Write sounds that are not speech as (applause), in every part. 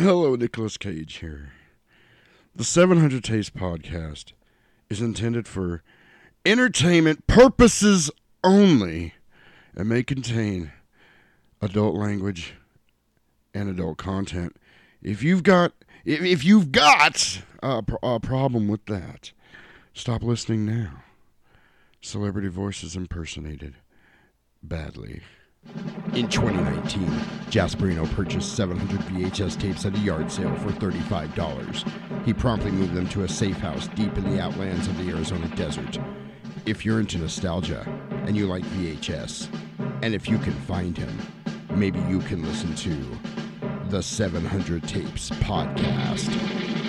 Hello, Nicolas Cage here. The 700 Tapes podcast is intended for entertainment purposes only and may contain adult language and adult content. If you've got if, if you've got a, a problem with that, stop listening now. Celebrity voices impersonated badly. In 2019, Jasperino purchased 700 VHS tapes at a yard sale for $35. He promptly moved them to a safe house deep in the outlands of the Arizona desert. If you're into nostalgia and you like VHS, and if you can find him, maybe you can listen to the 700 Tapes podcast.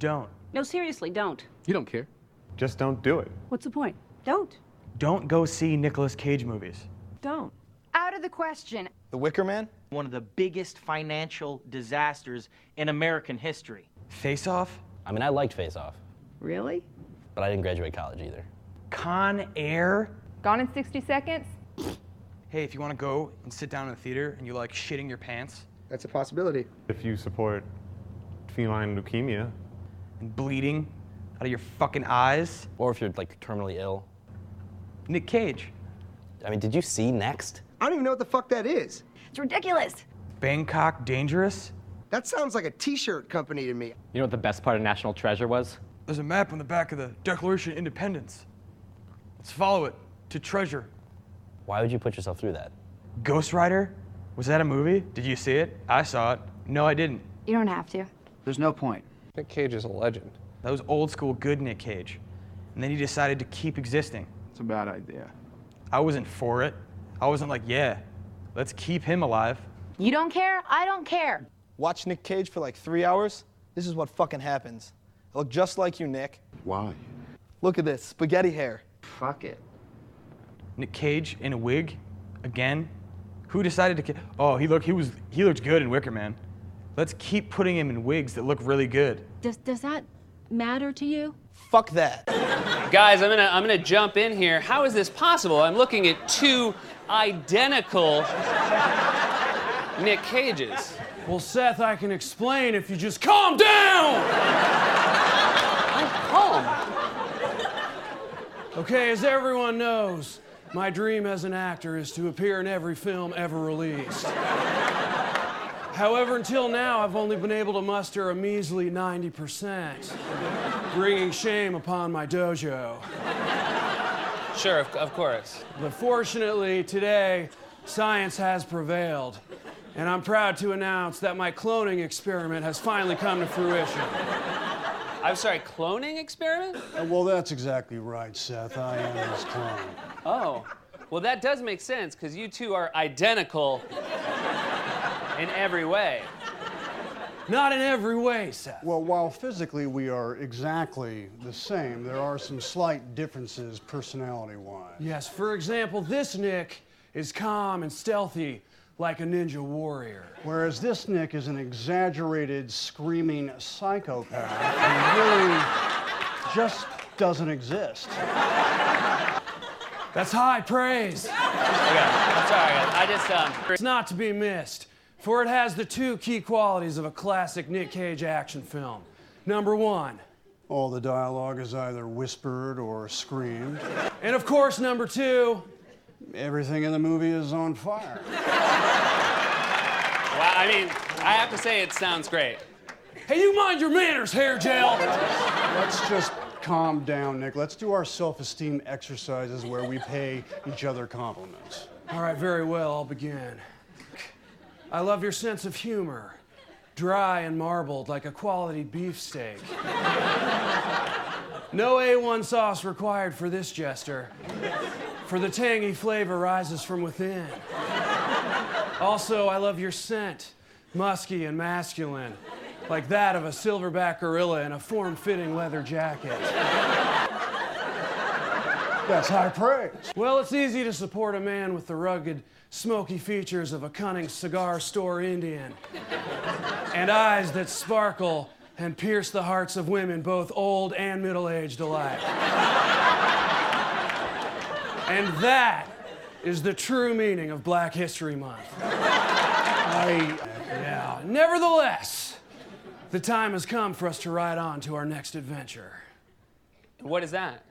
Don't. No, seriously, don't. You don't care. Just don't do it. What's the point? Don't. Don't go see Nicolas Cage movies. Don't. Out of the question. The Wicker Man? one of the biggest financial disasters in American history. Face Off? I mean, I liked Face Off, Really? but I didn't graduate college either. Con Air? Gone in 60 seconds? Hey, if you want to go and sit down in the theater and you like shitting your pants That's a possibility. If you support feline leukemia, and bleeding out of your fucking eyes, Or if you're like terminally ill. Nick Cage. I mean, did you see Next? I don't even know what the fuck that is. It's ridiculous. Bangkok Dangerous? That sounds like a t-shirt company to me. You know what the best part of National Treasure was? There's a map on the back of the Declaration of Independence. Let's follow it to treasure. Why would you put yourself through that? Ghost Rider? Was that a movie? Did you see it? I saw it. No, I didn't. You don't have to. There's no point. Nick Cage is a legend. That was old school good Nick Cage. And then he decided to keep existing. It's a bad idea. I wasn't for it. I wasn't like, yeah, let's keep him alive. You don't care? I don't care. Watch Nick Cage for like three hours. This is what fucking happens. I look just like you, Nick. Why? Look at this spaghetti hair. Fuck it. Nick Cage in a wig, again. Who decided to? Ki- oh, he looked. He was. He looked good in Wicker Man. Let's keep putting him in wigs that look really good. Does does that matter to you? Fuck that. Guys, I'm gonna I'm gonna jump in here. How is this possible? I'm looking at two identical Nick Cages. Well, Seth, I can explain if you just calm down! I'm calm. Okay, as everyone knows, my dream as an actor is to appear in every film ever released. However, until now, I've only been able to muster a measly 90%, bringing shame upon my dojo. Sure, of, of course. But fortunately, today, science has prevailed, and I'm proud to announce that my cloning experiment has finally come to fruition. I'm sorry, cloning experiment? Uh, Well, that's exactly right, Seth. I am his clone. Oh, well that does make sense because you two are identical in every way. Not in every way, Seth. Well, while physically we are exactly the same, there are some slight differences personality wise. Yes, for example, this Nick is calm and stealthy like a ninja warrior. Whereas this Nick is an exaggerated, screaming psychopath who really just doesn't exist. That's high praise. Okay, I'm sorry, guys. I just um. It's not to be missed, for it has the two key qualities of a classic Nick Cage action film. Number one, All the dialogue is either whispered or screamed. and of course, number two, Everything in the movie is on fire. Well, I mean, I have to say it sounds great. hey, you mind your manners, hair gel. Let's just calm down, Nick. Let's do our self esteem exercises where we pay each other compliments. All right, very well, I'll begin. I love your sense of humor, dry and marbled like a quality beefsteak. No A1 sauce required for this jester, for the tangy flavor rises from within. Also, I love your scent, musky and masculine, like that of a silverback gorilla in a form fitting leather jacket. That's high praise. Well, it's easy to support a man with the rugged, smoky features of a cunning cigar store Indian, and eyes that sparkle and pierce the hearts of women, both old and middle aged alike. and that is the true meaning of Black History Month. I, yeah. Nevertheless, the time has come for us to ride on to our next adventure. What is that?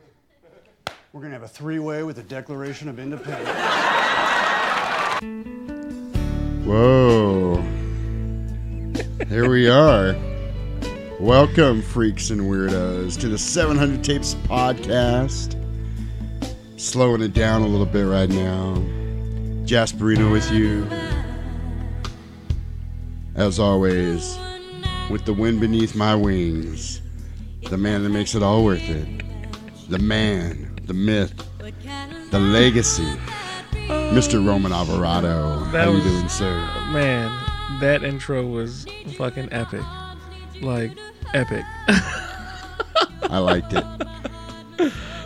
We're to have a three way with the Declaration of Independence. Whoa. Here we are. Welcome, freaks and weirdos, to the 700 Tapes podcast. Slowing it down a little bit right now. Jasperino with you. As always, with the wind beneath my wings, the man that makes it all worth it. The man, the myth, the legacy. Mr. Roman Alvarado. That How you was- doing, sir? Man, that intro was fucking epic. Like, epic. I liked it.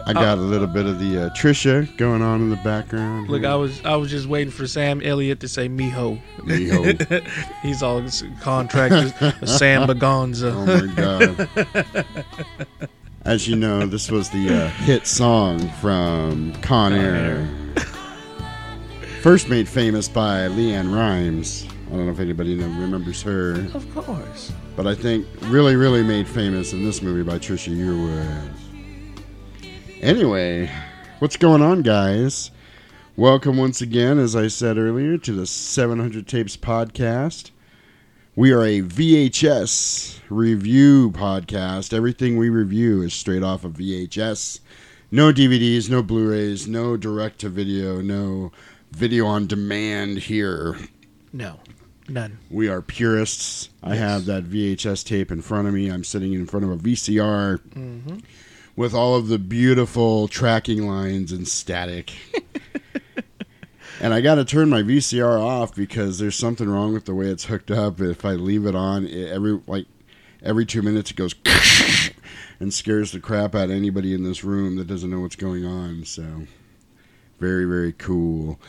I got a little bit of the uh, Trisha going on in the background. Look, I was I was just waiting for Sam Elliott to say Miho. Miho. (laughs) He's all contracted. Sam Bagonza. (laughs) Oh my god. (laughs) As you know, this was the uh, hit song from Con Air. First made famous by LeAnn Rimes. I don't know if anybody remembers her. Of course. But I think really, really made famous in this movie by Trisha Yearwood. Anyway, what's going on, guys? Welcome once again, as I said earlier, to the 700 Tapes podcast. We are a VHS review podcast. Everything we review is straight off of VHS. No DVDs, no Blu rays, no direct to video, no video on demand here. No, none. We are purists. I have that VHS tape in front of me. I'm sitting in front of a VCR Mhm. with all of the beautiful tracking lines and static. (laughs) and I got to turn my VCR off because there's something wrong with the way it's hooked up. If I leave it on, it, every like every 2 minutes it goes (laughs) and scares the crap out of anybody in this room that doesn't know what's going on. So very very cool.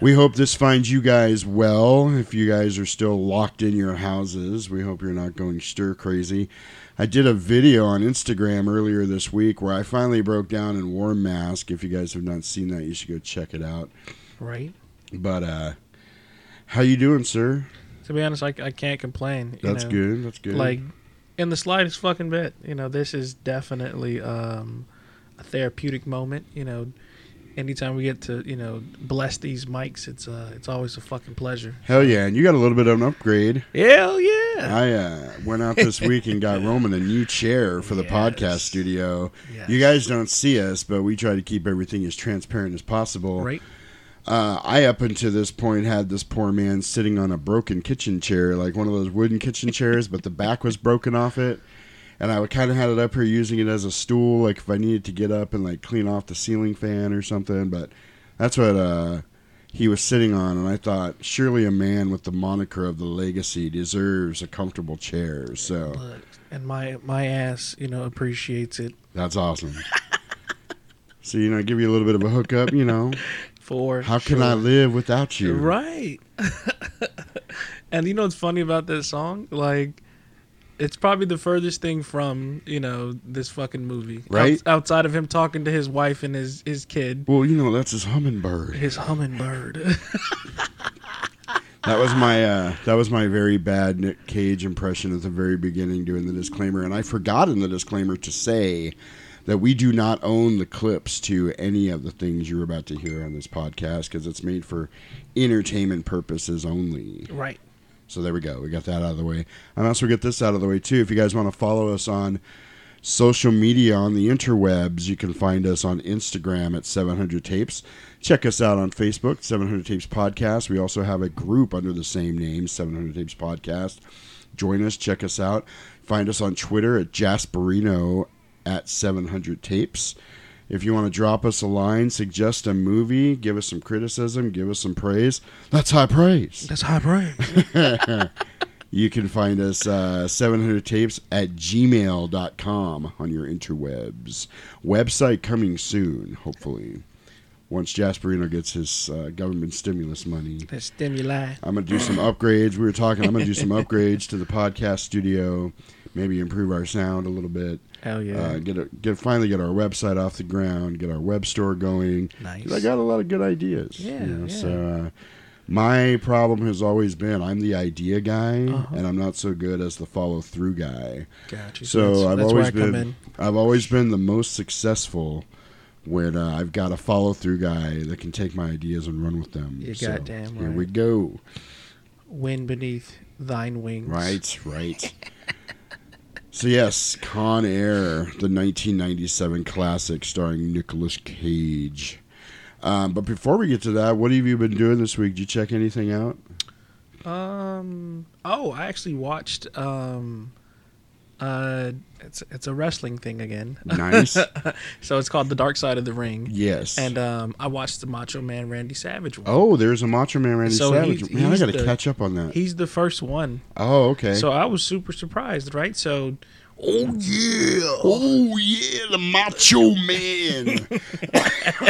We hope this finds you guys well. If you guys are still locked in your houses, we hope you're not going stir crazy. I did a video on Instagram earlier this week where I finally broke down in warm mask. If you guys have not seen that, you should go check it out. Right. But uh how you doing, sir? To be honest, I, I can't complain. you That's know. good, that's good. Like, in the slightest fucking bit, you know, this is definitely um, a therapeutic moment. You know, anytime we get to you know bless these mics, it's uh, it's always a fucking pleasure. Hell yeah, and you got a little bit of an upgrade. Hell yeah! I uh, went out this week and got (laughs) Roman a new chair for the podcast studio. You guys don't see us, but we try to keep everything as transparent as possible. Right. Uh, I up until this point had this poor man sitting on a broken kitchen chair, like one of those wooden kitchen chairs, but the back was broken off it. And I kind of had it up here using it as a stool, like if I needed to get up and like clean off the ceiling fan or something. But that's what uh, he was sitting on, and I thought surely a man with the moniker of the legacy deserves a comfortable chair. So and my my ass, you know, appreciates it that's awesome. (laughs) so you know, give you a little bit of a hookup. You know, (laughs) for. how can I live without you? Right. (laughs) and you know what's funny about this song? Like, it's probably the furthest thing from you know this fucking movie, Right. Outs- outside of him talking to his wife and his his kid, Well, you know, that's his hummingbird. his hummingbird. (laughs) That was my uh, that was my very bad Nick Cage impression at the very beginning doing the disclaimer, and I forgot in the disclaimer to say that we do not own the clips to any of the things you're about to hear on this podcast because it's made for entertainment purposes only. right. So there we go. We got that out of the way. And also get this out of the way too. If you guys want to follow us on social media on the interwebs, you can find us on Instagram at 700 Tapes. Check us out on Facebook, 700 Tapes Podcast. We also have a group under the same name, 700 Tapes Podcast. Join us, check us out. Find us on Twitter at Jasperino at 700 Tapes. If you want to drop us a line, suggest a movie, give us some criticism, give us some praise, that's high praise. That's high praise. (laughs) you can find us uh, 700 tapes at gmail.com on your interwebs. Website coming soon, hopefully. Once Jasperino gets his uh, government stimulus money. The stimuli. I'm gonna do some upgrades. We were talking. I'm gonna do some (laughs) upgrades to the podcast studio. Maybe improve our sound a little bit. Hell yeah. Uh, get a, get finally get our website off the ground. Get our web store going. Nice. I got a lot of good ideas. Yeah, you know, yeah. So uh, my problem has always been I'm the idea guy, Uh-huh. and I'm not so good as the follow through guy. Gotcha. So That's- I've that's always been. I've always been the most successful when uh, I've got a follow through guy that can take my ideas and run with them. You're So, goddamn Here we go. Wind beneath thine wings. Right, right. (laughs) so yes, Con Air, the 1997 classic starring Nicolas Cage. Um, but before we get to that, what have you been doing this week? Did you check anything out? Um. Oh, I actually watched. Um. Uh, it's it's a wrestling thing again. Nice. (laughs) so it's called The Dark Side of the Ring. Yes. And um, I watched the Macho Man Randy Savage one. Oh, there's a Macho Man Randy So Savage. he's- Man, I got to catch up on that. He's the first one. Oh, okay. So I was super surprised, right? So. Oh yeah! Oh yeah! The Macho Man.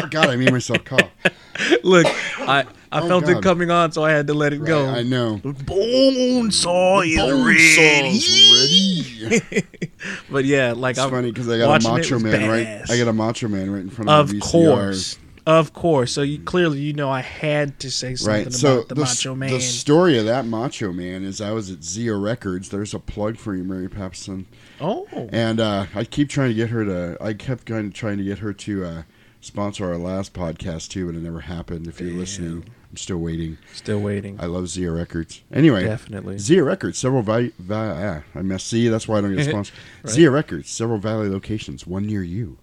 (laughs) God, I made myself cough. (laughs) Look, I I Oh, felt God. it coming on, so I had to let it go. I know. Bone saw is Bone ready. saw's ready. (laughs) but yeah, like It's I'm funny because I got a Macho was Man right. I got a Macho Man right in front Of of, the VCR. course, of course. So you clearly, you know, I had to say something Right. So about the, the, Macho Man. the story of that Macho Man is I was at Zia Records. There's a plug for you, Mary Papson. oh, And uh, I keep trying to get her to. I kept kind of trying to get her to uh, sponsor our last podcast too, but it never happened. If you're listening, I'm still waiting. still waiting. I love Zia Records. Anyway, Definitely. Zia Records, several value. Va- ah, I must see. That's why I don't get a (laughs) sponsor. Right. Zia Records, several Valley locations, one near you.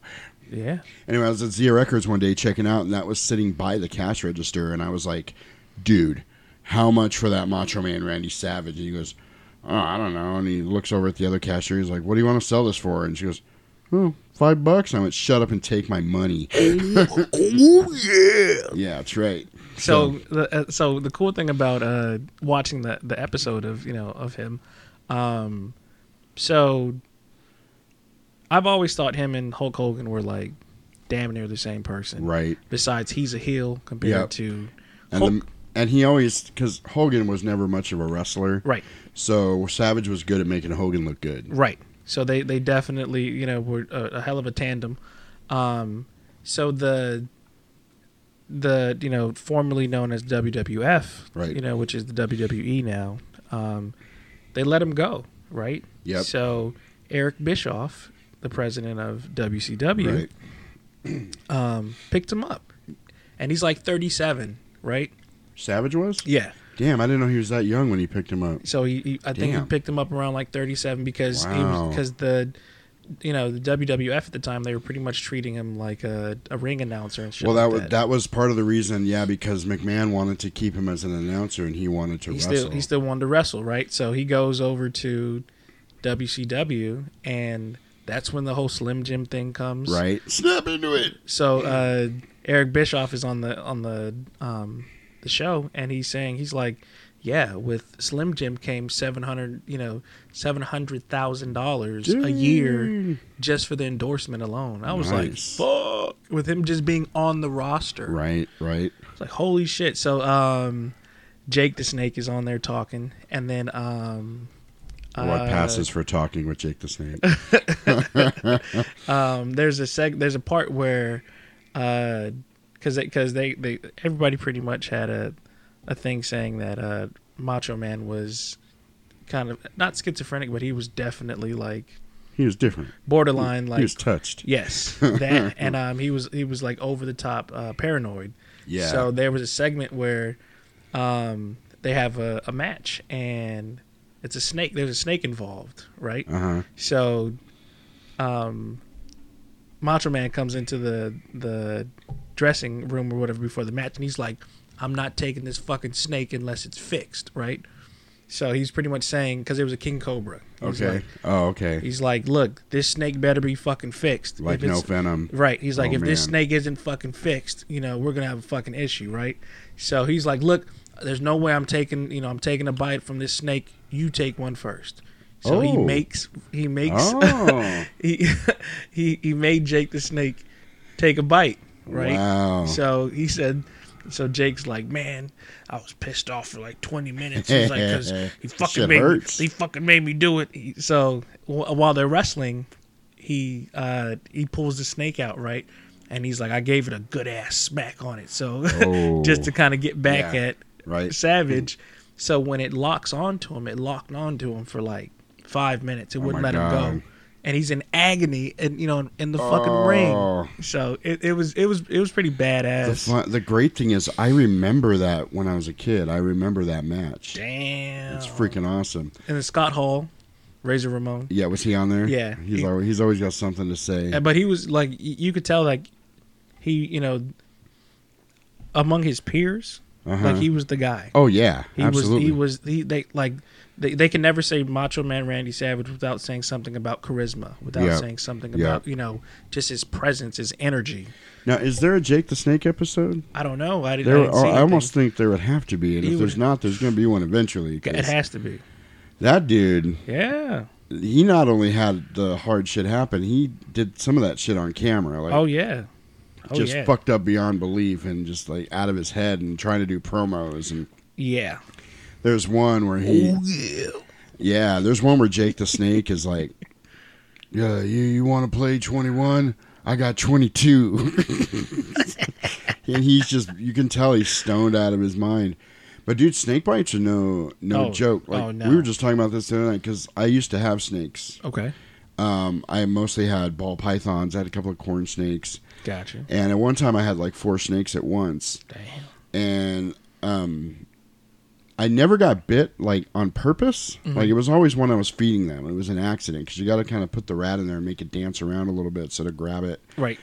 yeah. Anyway, I was at Zia Records one day checking out, and that was sitting by the cash register, and I was like, "Dude, how much for that Macho Man Randy Savage?" And he goes, "Oh, I don't know." And he looks over at the other cashier. He's like, "What do you want to sell this for?" And she goes, "Oh, five bucks." And I went, "Shut up and take my money." (laughs) oh yeah. yeah, that's right. So, the, uh, so the cool thing about uh, watching the the episode of you know of him, um, so I've always thought him and Hulk Hogan were like damn near the same person. right. Besides, he's a heel compared Yep. to And Hulk. the, and he always because Hogan was never much of a wrestler, right, So Savage was good at making Hogan look good. right. So they they definitely you know were a, a hell of a tandem. Um, so the the you know formerly known as WWF, Right. You know, which is the WWE now. Um, they let him go, right? Yep. So Eric Bischoff, the president of WCW, (clears throat) um, picked him up, and he's like 37, right? Savage was. Yeah. Damn, I didn't know he was that young when he picked him up. So he, he I think he picked him up around like 37 because he Wow. was because the you know the WWF at the time they were pretty much treating him like a, a ring announcer and shit. Well, that like was that was part of the reason, yeah, because McMahon wanted to keep him as an announcer and he wanted to he wrestle. still he still wanted to wrestle, right? So he goes over to WCW, and that's when the whole Slim Jim thing comes. right, snap into it. So uh, Eric Bischoff is on the on the um, the show, and he's saying he's like, yeah, with Slim Jim came seven hundred, you know, seven hundred thousand dollars a year just for the endorsement alone. I was Nice. like, fuck, with him just being on the roster. Right, right. It's like holy shit. So um, Jake the Snake is on there talking, and then um, what uh, passes for talking with Jake the Snake? (laughs) um, there's a seg there's a part where because because they, they everybody pretty much had a a thing saying that uh, Macho Man was kind of not schizophrenic, but he was definitely like he was different. borderline He like was touched. Yes, (laughs) that and um, he was he was like over the top uh, paranoid. Yeah. So there was a segment where um, they have a, a match and it's a snake. There's a snake involved, right? Uh huh. So, um, Macho Man comes into the the dressing room or whatever before the match, and he's like, "I'm not taking this fucking snake unless it's fixed, right?" So he's pretty much saying because it was a king cobra. Okay. like- oh, okay. He's like, look, this snake better be fucking fixed. Like no venom. Right. He's like, Oh, if this snake isn't fucking fixed, you know, we're gonna have a fucking issue, right? So he's like, look, there's no way I'm taking, you know, I'm taking a bite from this snake. You take one first. So he Oh. makes, he makes, Oh. (laughs) he, (laughs) he he made Jake the snake take a bite, right? Wow. So he said. So Jake's like, man, I was pissed off for like 20 minutes. He's like, because (laughs) he fucking made me, hurts. he fucking made me do it. He- so w- while they're wrestling, he uh, he pulls the snake out, right? And he's like, I gave it a good ass smack on it. So Oh. (laughs) just to kind of get back Yeah, at right. Savage. So when it locks onto him, it locked onto him for like five minutes. It wouldn't Oh let him go. And he's in agony, and you know, in the fucking Oh. ring. So it, it was it was it was pretty The, badass. fun, the great thing is, I remember that when I was a kid. I remember that match. Damn. It's freaking awesome. And then Scott Hall, Razor Ramon. Yeah, was he on there? Yeah. he's He- always, he's always got something to say. But he was like, you could tell like, he you know, among his peers, Uh-huh. like he was the guy. Oh, yeah, he absolutely. was. He was. He they like. They, they can never say Macho Man Randy Savage without saying something about charisma, without Yeah. saying something Yeah. about you know just his presence, his energy. Now, is there a Jake the Snake episode? I don't know. I didn't. There, I, I almost think there would have to be, and He if there's not, there's going to be one eventually. It has to be. That dude, Yeah. he not only had the hard shit happen, he did some of that shit on camera. Like, Oh yeah. Oh just yeah. fucked up beyond belief, and just like out of his head, and trying to do promos. And Yeah. There's one where he, Oh yeah. yeah, there's one where Jake the Snake is like, yeah, you you want to play 21? I got 22. (laughs) and he's just, you can tell he's stoned out of his mind. But dude, snake bites are no no Oh, joke. Like oh, no. we were just talking about this the other night because I used to have snakes. Okay. Um, I mostly had ball pythons. I had a couple of corn snakes. Gotcha. And at one time, I had like four snakes at once. Damn. And um, I never got bit like on purpose. Mhm. Like it was always when I was feeding them. It was an accident because you got to kind of put the rat in there and make it dance around a little bit so to grab it. Right.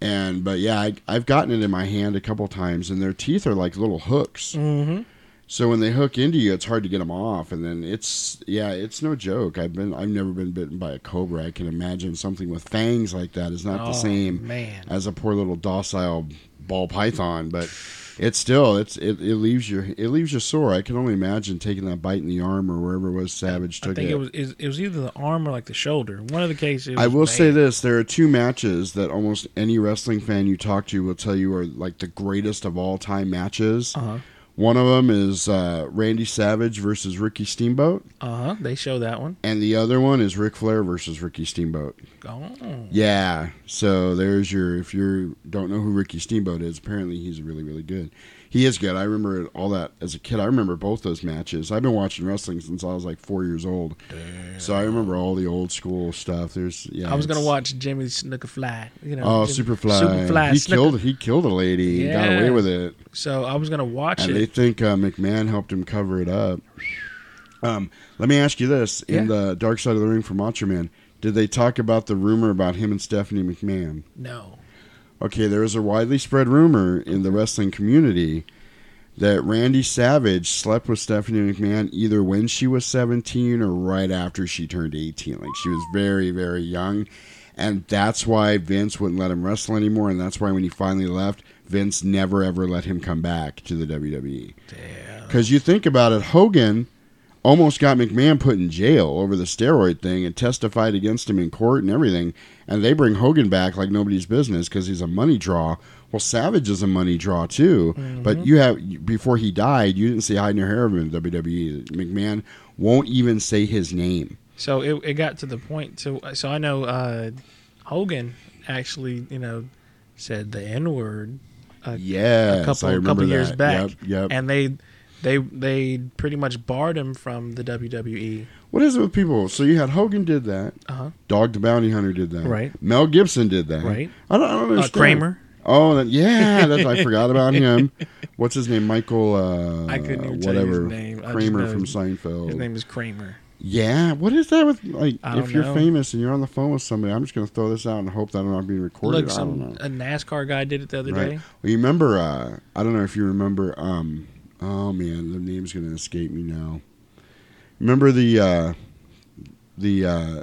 And but yeah, I, I've gotten it in my hand a couple times, and their teeth are like little hooks. Mm-hmm. So when they hook into you, it's hard to get them off, and then it's yeah, it's no joke. I've been I've never been bitten by a cobra. I can imagine something with fangs like that is not Oh, the same man. as a poor little docile ball python, but it's still it's it, it leaves you it leaves you sore. I can only imagine taking that bite in the arm or wherever it was Savage took I think it. it was it, it was either the arm or like the shoulder. One of the cases. I will bad. say this: there are two matches that almost any wrestling fan you talk to will tell you are like the greatest of all time matches. Uh-huh. One of them is uh, Randy Savage versus Ricky Steamboat, Uh huh. They show that one. and the other one is Ric Flair versus Ricky Steamboat. Oh. Yeah, so there's your. If you don't know who Ricky Steamboat is, apparently he's really really good. He is good. I remember all that as a kid. I remember both those matches. I've been watching wrestling since I was like four years old, so I remember all the old school stuff. There's yeah. I was gonna watch Jimmy Snuka Fly. You know. Oh, Jimmy- Superfly! Superfly. he Snuka- killed he killed a lady and got away with it. So I was gonna watch and it. they think uh, McMahon helped him cover it up. Um, let me ask you this: In Yeah. the Dark Side of the Ring for Macho Man, did they talk about the rumor about him and Stephanie McMahon? no. Okay, there is a widely spread rumor in the wrestling community that Randy Savage slept with Stephanie McMahon either when she was 17 or right after she turned 18. Like she was very, very young. And that's why Vince wouldn't let him wrestle anymore. And that's why when he finally left, Vince never ever let him come back to the WWE. Because you think about it, Hogan almost got McMahon put in jail over the steroid thing and testified against him in court and everything. And they bring Hogan back like nobody's business because he's a money draw. Well, Savage is a money draw too. But you have before he died, you didn't see hide nor hair of him in WWE. McMahon won't even say his name. So it, it got to the point. So so I know uh, Hogan actually you know said the N word. A, Yes, a couple couple years back. Yep, yep. And they they they pretty much barred him from the. WWE. What is it with people? So you had Hogan did that. Uh-huh. Dog the Bounty Hunter did that. Right. Mel Gibson did that. Right. I don't, I don't Uh. Kramer. Oh, that, yeah. That's, I (laughs) forgot about him. What's his name? Michael. Uh, I couldn't even tell you whatever. his name. Kramer from Seinfeld. His name is Kramer. Yeah. What is that with like? If you're know. famous and you're on the phone with somebody, I'm just going to throw this out and hope that I'm not being recorded. Look, I don't know. some a NASCAR guy did it the other Right. day. Well, you remember? Uh, I don't know if you remember. Um, oh man, the name's going to escape me now. Remember the uh, the uh,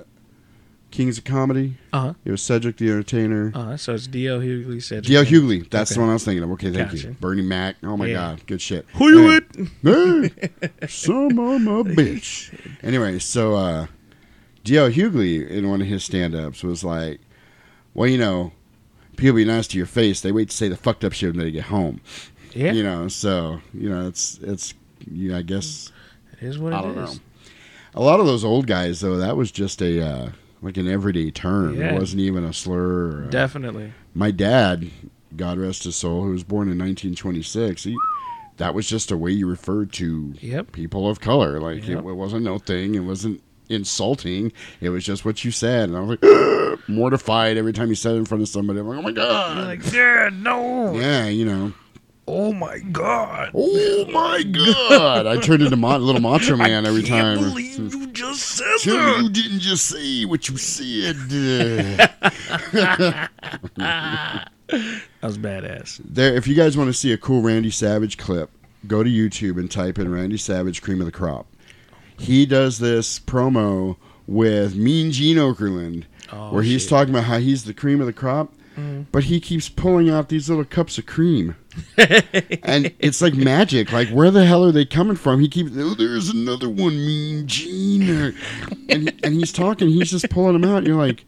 Kings of Comedy? Uh-huh. It was Cedric the Entertainer. Uh, so it's D.L. Hughley said. D.L. Hughley. That's Okay. the one I was thinking of. Okay, thank Gotcha. you. Bernie Mac. Oh my Yeah. God, good shit. Who you with? Hey, some of my bitch. (laughs) Anyway, so uh, D.L. Hughley in one of his stand-ups was like, "Well, you know, people be nice to your face. They wait to say the fucked up shit when they get home. Yeah. You know, so you know, it's it's you. know, I guess It is what I it don't is. know. A lot of those old guys, though, that was just a uh, like an everyday term. Yeah. It wasn't even a slur. A- Definitely. my dad, God rest his soul, who was born in 1926, he, that was just a way you referred to Yep. people of color. Like Yep. it, it wasn't no thing. It wasn't insulting. It was just what you said. And I was like (gasps) mortified every time you said it in front of somebody. I'm like, oh my god. Like, Dad, no. yeah, you know. Oh my God. Oh my god! I turned into mon- little macho man every time. Believe you just said Tell me you didn't just say what you said. (laughs) That was badass. there, if you guys want to see a cool Randy Savage clip, go to YouTube and type in Randy Savage Cream of the Crop. He does this promo with Mean Gene Okerlund, Oh, where he's shit. talking about how he's the cream of the crop, Mhm. but he keeps pulling out these little cups of cream. And it's like magic. Like, where the hell are they coming from? He keeps, oh, there's another one, Mean Gene. Or- and, he- and he's talking, he's just pulling them out, and you're like,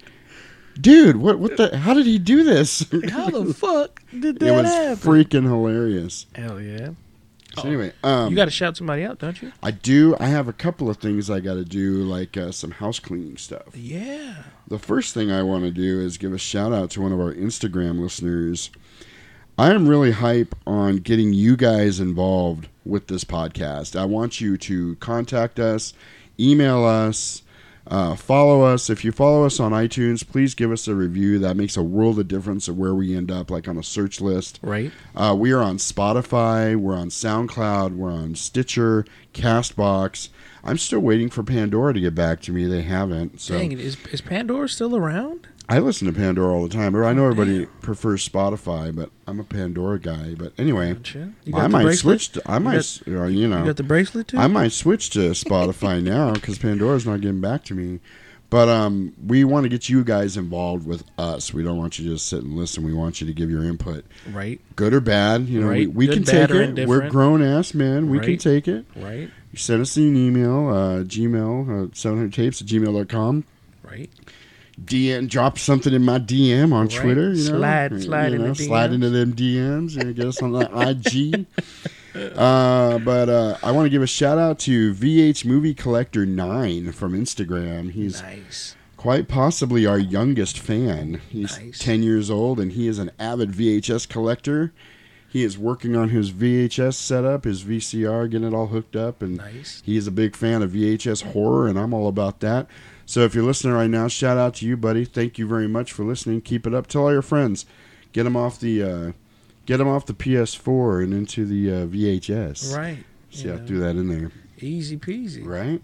dude, what, what the, how did he do this? (laughs) How the fuck did that it that was happen? freaking hilarious. Hell yeah. So anyway, um, you got to shout somebody out, don't you? I do. I have a couple of things I got to do, like uh, some house cleaning stuff. Yeah. The first thing I want to do is give a shout out to one of our Instagram listeners. I am really hype on getting you guys involved with this podcast. I want you to contact us, email us, uh, follow us. If you follow us on iTunes, please give us a review. That makes a world of difference of where we end up, like on a search list. Right. Uh, we are on Spotify. We're on SoundCloud. We're on Stitcher, Castbox. I'm still waiting for Pandora to get back to me. They haven't. So Dang. Is, is Pandora still around? I listen to Pandora all the time. But I know everybody prefers Spotify, but I'm a Pandora guy. But anyway, I might bracelet? switch. To, I You might, got- uh, you know, you got the bracelet too? I might switch to Spotify (laughs) now because Pandora's not getting back to me. But um, we want to get you guys involved with us. We don't want you to just sit and listen. We want you to give your input, Right. good or bad. You know, Right. we, we Good, can take it. We're grown ass men. We can take it. Right. You send us an email, uh, Gmail, uh, 700tapes at gmail.com. Right. DM, drop something in my DM on Right. Twitter. You know, Slide- slide you know, the slide DMs. into them DMs and get us on the IG. (laughs) Uh, but uh, I want to give a shout out to VH Movie Collector Nine from Instagram. He's Nice. quite possibly our youngest fan. He's Nice. 10 years old and he is an avid VHS collector. He is working on his VHS setup, his VCR, getting it all hooked up, and Nice. he is a big fan of VHS horror, and I'm all about that. So if you're listening right now, shout out to you, buddy. Thank you very much for listening. Keep it up. Tell all your friends. Get them off the uh, get them off the PS4 and into the uh, VHS. Right. See, I threw that in there. Easy peasy. Right.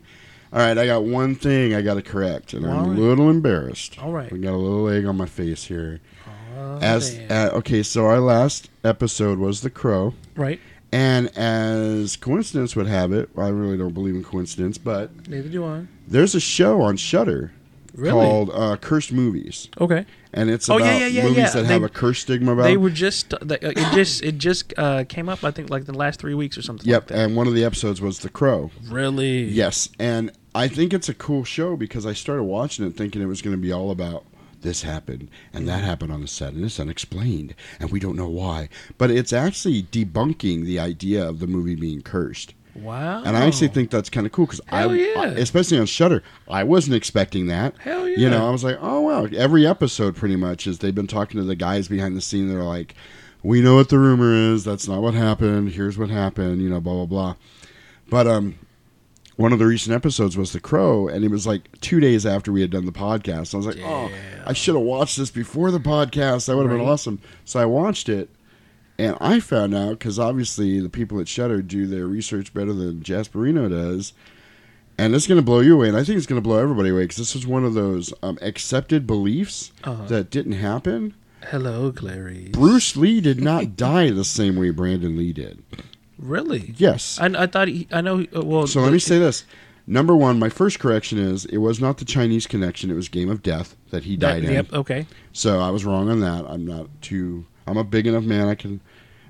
All right, I got one thing I got to correct, and I'm All right. a little embarrassed. All right. I got a little egg on my face here. Oh, As uh, okay, so our last episode was The Crow, right. and as coincidence would have it, I really don't believe in coincidence, but Neither do I. there's a show on Shudder Really? called uh, Cursed Movies, Okay. and it's Oh, about yeah, yeah, yeah, movies that They- have a curse stigma about. They them. were just they, uh, it just it just uh, came up I think like the last three weeks or something. Yep, Like that. and one of the episodes was The Crow. Really. Yes, and I think it's a cool show because I started watching it thinking it was going to be all about this happened and that happened on the set and it's unexplained and we don't know why. But it's actually debunking the idea of the movie being cursed. Wow. And I actually think that's kind of cool because I, yeah. I- especially on Shudder, I wasn't expecting that. Hell yeah. You know, I was like, oh wow. Every episode, pretty much, is they've been talking to the guys behind the scene. They're like, we know what the rumor is. That's not what happened. Here's what happened. You know, blah blah blah. But um, one of the recent episodes was The Crow, and it was like two days after we had done the podcast. I was like, oh, I should have watched this before the podcast. That would have been awesome. So I watched it, and I found out because obviously the people at Shudder do their research better than Jasperino does. And it's going to blow you away, and I think it's going to blow everybody away because this was one of those um, accepted beliefs Uh-huh. that didn't happen. Hello, Clary. Bruce Lee did not (laughs) die the same way Brandon Lee did. Really? Yes. I, I thought he, I know. he- uh, Well, So let me say this: number one, my first correction is it was not the Chinese connection. It was Game of Death that he That- died in. Yep. Okay. So I was wrong on that. I'm not too. I'm a big enough man. I can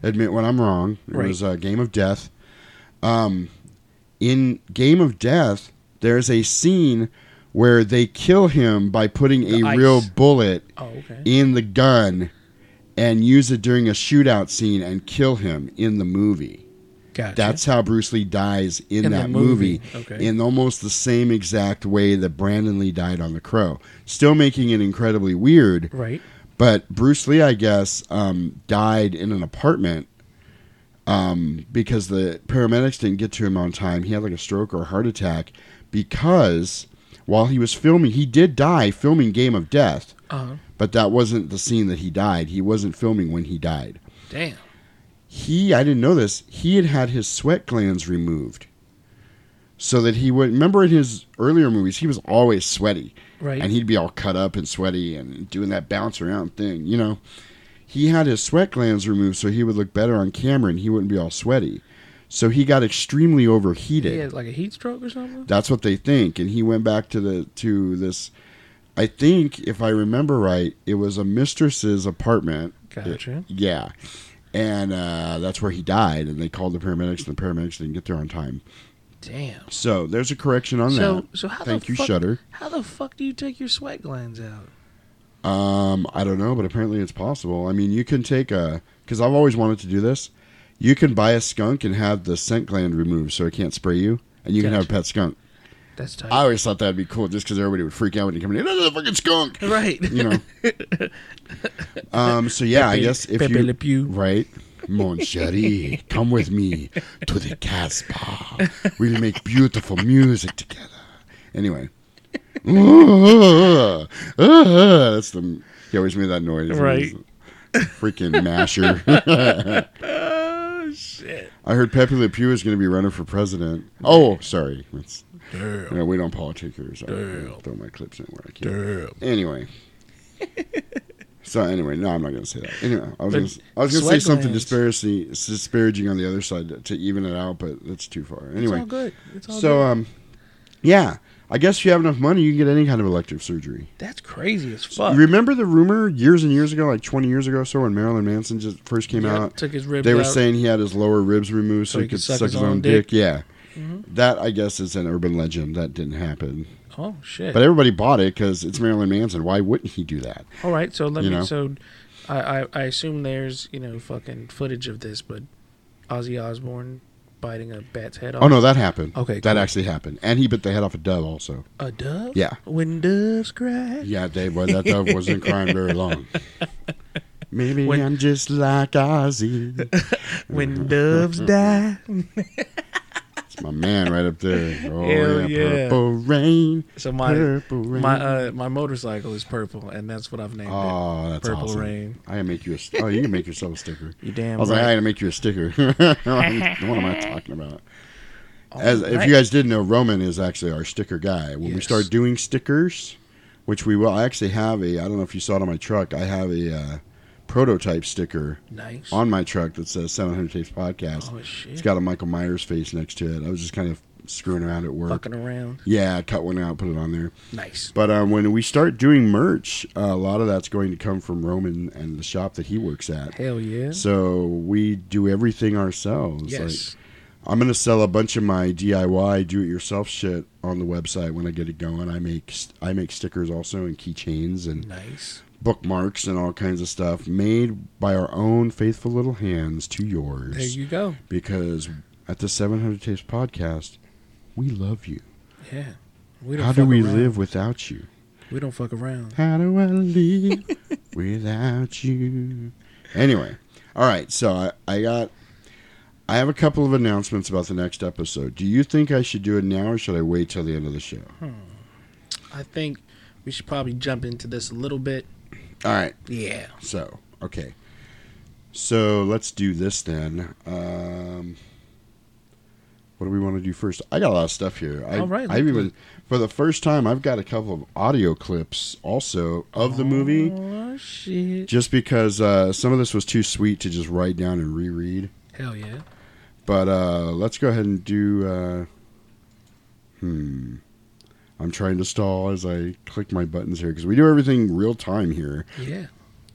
admit when I'm wrong. It Right. was a Game of Death. Um, in Game of Death, there's a scene where they kill him by putting The a ice. real bullet Oh, okay. in the gun and use it during a shootout scene and kill him in the movie. Gotcha. That's how Bruce Lee dies in, In that movie. movie, Okay. in almost the same exact way that Brandon Lee died on The Crow. Still making it incredibly weird. Right. But Bruce Lee, I guess, um, died in an apartment um, because the paramedics didn't get to him on time. He had like a stroke or a heart attack because while he was filming, he did die filming Game of Death. Uh-huh. But that wasn't the scene that he died. He wasn't filming when he died. Damn. He, I didn't know this, he had had his sweat glands removed. So that he would, remember in his earlier movies, he was always sweaty. Right. And he'd be all cut up and sweaty and doing that bounce around thing, you know. He had his sweat glands removed so he would look better on camera and he wouldn't be all sweaty. So he got extremely overheated. He had like a heat stroke or something. That's what they think, and he went back to the to this. I think, if I remember right, it was a mistress's apartment. Gotcha. yeah, and uh, that's where he died, and they called the paramedics, and the paramedics didn't get there on time. Damn. So there's a correction on so that. so how Thank the you, fuck, Shudder. How the fuck do you take your sweat glands out? Um, I don't know, but apparently it's possible. I mean, you can take a because I've always wanted to do this. You can buy a skunk and have the scent gland removed so it can't spray you, and you can have a pet skunk. That's tight. I always thought that'd be cool, just because everybody would freak out when you come in. That's a fucking skunk, Right. You know. (laughs) um. So yeah, I guess if Pepe you Le Pew. right, mon chéri, come with me to the Casbah. We'll make beautiful music together. Anyway. (laughs) That's the he always made that noise. Right. Freaking (laughs) masher. oh shit. I heard Pepe Le Pew is going to be running for president. Oh, sorry. That's, Damn. You know, we don't politic here, so I throw my clips in where I can. Damn. Anyway. (laughs) so anyway, no, I'm not going to say that. Anyway, I was going to I was going to say something disparaging, disparaging on the other side to, to even it out, but that's too far. Anyway, all good. It's all so good. um, yeah, I guess if you have enough money, you can get any kind of elective surgery. That's crazy as fuck. You remember the rumor years and years ago, like 20 years ago or so, when Marilyn Manson just first came Yep, out? took his ribs They were out. saying he had his lower ribs removed so, he could suck, his, own, dick. Yeah. Mhm. That, I guess, is an urban legend. That didn't happen. Oh shit. But everybody bought it because it's Marilyn Manson. Why wouldn't he do that? All right, so let You me. know? So, I, I I assume there's you know fucking footage of this, but Ozzy Osbourne biting a bat's head off. Oh, no, that happened. Okay, That cool. actually happened. And he bit the head off a dove also. a dove. Yeah. When doves cry. Yeah, Dave, boy, that dove wasn't crying very long. (laughs) Maybe When- I'm just like Ozzy. (laughs) When doves die. (laughs) My man right up there. (laughs) Oh, Hell yeah, yeah. Purple rain. So my purple rain. my uh, my motorcycle is purple, and that's what I've named Oh, it. that's Purple awesome. Rain. I can make you a. Oh, you can make yourself a sticker. (laughs) You damn I was like, right. I gotta make you a sticker. (laughs) what am I talking about? As if you guys didn't know, Roman is actually our sticker guy. When we Yes. start doing stickers, which we will, I actually have a. I don't know if you saw it on my truck. I have a uh, prototype sticker Nice. on my truck that says 700 Tapes Podcast. Oh, shit. It's got a Michael Myers face next to it. I was just kind of screwing around at work. Fucking around. Yeah, I cut one out, put it on there. Nice. But um, when we start doing merch, uh, a lot of that's going to come from Roman and the shop that he works at. Hell yeah. So we do everything ourselves. Yes. Like, I'm gonna sell a bunch of my DIY do-it-yourself shit on the website when I get it going. I make I make stickers also and keychains and Nice. Bookmarks and all kinds of stuff made by our own faithful little hands to yours. There you go. Because at the 700 Tapes podcast, we love you. Yeah. We don't How do we around. live without you? We don't fuck around. How do I live (laughs) without you? Anyway, all right. So I, I got, I have a couple of announcements about the next episode. Do you think I should do it now, or should I wait till the end of the show? Hmm. I think we should probably jump into this a little bit. All right. Yeah. So okay. So let's do this then. Um, what do we want to do first? I got a lot of stuff here. I, All right, I've even for the first time I've got a couple of audio clips also of the movie. Oh shit. just because uh, some of this was too sweet to just write down and reread. Hell yeah. But uh, let's go ahead and do. Uh, Hmm. I'm trying to stall as I click my buttons here because we do everything real time here. Yeah.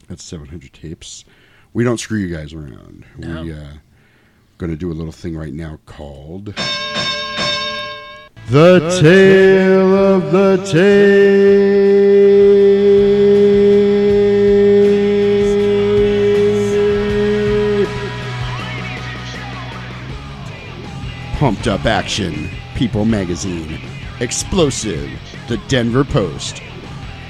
That's 700 tapes. We don't screw you guys around. No. We uh, going to do a little thing right now called The Tale of the Tape. Pumped Up Action, People Magazine, Explosive, The Denver Post.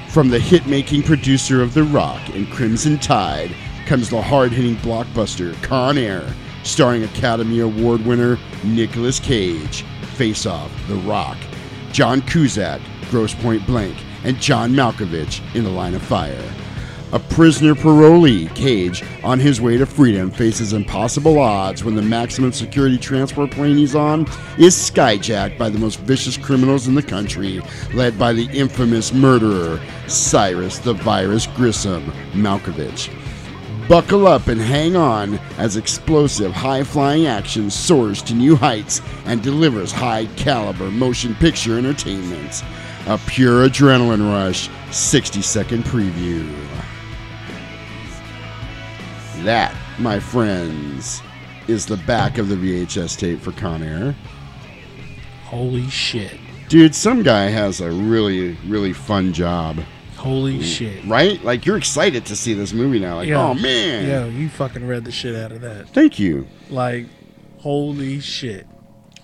From the hit making producer of The Rock and Crimson Tide comes the hard hitting blockbuster Con Air, starring Academy Award winner Nicolas Cage, Face Off, The Rock, John Cusack, Grosse Pointe Blank, and John Malkovich in The Line of Fire. A prisoner parolee, Cage, on his way to freedom, faces impossible odds when the maximum security transport plane he's on is skyjacked by the most vicious criminals in the country, led by the infamous murderer, Cyrus the Virus Grissom Malkovich. Buckle up and hang on as explosive, high flying action soars to new heights and delivers high caliber motion picture entertainment. A pure adrenaline rush, 60 second preview. That, my friends, is the back of the VHS tape for Con Air. Holy shit. Dude, some guy has a really, really fun job. Holy shit. Right? Like, you're excited to see this movie now. Like, oh, man. Yo, you fucking read the shit out of that. Thank you. Like, holy shit.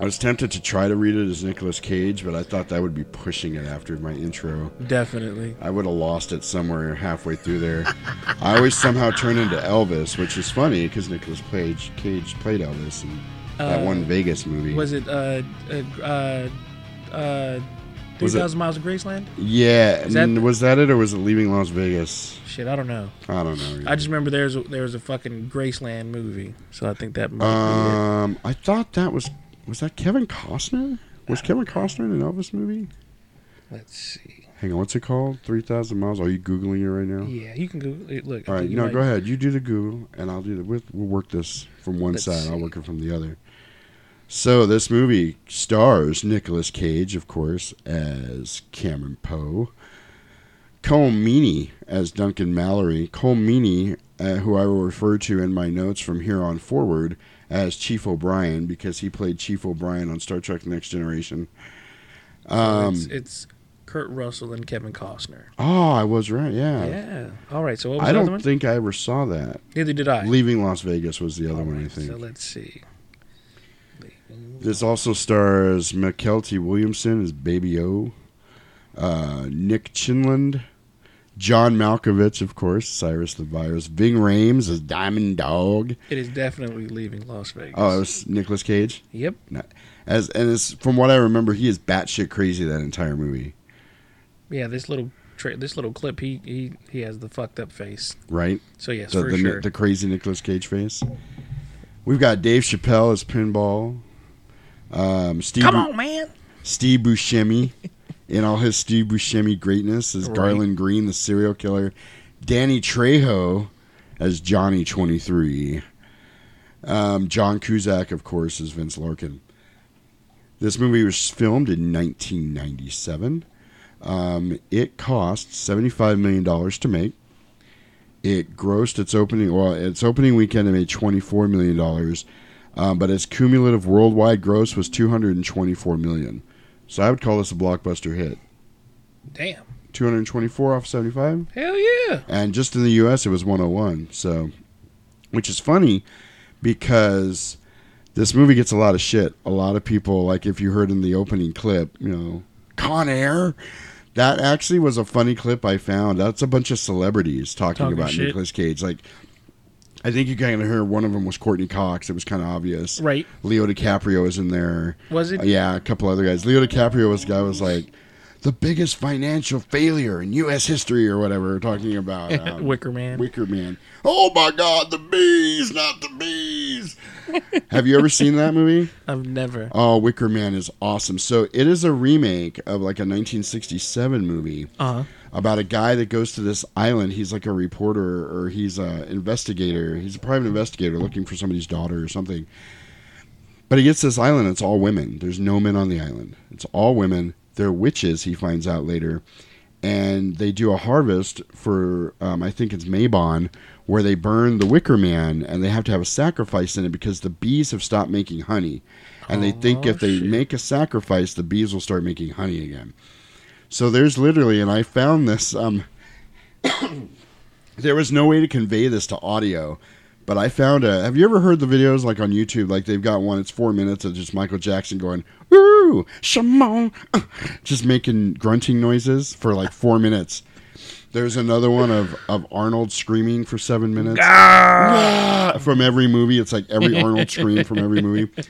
I was tempted to try to read it as Nicolas Cage, but I thought that would be pushing it after my intro. Definitely. I would have lost it somewhere halfway through there. I always somehow turn into Elvis, which is funny because Nicolas Cage, Cage played Elvis in that Uh, one Vegas movie. Was it uh uh uh, uh 3000 Miles of Graceland? yeah, that- was that it or was it Leaving Las Vegas? Shit, I don't know. I don't know. I just remember there's a, there was a fucking Graceland movie, so I think that might be Um, I thought that was was that Kevin Costner? Was Kevin Costner in an Elvis movie? Let's see. Hang on, what's it called? Three thousand miles. Are you googling it right now? Yeah, you can go look. All right, you no, might- go ahead. You do the Google, and I'll do the. We'll, we'll work this from one Let's side. I'll work it from the other. So this movie stars Nicolas Cage, of course, as Cameron Poe. Colm Meaney as Duncan Mallory. Colm Meaney, uh, who I will refer to in my notes from here on forward as Chief O'Brien because he played Chief O'Brien on Star Trek: Next Generation. Um, it's, it's Kurt Russell and Kevin Costner. oh, I was right. Yeah. Yeah. All right. So what was I the don't other one? think I ever saw that. Neither did I. Leaving Las Vegas was the other one, I think. So let's see. This also stars Mykelti Williamson as Baby O, uh, Nick Chinlund, John Malkovich, of course, Cyrus the Virus, Ving Rhames as Diamond Dog. It is definitely leaving Las Vegas. Oh, it was Nicolas Cage. Yep. No- As and it's, from what I remember, he is batshit crazy that entire movie, Yeah, this little tra- this little clip, he he he has the fucked up face. right? So yes, the, for the, sure. the crazy Nicolas Cage face. We've got Dave Chappelle as Pinball. Um, Steve Come Bu- on, man. Steve Buscemi in all his Steve Buscemi greatness as Right. Garland Green, the serial killer. Danny Trejo as Johnny Twenty Three. Um, John Cusack, of course, as Vince Larkin. This movie was filmed in 1997. Um, it cost $75 million to make. It grossed its opening, well, its opening weekend it made $24 million, um, but its cumulative worldwide gross was $224 million. So I would call this a blockbuster hit. Damn. 224 off 75? Hell yeah. And just in the U.S., it was 101. So, which is funny because this movie gets a lot of shit. A lot of people, like if you heard in the opening clip, you know, Con Air. That actually was a funny clip I found. That's a bunch of celebrities talking, Talking about shit. Nicolas Cage. Like, I think you kind of heard one of them was Courteney Cox. It was kind of obvious. Right. Leo DiCaprio was in there. Was it? Uh, yeah, a couple other guys. Leo DiCaprio was the guy was like the biggest financial failure in U.S. history or whatever, We're talking about (laughs) um, Wicker Man. Wicker Man. Oh my God, the bees, not the bees. (laughs) Have you ever seen that movie? I've never. Oh, Wicker Man is awesome. So it is a remake of like a 1967 movie Uh-huh. About a guy that goes to this island. He's like a reporter or he's an investigator. He's a private investigator looking for somebody's daughter or something. But he gets this island. It's all women. There's no men on the island. It's all women. They're witches. He finds out later, and they do a harvest for um, I think it's Mabon, where they burn the Wicker Man, and they have to have a sacrifice in it because the bees have stopped making honey, and they think if they make a sacrifice, the bees will start making honey again. So there's literally, and I found this. Um, (coughs) there was no way to convey this to audio, but I found a. Have you ever heard the videos like on YouTube? Like they've got one. It's four minutes of just Michael Jackson going "Ooh, Shimon," (laughs) just making grunting noises for like four minutes. There's another one of, of Arnold screaming for seven minutes Ah! from every movie. It's like every Arnold scream from every movie. (laughs)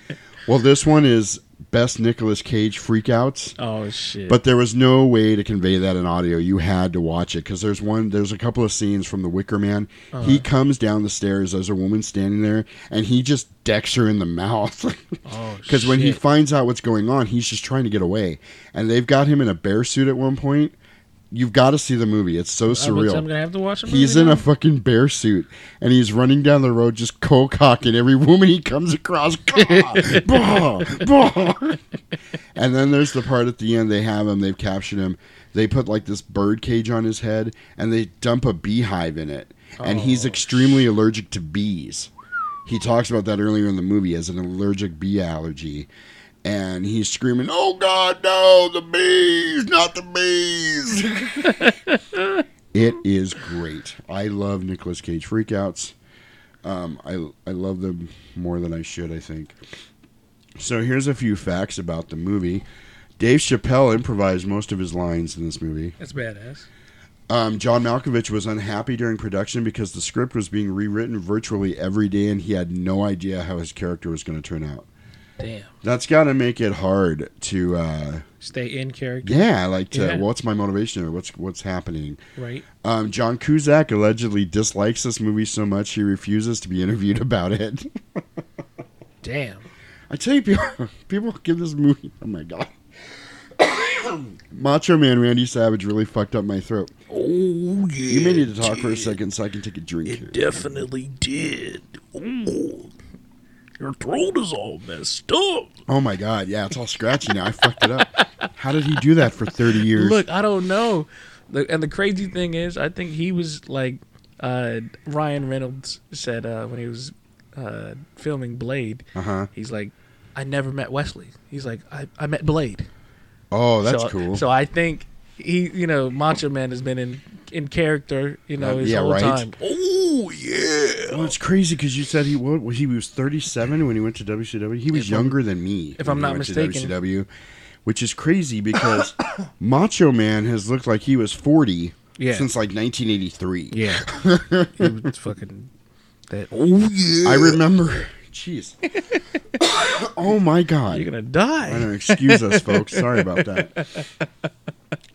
Well, this one is best Nicolas Cage freakouts. Oh shit! But there was no way to convey that in audio. You had to watch it because there's one. There's a couple of scenes from The Wicker Man. Uh-huh. He comes down the stairs. There's a woman standing there, and he just decks her in the (laughs) mouth. Oh, shit. Because when he finds out what's going on, he's just trying to get away. And they've got him in a bear suit at one point. You've got to see the movie. It's so uh, surreal. I'm gonna have to watch the He's in now. a fucking bear suit and he's running down the road just cold cocking every woman he comes across. (laughs) Bah, bah. and then there's the part at the end they have him, they've captured him. They put like this bird cage on his head and they dump a beehive in it. And Oh, he's extremely allergic to bees. He talks about that earlier in the movie as an allergic bee allergy. And he's screaming, "Oh God, no! The bees, not the bees!" (laughs) It is great. I love Nicolas Cage freakouts. Um, I I love them more than I should. I think. So here's a few facts about the movie. Dave Chappelle improvised most of his lines in this movie. That's badass. Um, John Malkovich was unhappy during production because the script was being rewritten virtually every day, and he had no idea how his character was going to turn out. Damn. That's got to make it hard to. Uh, Stay in character. yeah, like to, Yeah. what's my motivation or what's what's happening. Right. Um, John Cusack allegedly dislikes this movie so much he refuses to be (laughs) interviewed about it. Damn. I tell you, people, (laughs) people give this movie. Oh my god. (coughs) Macho Man Randy Savage really fucked up my throat. Oh yeah. You may need to talk for a second so I can take a drink. here. Definitely did. Ooh. Your throat is all messed up. Oh my god, yeah, it's all scratchy now. I fucked it up. How did he do that for thirty years? Look, I don't know. And the crazy thing is, I think he was like uh, Ryan Reynolds said uh, when he was uh, filming Blade. Uh-huh. He's like, I never met Wesley. He's like, I, I met Blade. Oh, that's so, cool. So I think he, you know, Macho Man has been in in character, you know, his yeah, whole right. time. Oh yeah. Well, it's crazy because you said he what, he was 37 when he went to WCW. He was If I'm- younger than me. if when I'm he not went to mistaken. WCW, which is crazy because (coughs) Macho Man has looked like he was 40 Yeah. since like 1983. Yeah. (laughs) He was fucking that. Oh yeah. I remember. Jeez. (coughs) oh my God. You're gonna die. I know. Excuse us, folks. Sorry about that. (laughs)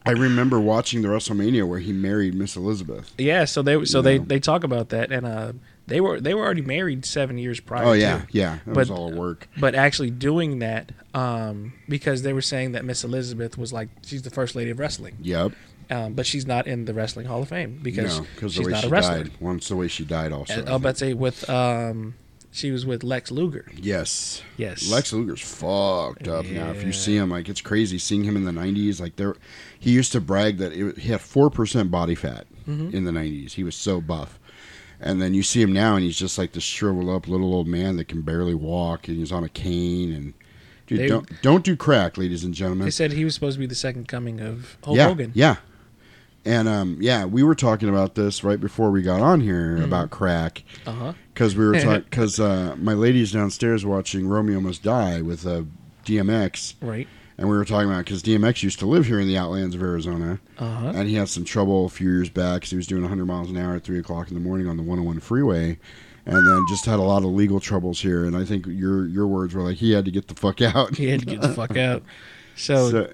I remember watching the WrestleMania where he married Miss Elizabeth. Yeah, so they so they they talk about that, and uh, they were they were already married seven years prior. Oh, yeah, too. yeah, that was all work. But actually doing that, um, because they were saying that Miss Elizabeth was like she's the first lady of wrestling. Yep. Um, but she's not in the Wrestling Hall of Fame because no, she's way not she a wrestler. died. Once the way she died, also. And I'll bet say with um, she was with Lex Luger. Yes. Yes. Lex Luger's fucked up now. If you see him, like it's crazy seeing him in the '90s. Like there, he used to brag that it, he had four percent body fat Mhm. in the '90s. He was so buff, and then you see him now, and he's just like this shriveled up little old man that can barely walk, and he's on a cane. And dude, They- don't don't do crack, ladies and gentlemen. They said he was supposed to be the second coming of Hulk yeah, Hogan. yeah. And um, yeah, we were talking about this right before we got on here Mhm. about crack. Uh-huh. Because we were (laughs) talking. Because uh, my lady's downstairs watching Romeo Must Die with uh, DMX. Right. And we were talking about because DMX used to live here in the outlands of Arizona. Uh-huh. And he had some trouble a few years back because he was doing 100 miles an hour at three o'clock in the morning on the 101 freeway. And then just had a lot of legal troubles here. And I think your your words were like he had to get the fuck out. He had to get the fuck out. (laughs) So, So,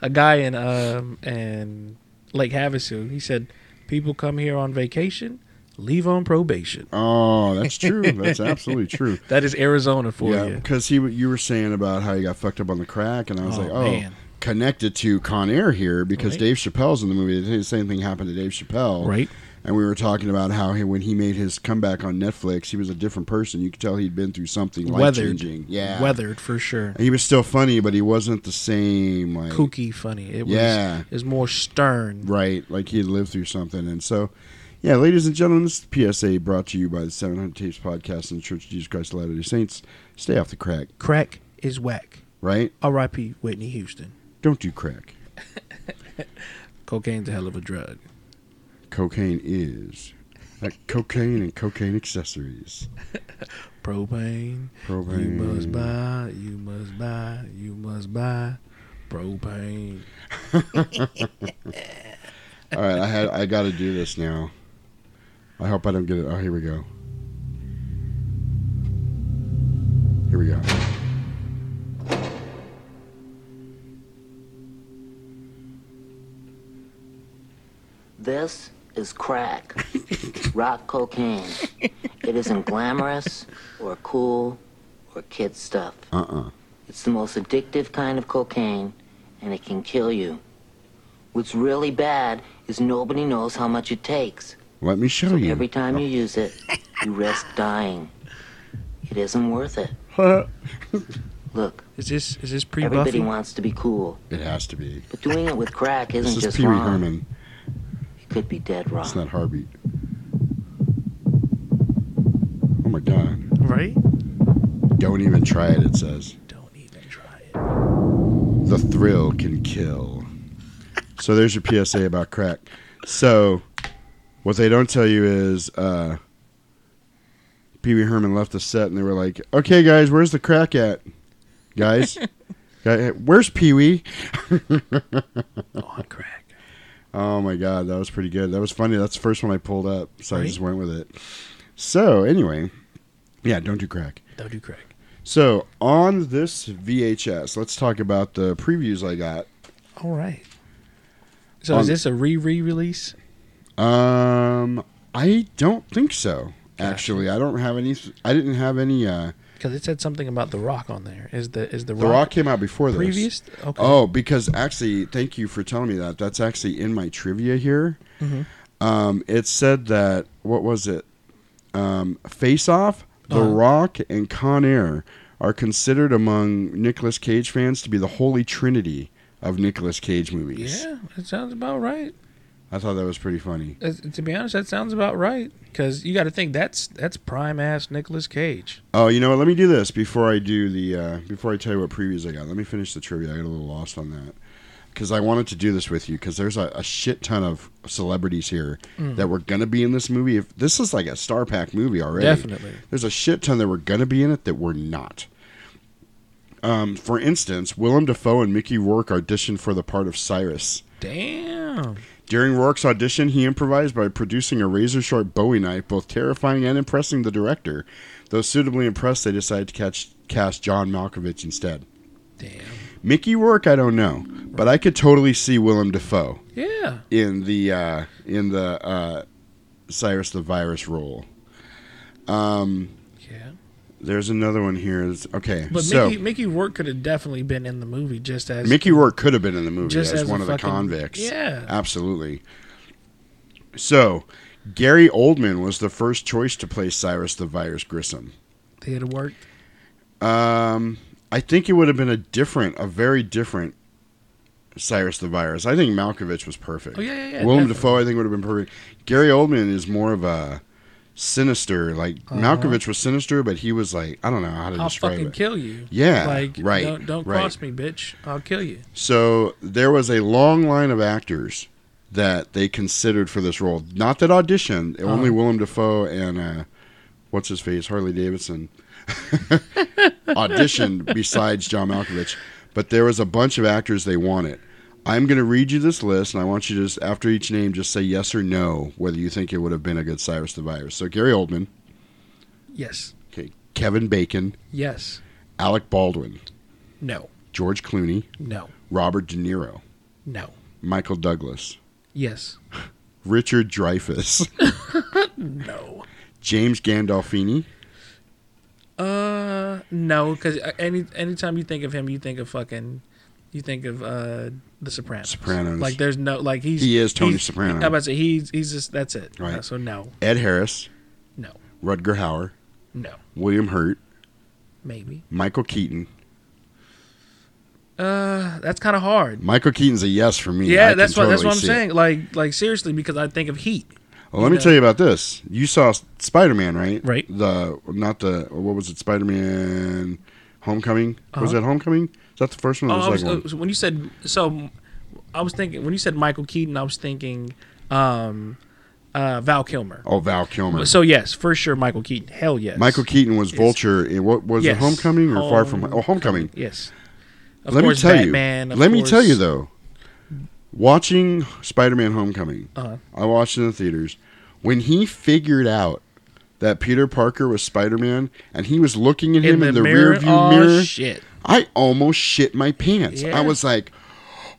a, a guy in um in Lake Havasu, he said, "People come here on vacation, leave on probation." Oh, that's true. (laughs) That's absolutely true. That is Arizona for yeah, you. because he you were saying about how he got fucked up on the crack, and I was Oh, like, oh, man. connected to Con Air here because Right. Dave Chappelle's in the movie. The same thing happened to Dave Chappelle, Right. And we were talking about how he, when he made his comeback on Netflix, he was a different person. You could tell he'd been through something life Weathered. changing. Yeah, Weathered for sure. He was still funny, but he wasn't the same. Like Kooky funny. It was Yeah. is more stern. right, like he had lived through something. And so, yeah, ladies and gentlemen, this is PSA brought to you by the 700 Tapes Podcast and the Church of Jesus Christ of Latter-day Saints. Stay off the crack, Crack is whack. right? R.I.P. Whitney Houston. Don't do crack. (laughs) Cocaine's a hell of a drug. Cocaine is like cocaine and cocaine accessories. Propane. (laughs) Propane. You must buy. You must buy. You must buy. Propane. (laughs) All right, I had I got to do this now. I hope I don't get it. Oh, here we go. Here we go. This is crack. Rock cocaine. It isn't glamorous or cool or kid stuff. Uh-uh. It's the most addictive kind of cocaine, and it can kill you. What's really bad is nobody knows how much it takes. Let me show So you. every time you oh. use it, you risk dying. It isn't worth it. Look, Is this is this pre everybody wants to be cool, It has to be. but doing it with crack isn't This is just Pee Wee wrong. Herman. It could be dead wrong. It's not Heartbeat. Oh my god. Right? Don't even try it, it says. Don't even try it. The thrill can kill. So there's your PSA about crack. So what they don't tell you is uh Pee Wee Herman left the set and they were like, Okay guys, where's the crack at? Guys? (laughs) Where's Pee Wee? On crack. Oh my god, that was pretty good. That was funny. That's the first one I pulled up, so I just went with it. So anyway, yeah, don't do crack. Don't do crack. So on this VHS, let's talk about the previews I got. All right. So On- is this a re re release? Um, I don't think so. Actually, I don't have any. I didn't have any. uh Because it said something about The Rock on there. Is the is the, The Rock came out before this. previous? Okay. Oh, because actually, thank you for telling me that. That's actually in my trivia here. Mhm. Um, it said that what was it? Um, Face Off, The Uh-huh. Rock, and Con Air are considered among Nicolas Cage fans to be the holy trinity of Nicolas Cage movies. Yeah, that sounds about right. I thought that was pretty funny. Uh, to be honest, that sounds about right. Because you got to think that's that's prime ass Nicolas Cage. Oh, you know what? Let me do this before I do the uh, before I tell you what previews I got. Let me finish the trivia. I got a little lost on that because I wanted to do this with you because there's a, a shit ton of celebrities here Mm. that were gonna be in this movie. If this is like a star pack movie already, Definitely. There's a shit ton that were gonna be in it that were not. Um, for instance, Willem Dafoe and Mickey Rourke auditioned for the part of Cyrus. Damn. During Rourke's audition, he improvised by producing a razor sharp Bowie knife, both terrifying and impressing the director. Though suitably impressed, they decided to catch, cast John Malkovich instead. Damn. Mickey Rourke, I don't know, but I could totally see Willem Dafoe Yeah. in the uh, in the uh, Cyrus the Virus role. Um. There's another one here. Okay, But so Mickey Mickey Rourke could have definitely been in the movie just as Mickey Rourke could have been in the movie Just as, as one of the convicts. yeah. absolutely. So, Gary Oldman was the first choice to play Cyrus the Virus Grissom. They'd have worked. Um, I think it would have been a different, a very different Cyrus the Virus. I think Malkovich was perfect. Oh, yeah, yeah, yeah, Willem definitely. Dafoe, I think would have been perfect. Gary Oldman is more of a sinister. Like Uh-huh. Malkovich was sinister, but he was like I don't know how to I'll describe fucking kill you. Yeah, Like right, Don't, don't right. cross me, bitch. I'll kill you. So there was a long line of actors that they considered for this role. Not that auditioned. Only Uh-huh. Willem Dafoe and uh, what's his face, Harley Davidson, (laughs) auditioned besides John Malkovich. But there was a bunch of actors they wanted. I'm going to read you this list, and I want you to just after each name just say yes or no whether you think it would have been a good Cyrus the Virus. So Gary Oldman, Yes. okay, Kevin Bacon, Yes. Alec Baldwin, No. George Clooney, No. Robert De Niro, No. Michael Douglas. Yes. (laughs) Richard Dreyfuss, (laughs) (laughs) No. James Gandolfini, Uh, no, because any anytime you think of him, you think of fucking You think of uh, The Sopranos. Sopranos. Like there's no like he's He is Tony he's- Soprano. I'm about to say he's he's just that's it. Right. Uh, so no, Ed Harris, no, Rutger Hauer, no, William Hurt, maybe. Michael Keaton. Uh, that's kind of hard. Michael Keaton's a yes for me. Yeah, I that's what that's what I'm see it. saying. Like like seriously, because I think of Heat. Well, let me tell you about this. You saw Spider Man, right? Right. The not the what was it? Spider Man Homecoming. Was Uh-huh. it Homecoming? That the first one? Oh, was, uh, when you said so, I was thinking when you said Michael Keaton, I was thinking um, uh, Val Kilmer. Oh, Val Kilmer. So yes, for sure, Michael Keaton. Hell yes. Michael Keaton was Yes. Vulture in what was Yes. it? Homecoming or Far From? Home- Oh, Homecoming. Yes. Of let course, me tell Batman, you. Let me tell you though. Watching Spider Man Homecoming, Uh-huh. I watched in the theaters. When he figured out that Peter Parker was Spider Man and he was looking at In him the in the mirror? rear view Oh, mirror, shit. I almost shit my pants. Yeah. I was like,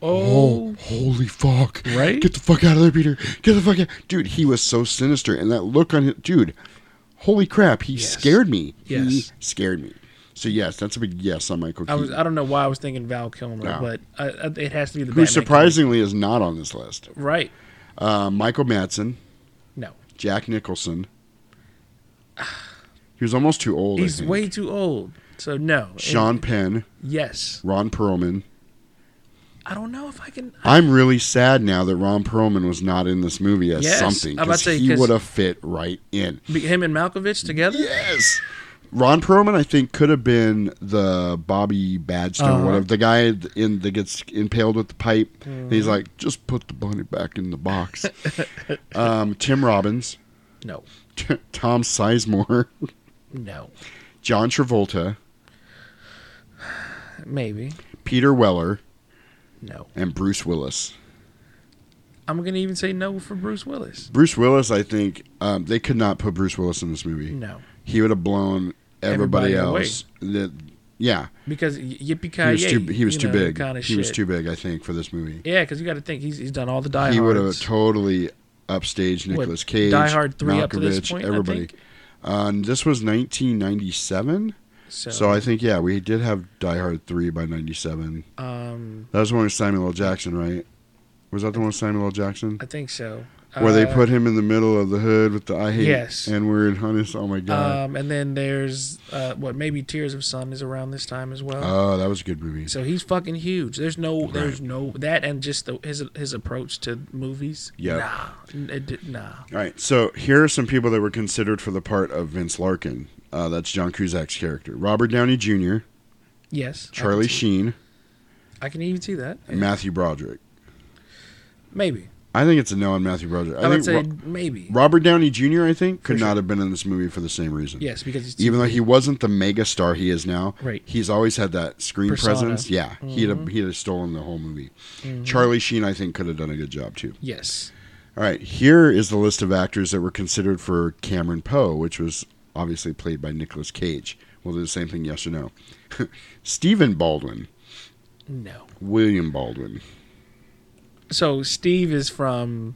Oh, holy fuck. Right? Get the fuck out of there, Peter. Get the fuck out. Dude, he was so sinister. And that look on his. Dude, holy crap. He scared me. He scared me. So, yes, that's a big yes on Michael I was I don't know why I was thinking Val Kilmer, No. but uh, uh, it has to be the who Batman surprisingly is not on this list. right. Uh, Michael Madsen, No, Jack Nicholson. (sighs) He was almost too old. He's way too old. So no. Sean And- Penn, yes. Ron Perlman. I don't know if I can. I'm really sad now that Ron Perlman was not in this movie as Yes, something because he would have fit right in. Him and Malkovich together. Yes. Ron Perlman, I think, could have been the Bobby Badstone, Uh-huh. whatever the guy in that gets impaled with the pipe. He's Mhm. like, just put the bunny back in the box. (laughs) um, Tim Robbins, No. Tom Sizemore, No. John Travolta, Maybe. Peter Weller, No. and Bruce Willis. I'm gonna even say no for Bruce Willis. Bruce Willis, I think um, they could not put Bruce Willis in this movie. No. he would have blown everybody, Everybody else. That, yeah, Because yippee he was too he was too big. Kind of he was too big, I think, for this movie. Yeah, because you got to think he's he's done all the Die he would have Hards. totally upstaged What, Nicolas Cage, Die Hard 3 up to this Malkovich, point, I everybody. think? And this was 1997. So- So, I think yeah, we did have Die Hard 3 by 97. Um, that was one with Samuel L. Jackson, right? Was that the one with Samuel L. Jackson? I think so. Where they Uh, put him in the middle of the hood with the I hate Yes. and we're honest. Oh my god. Um, and then there's uh, what maybe Tears of Sun is around this time as well. oh, that was a good movie. So he's fucking huge. There's no, there's no that, and just the, his his approach to movies. Yeah, Nah, it nah. All right, so here are some people that were considered for the part of Vince Larkin. Uh, that's John Cusack's character. Robert Downey Jr., Yes. Charlie see- Sheen, I can even see that. and Matthew Broderick. Maybe. I think it's a no on Matthew Broderick. I would think say maybe. Robert Downey Jr. I think could For not have been in this movie for the same reason. Yes, because even though he wasn't the mega star he is now, Right. He's always had that screen Persona. presence. Yeah, he'd have Mhm. he'd have stolen the whole movie. Mhm. Charlie Sheen, I think, could have done a good job too. Yes. All right, here is the list of actors that were considered for Cameron Poe, which was obviously played by Nicolas Cage. We'll do the same thing, yes or no. (laughs) Stephen Baldwin, No. William Baldwin, So Steve is from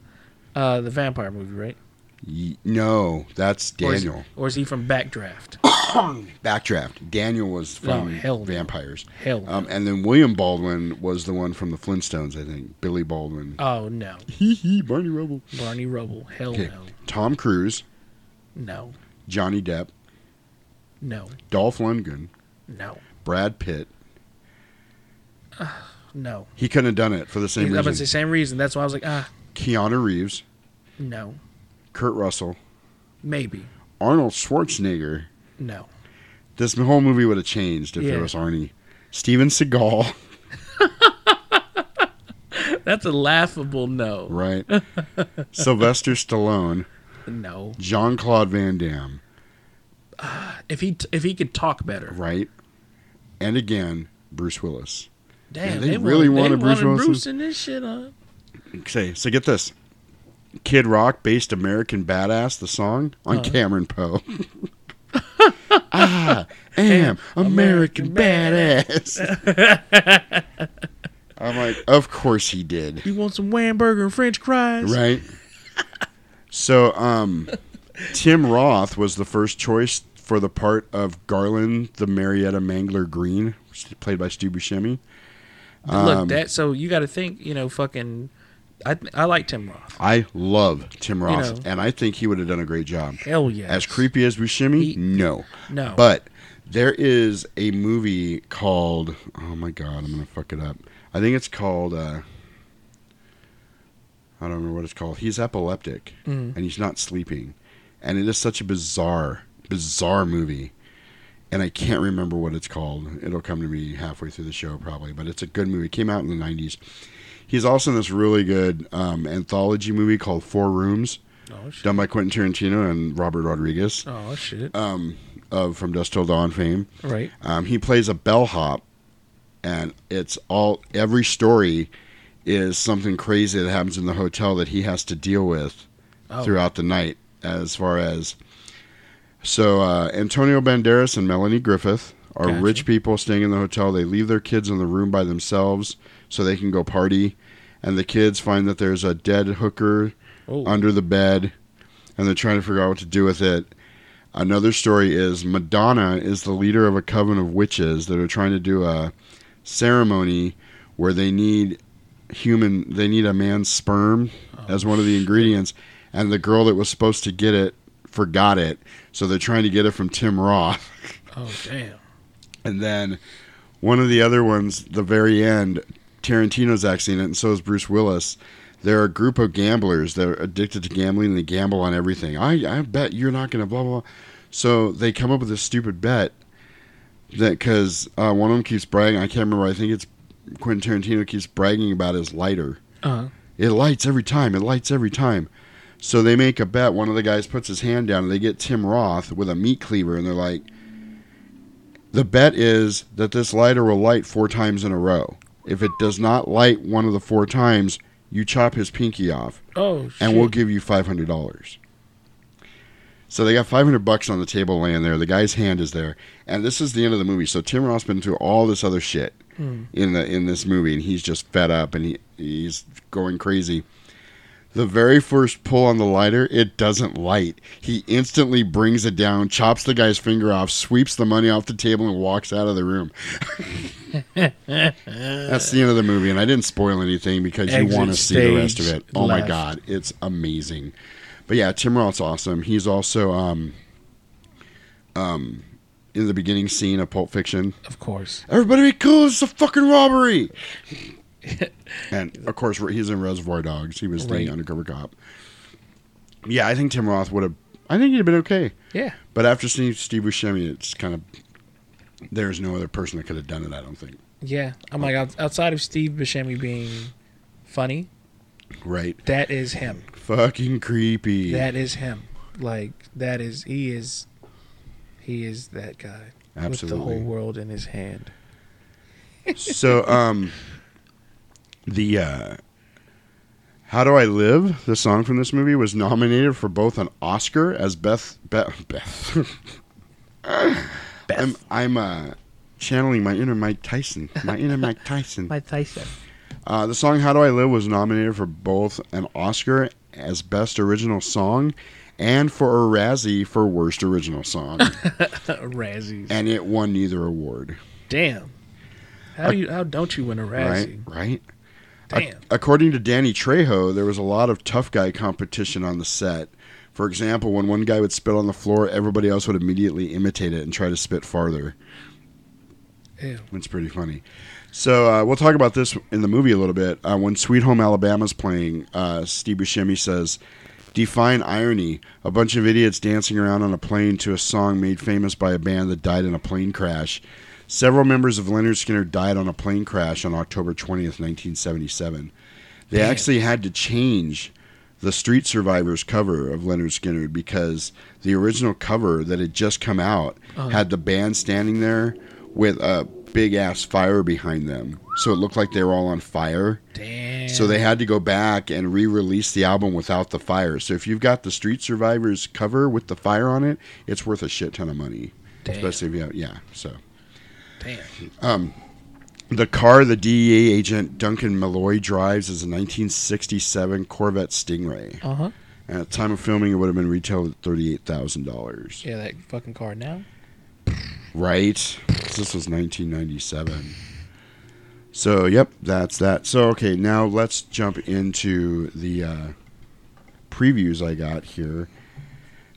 uh, the vampire movie, right? Ye- no, that's Or is- Daniel. Or is, he from Backdraft? (coughs) Backdraft. Daniel was Oh, from hell no. Vampires. Hell no. Um, and then William Baldwin was the one from the Flintstones, I think. Billy Baldwin. Oh no. Hee hee, Barney Rubble. Barney Rubble. Hell Okay. no. Tom Cruise, No. Johnny Depp, No. Dolph Lundgren, No. Brad Pitt. (sighs) No. He couldn't have done it for the same I'm about to reason. say same reason. That's why I was like, ah, Keanu Reeves, no. Kurt Russell, Maybe. Arnold Schwarzenegger. No. This whole movie would have changed if Yeah. it was Arnie. Steven Seagal, (laughs) That's a laughable no. right? Sylvester Stallone, No. Jean Claude Van Damme, If he t- if he could talk better. right? And again, Bruce Willis. Damn, Man, they, they, really wanted, wanted, they Bruce wanted Willis. Bruce in this shit, huh? Okay, so get this. Kid Rock based American Badass, the song, on Uh-huh. Cameron Poe. I (laughs) am (laughs) American, Badass. I'm like, of course he did. You want some Whamburger and French fries? Right? (laughs) so, um, Tim Roth was the first choice for the part of Garland, the Marietta Mangler Green, played by Stu Buscemi. Um, Look, that so you got to think. You know, fucking. I I like Tim Roth. I love Tim You Roth, know. and I think he would have done a great job. Hell yeah! As creepy as Buscemi, no. No. But there is a movie called. Oh my god, I'm gonna fuck it up. I think it's called. Uh, I don't remember what it's called. He's epileptic, Mhm. and he's not sleeping, and it is such a bizarre, bizarre movie. And I can't remember what it's called. It'll come to me halfway through the show, probably. But it's a good movie. It came out in the '90s. He's also in this really good um, anthology movie called Four Rooms, Oh, shit. done by Quentin Tarantino and Robert Rodriguez. Oh shit. Um, of From Dusk Till Dawn fame. Right. Um, he plays a bellhop, and it's all every story is something crazy that happens in the hotel that he has to deal with Oh. throughout the night. As far as so, uh, Antonio Banderas and Melanie Griffith are Gotcha. rich people staying in the hotel. They leave their kids in the room by themselves so they can go party, and the kids find that there's a dead hooker Oh. under the bed, and they're trying to figure out what to do with it. Another story is Madonna is the leader of a coven of witches that are trying to do a ceremony where they need human they need a man's sperm as one of the ingredients. And the girl that was supposed to get it forgot it. So they're trying to get it from Tim Roth. Oh damn. and then one of the other ones the very end Tarantino's in it and so is Bruce Willis. They're a group of gamblers that are addicted to gambling and they gamble on everything. I, I bet you're not going to blah blah blah. So they come up with this stupid bet that because uh, one of them keeps bragging I can't remember I think it's Quentin Tarantino keeps bragging about his lighter Uh-huh. it lights every time. It lights every time. So they make a bet. One of the guys puts his hand down, and they get Tim Roth with a meat cleaver, and they're like, "The bet is that this lighter will light four times in a row. If it does not light one of the four times, you chop his pinky off, Oh shit. and we'll give you five hundred dollars." So they got five hundred bucks on the table laying there. The guy's hand is there, and this is the end of the movie. So Tim Roth's been through all this other shit Hmm. in the in this movie, and he's just fed up and he he's going crazy. The very first pull on the lighter, it doesn't light. He instantly brings it down, chops the guy's finger off, sweeps the money off the table, and walks out of the room. (laughs) That's the end of the movie, and I didn't spoil anything because you want to see the rest of it. Oh my god, it's amazing. But yeah, Tim Roth's awesome. He's also um um in the beginning scene of Pulp Fiction. Of course. Everybody be cool, it's a fucking robbery. (laughs) and of course, he's in Reservoir Dogs. He was Right. the undercover cop. Yeah, I think Tim Roth would have. I think he'd have been okay. Yeah. But after seeing Steve Buscemi, it's kind of. There's no other person that could have done it. I don't think. Yeah. I'm like outside of Steve Buscemi being funny, Right. that is him. Fucking creepy. That is him. Like that is he is he is that guy. With the whole world in his hand. so (laughs) um the uh how do i live the song from this movie was nominated for both an oscar as beth beth. Beth, (laughs) i'm i'm uh channeling my inner mike tyson my inner mike (laughs) tyson. Mike Tyson. uh, the song how do i live was nominated for both an oscar as best original song and for a razzie for worst original song (laughs) Razzies. and it won neither award Damn. How do you how don't you win a Razzie? Right, right. Damn. Ac- according to Danny Trejo, there was a lot of tough guy competition on the set. For example, when one guy would spit on the floor, everybody else would immediately imitate it and try to spit farther. Ew. It's pretty funny. So uh, we'll talk about this in the movie a little bit. Uh, when Sweet Home Alabama's playing, uh, Steve Buscemi says, "Define irony: A bunch of idiots dancing around on a plane to a song made famous by a band that died in a plane crash." Several members of Lynyrd Skynyrd died on a plane crash on October 20th, 1977. They Damn. actually had to change the Street Survivors cover of Lynyrd Skynyrd because the original cover that had just come out Uh-huh. had the band standing there with a big ass fire behind them. So it looked like they were all on fire. Damn. So they had to go back and re-release the album without the fire. So if you've got the Street Survivors cover with the fire on it, it's worth a shit ton of money. Damn. Especially if you have, yeah. So Damn. um, the car the DEA agent Duncan Malloy drives is a 1967 Corvette Stingray. Uh huh. At the time of filming, it would have been retailed at thirty-eight thousand dollars. Yeah, that fucking car now. Right? This was 1997. So yep, that's that. So okay, now let's jump into the uh, previews I got here.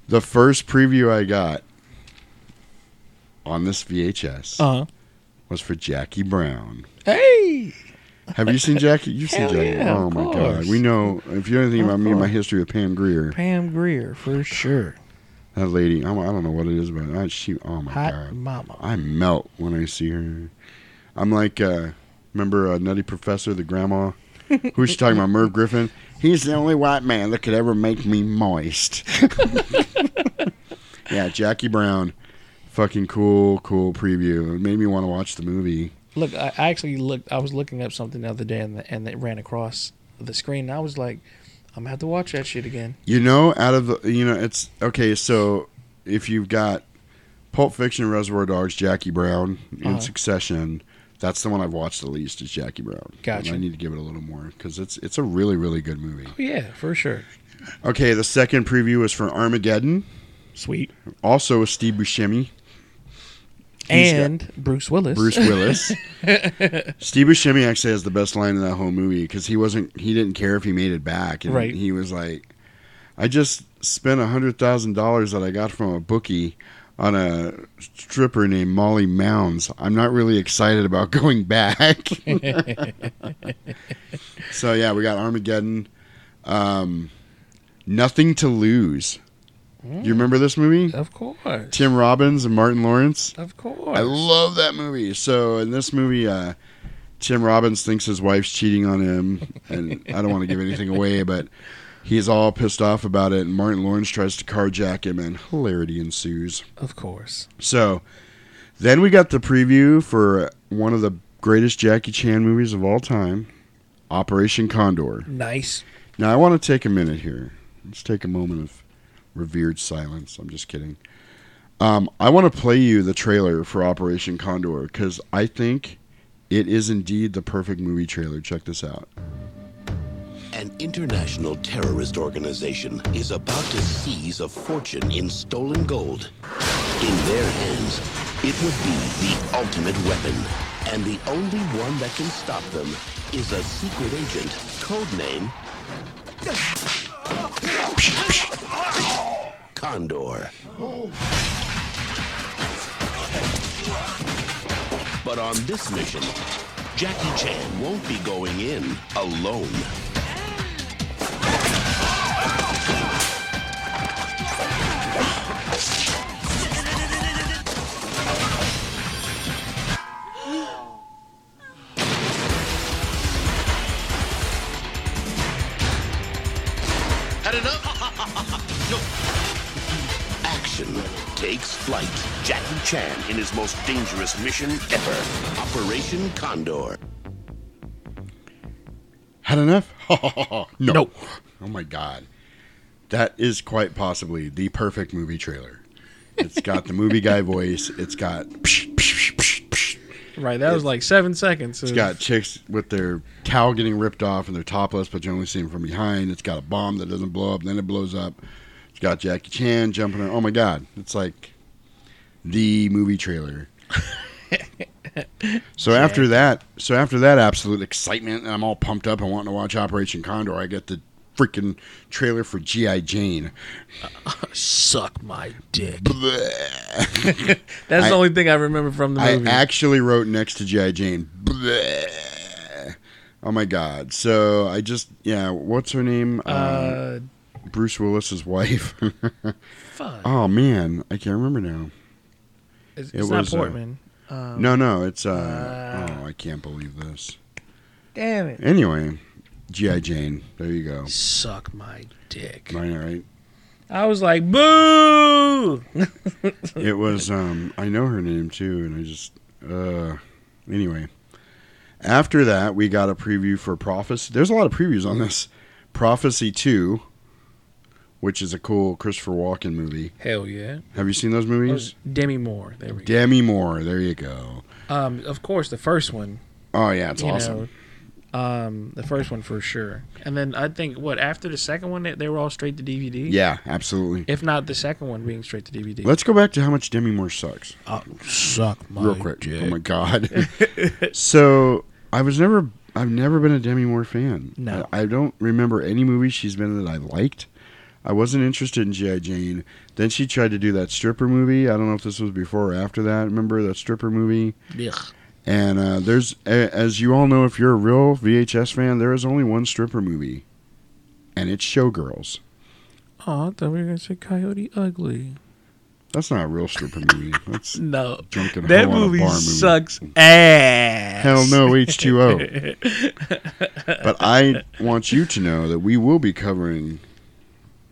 The first preview I got on this VHS Uh-huh. was for Jackie Brown. Hey. Have you seen Jackie? You've seen Hell Jackie. yeah, oh my god. We know if you know anything about me and my history with Pam Grier. Pam Grier for sure. That lady, I'm, I don't know what it is, but I, she, oh my Hot god, mama. I melt when I see her. I'm like, uh, remember uh, Nutty Professor, the grandma? (laughs) Who's she talking about? Merv Griffin. He's the only white man that could ever make me moist. (laughs) yeah, Jackie Brown, fucking cool, cool preview. It made me want to watch the movie. Look, I actually looked. I was looking up something the other day, and and it ran across the screen. And I was like, I'm gonna have to watch that shit again. You know, out of the, you know, it's okay. So if you've got Pulp Fiction, Reservoir Dogs, Jackie Brown in Uh-huh. succession, that's the one I've watched the least is Jackie Brown. Gotcha. And I need to give it a little more because it's it's a really really good movie. Oh yeah, for sure. Okay, the second preview was for Armageddon. Sweet. Also with Steve Buscemi. He's got- And Bruce Willis. Bruce Willis. (laughs) Steve Buscemi actually has the best line in that whole movie because he wasn't he didn't care if he made it back, and Right. he was like, "I just spent a hundred thousand dollars that I got from a bookie on a stripper named Molly Mounds. I'm not really excited about (laughs) going back." (laughs) so yeah, we got Armageddon. Um, Nothing to lose. You remember this movie? Of course. Tim Robbins and Martin Lawrence. Of course. I love that movie. So in this movie, uh, Tim Robbins thinks his wife's cheating on him, (laughs) and I don't want to give anything away, but he's all pissed off about it. And Martin Lawrence tries to carjack him, and hilarity ensues. Of course. So then we got the preview for one of the greatest Jackie Chan movies of all time, Operation Condor. Nice. Now I want to take a minute here. Let's take a moment of revered silence. I'm just kidding. Um, I want to play you the trailer for Operation Condor because I think it is indeed the perfect movie trailer. Check this out. An international terrorist organization is about to seize a fortune in stolen gold. In their hands, it would be the ultimate weapon. And the only one that can stop them is a secret agent, codename Condor. But on this mission, Jackie Chan won't be going in alone. No. Action takes flight. Jackie Chan in his most dangerous mission ever. Operation Condor. Had enough? (laughs) no. Nope. Oh my god. That is quite possibly the perfect movie trailer. It's got the movie guy voice. It's got Right. That was like seven seconds. It's of- got chicks with their towel getting ripped off and they're topless, but you only see them from behind. It's got a bomb that doesn't blow up, then it blows up. Got Jackie Chan jumping. around. Oh my god! It's like the movie trailer. (laughs) so after that, so after that absolute excitement, and I'm all pumped up and wanting to watch Operation Condor. I get the freaking trailer for GI Jane. (laughs) Suck my dick. (laughs) That's I- the only thing I remember from the movie. I actually wrote next to GI Jane. Bleh. Oh my god! So I just yeah, what's her name? Uh, Bruce Willis's wife. (laughs) Fuck. Oh man, I can't remember now. It's- It it's not was, uh, Portman. Um, no, no, it's uh, oh, I can't believe this. Damn it. Anyway, GI Jane. There you go. Suck my dick. I right? I was like, boo. (laughs) it was um I know her name too and I just uh anyway. After that, we got a preview for Prophecy. There's a lot of previews on this. Prophecy 2, which is a cool Christopher Walken movie. Hell yeah. Have you seen those movies? Demi Moore. There we go. Demi Moore. There you go. Um, of course, the first one. Oh yeah, it's awesome. know, um, the first one for sure, and then I think what after the second one they, they were all straight to DVD. Yeah, absolutely. If not the second one being straight to DVD. Let's go back to how much Demi Moore sucks. Oh, suck my Real quick. dick. Oh my god. (laughs) so I was never. I've never been a Demi Moore fan. No. I, I don't remember any movie she's been in that I liked. I wasn't interested in G.I. Jane. Then she tried to do that stripper movie. I don't know if this was before or after that. Remember that stripper movie? Ugh. And uh, there's, as you all know, if you're a real VHS fan, there is only one stripper movie, and it's Showgirls. Oh, I thought we were gonna say Coyote Ugly. That's not a real stripper movie. (laughs) That's No, drunken that hoe on a movie bar movie. sucks ass. Hell no, (laughs) H2O. (laughs) but I want you to know that we will be covering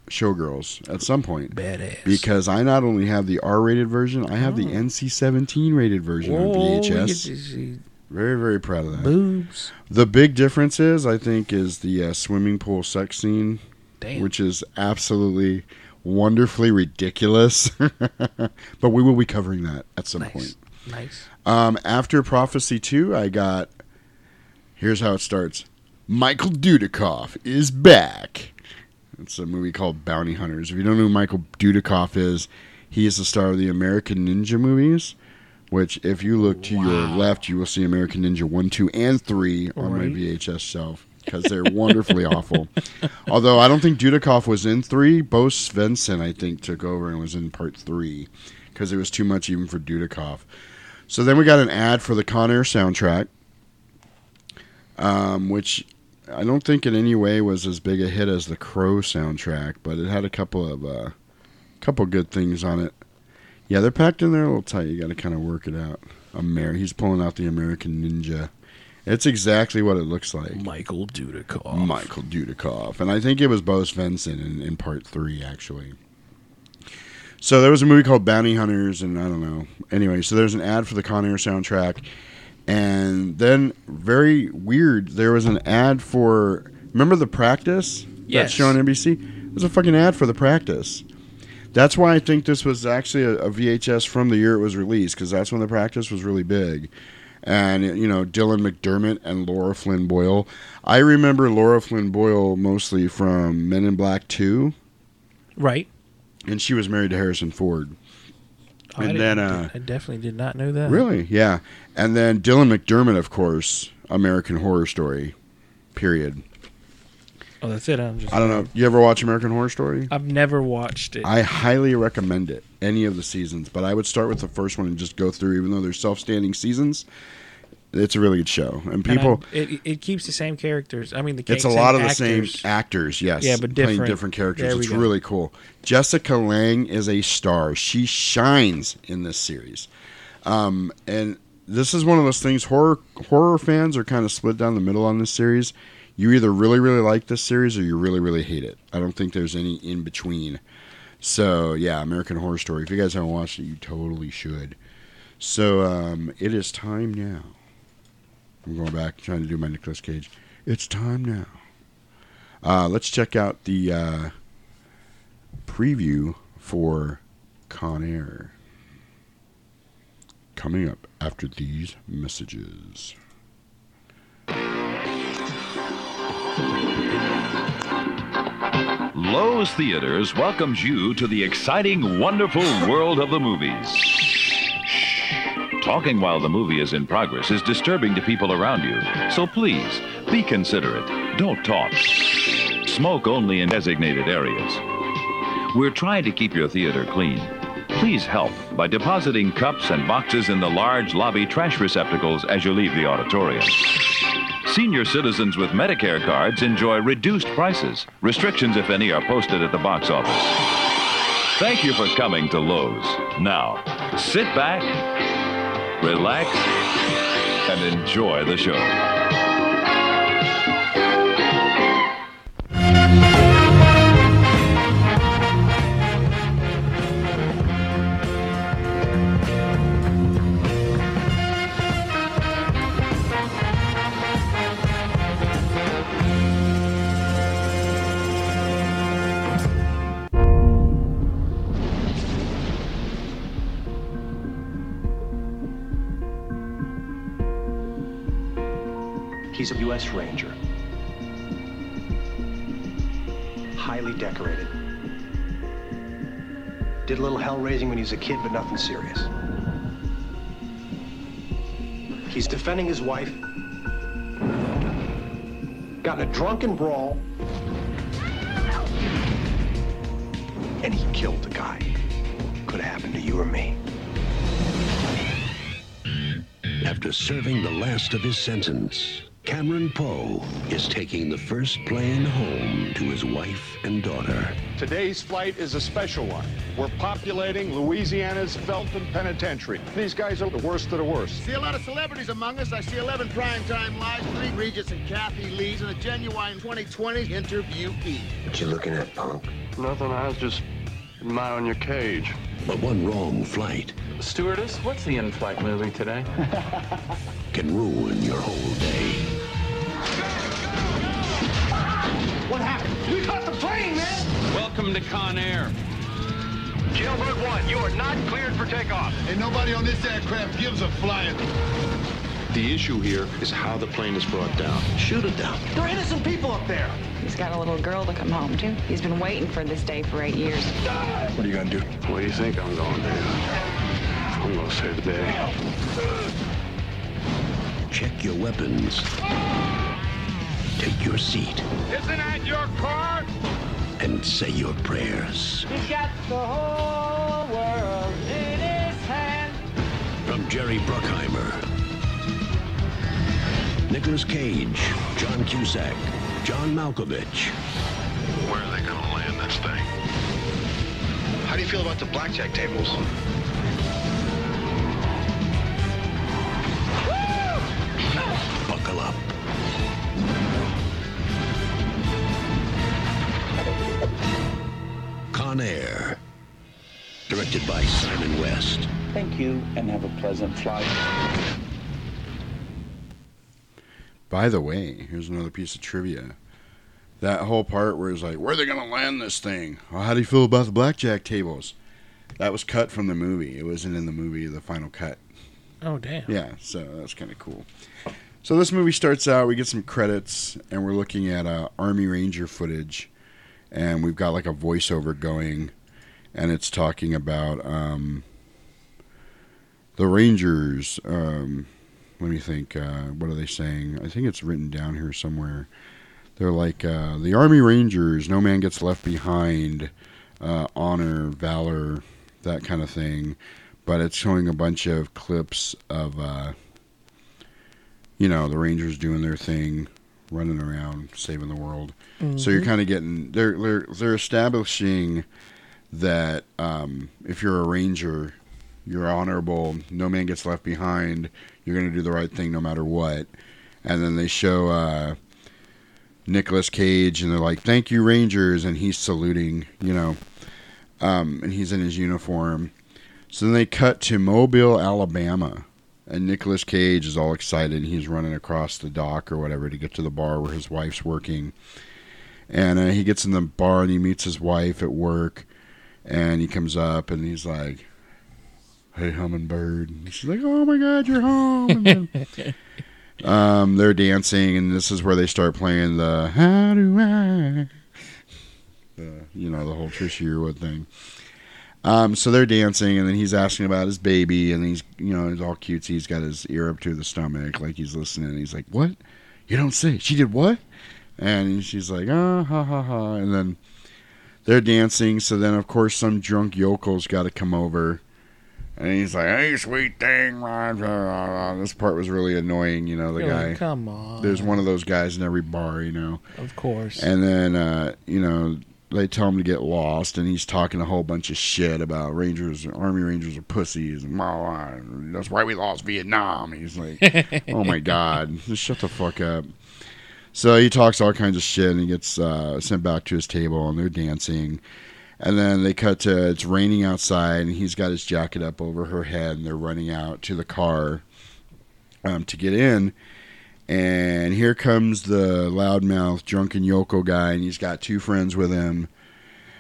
Showgirls at some point. Badass. Because I not only have the R-rated version, I have the NC-17 rated version on Oh, VHS. Very, very proud of that. boobs. The big difference is, I think, is the uh, swimming pool sex scene, Damn. which is absolutely wonderfully ridiculous. (laughs) but we will be covering that at some point. Nice. Um, after Prophecy 2, I got. Here's how it starts Michael Dudikoff is back. It's a movie called Bounty Hunters. If you don't know who Michael Dudikoff is, he is the star of the American Ninja movies. Which, if you look to your left, you will see American Ninja 1, 2, and 3 on my VHS shelf because they're wonderfully (laughs) awful. Although I don't think Dudikoff was in 3, Bo Svenson, I think, took over and was in part 3 because it was too much even for Dudikoff. So then we got an ad for the Con Air soundtrack, um, which I don't think in any way was as big a hit as the Crow soundtrack, but it had a couple of uh, couple good things on it. Yeah, they're packed in there a little tight. You got to kind of work it out. Amer- he's pulling out the American Ninja. It's exactly what it looks like. Michael Dudikoff. Michael Dudikoff, and I think it was Bo Svenson in, in part three actually. So there was a movie called Bounty Hunters, and I don't know. Anyway, so there's an ad for the Con Air soundtrack, and then very weird, there was an ad for remember the Practice Yes. that show on NBC. There's a fucking ad for the Practice. That's why I think this was actually a, a VHS from the year it was released, because that's when the Practice was really big. And you know Dylan McDermott and Laura Flynn Boyle. I remember Laura Flynn Boyle mostly from Men in Black Two, Right. and she was married to Harrison Ford. I and didn't- then, uh, I definitely did not know that. Really? Yeah. And then Dylan McDermott, of course, American Horror Story. Period. Oh, that's it. I'm just. I don't know. You ever watch American Horror Story? I've never watched it. I highly recommend it. Any of the seasons, but I would start with the first one and just go through. Even though they're self-standing seasons, it's a really good show. And And people, I- it, it keeps the same characters. I mean, the it's a lot of the same actors. Yes, Yeah, but playing different. different characters. It's go. really cool. Jessica Lange is a star. She shines in this series, um, and this is one of those things. Horror horror fans are kind of split down the middle on this series. You either really really like this series or you really really hate it. I don't think there's any in between. So yeah, American Horror Story. If you guys haven't watched it, you totally should. So um, it is time now. I'm going back trying to do my Nicolas Cage. It's time now. Uh, let's check out the uh, preview for Con Air. Coming up after these messages. Loews Theaters welcomes you to the exciting, wonderful world of the movies. Talking while the movie is in progress is disturbing to people around you, so please be considerate. Don't talk. Smoke only in designated areas. We're trying to keep your theater clean. Please help by depositing cups and boxes in the large lobby trash receptacles as you leave the auditorium. Senior citizens with Medicare cards enjoy reduced prices. Restrictions, if any, are posted at the box office. Thank you for coming to Loews. Now, sit back, relax, and enjoy the show. U.S. Ranger. Highly decorated. Did a little hell raising when he was a kid, but nothing serious. He's defending his wife got in a drunken brawl, and he killed the guy. Could have happened to you or me. After serving the last of his sentence, Cameron Poe is taking the first plane home to his wife and daughter. Today's flight is a special one. We're populating Louisiana's Felton Penitentiary. These guys are the worst of the worst. See a lot of celebrities among us. I see 11 primetime lives, three Regis and Kathie Lees, and a genuine 2020 interviewee. What you looking at, punk? Nothing, I was just admiring your cage. But one wrong flight Stewardess, what's the in-flight movie today? (laughs) can ruin your whole day. What happened? We caught the plane, man! Welcome to Con Air. Jailbird 1, you are not cleared for takeoff. And nobody on this aircraft gives a flying. The issue here is how the plane is brought down. Shoot it down. There are innocent people up there. He's got a little girl to come home to. He's been waiting for this day for eight years. What are you gonna do? What do you think I'm going to do? I'm gonna save the day. Check your weapons. Take your seat Isn't that your car? and say your prayers. He's got the whole world in his hand. From Jerry Bruckheimer, Nicolas Cage, John Cusack, John Malkovich, Where are they gonna land this thing? How do you feel about the blackjack tables? Con Air, directed by Simon West. Thank you, and have a pleasant flight. By the way, here's another piece of trivia. That whole part where it's like, where are they going to land this thing? Well, how do you feel about the blackjack tables? That was cut from the movie. It wasn't in the movie, the final cut. Oh damn. Yeah, so that's kind of cool. So this movie starts out. We get some credits, and we're looking at uh, Army Ranger footage, and we've got like a voiceover going, and it's talking about um, the Rangers. Um, let me think. Uh, what are they saying? I think it's written down here somewhere. They're like uh, the Army Rangers. No man gets left behind. Uh, honor, valor, that kind of thing. But it's showing a bunch of clips of, uh, you know, the Rangers doing their thing, running around, saving the world. So you're Mhm. kind of getting they're they're they're establishing that um, if you're a Ranger, you're honorable. No man gets left behind. You're going to do the right thing no matter what. And then they show uh, Nicolas Cage, and they're like, "Thank you, Rangers," and he's saluting, you know, um, and he's in his uniform. So then they cut to Mobile, Alabama, and Nicolas Cage is all excited. And he's running across the dock or whatever to get to the bar where his wife's working. And uh, he gets in the bar and he meets his wife at work, and he comes up and he's like, "Hey, hummingbird." And she's like, "Oh my God, you're home." And then, (laughs) um, they're dancing, and this is where they start playing the "How do I," the, you know, the whole Trisha Yearwood thing. Um, so they're dancing, and then he's asking about his baby, and he's, you know, he's all cutesy. He's got his ear up to the stomach, like he's listening. He's like, "What? You don't say? She did what?" And she's like, "Ah, ha, ha, ha." And then they're dancing. So then, of course, some drunk yokel's got to come over, and he's like, "Hey, sweet thing." blah, blah, blah, blah." This part was really annoying. You know, the You're guy. like, "Come on." There's one of those guys in every bar. You know. Of course. And then, uh, you know, they tell him to get lost, and he's talking a whole bunch of shit about Rangers, Army Rangers are pussies, and blah, blah, blah. that's why we lost Vietnam. He's like, (laughs) oh my god, just shut the fuck up. So he talks all kinds of shit, and he gets uh, sent back to his table, and they're dancing. And then they cut to it's raining outside, and he's got his jacket up over her head, and they're running out to the car um, to get in. And here comes the loudmouth drunken Yoko guy, and he's got two friends with him.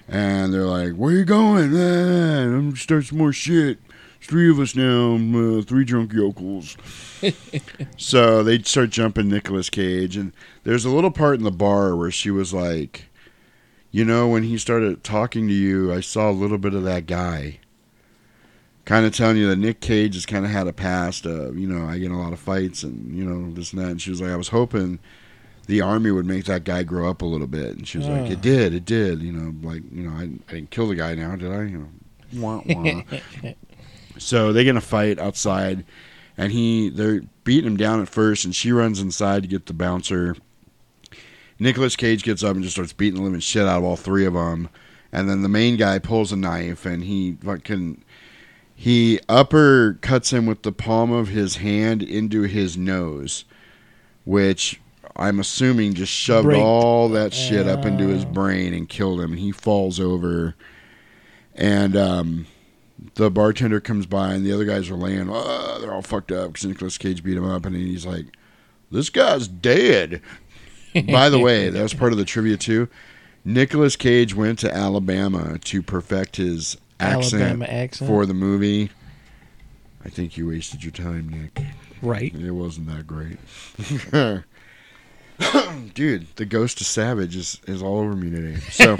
And they're like, "Where you going?" Ah, I'm gonna start some more shit. There's three of us now, uh, three drunk yokels. (laughs) so they start jumping Nicolas Cage, and there's a little part in the bar where she was like, "You know, when he started talking to you, I saw a little bit of that guy." Kind of telling you that Nick Cage has kind of had a past of, you know, I get in a lot of fights and, you know, this and that. And she was like, I was hoping the army would make that guy grow up a little bit. And she was like, Oh. "It ah. did, it did." You know, like you know, I, I didn't kill the guy now, did I? You know, wah, wah. (laughs) so they get in a fight outside, and he they're beating him down at first, and she runs inside to get the bouncer. Nicolas Cage gets up and just starts beating the living shit out of all three of them, and then the main guy pulls a knife and he fucking he upper cuts him with the palm of his hand into his nose, which I'm assuming just shoved Break. all that shit up into his brain and killed him. And he falls over, and um, the bartender comes by, and the other guys are laying. "Ah," they're all fucked up because Nicolas Cage beat him up, and he's like, "This guy's dead." (laughs) By the way, that was part of the trivia too. Nicolas Cage went to Alabama to perfect his accent, Alabama accent? for the movie. I think you wasted your time, Nick. Right. It wasn't that great. (laughs) Dude, the ghost of Savage is, is all over me today. So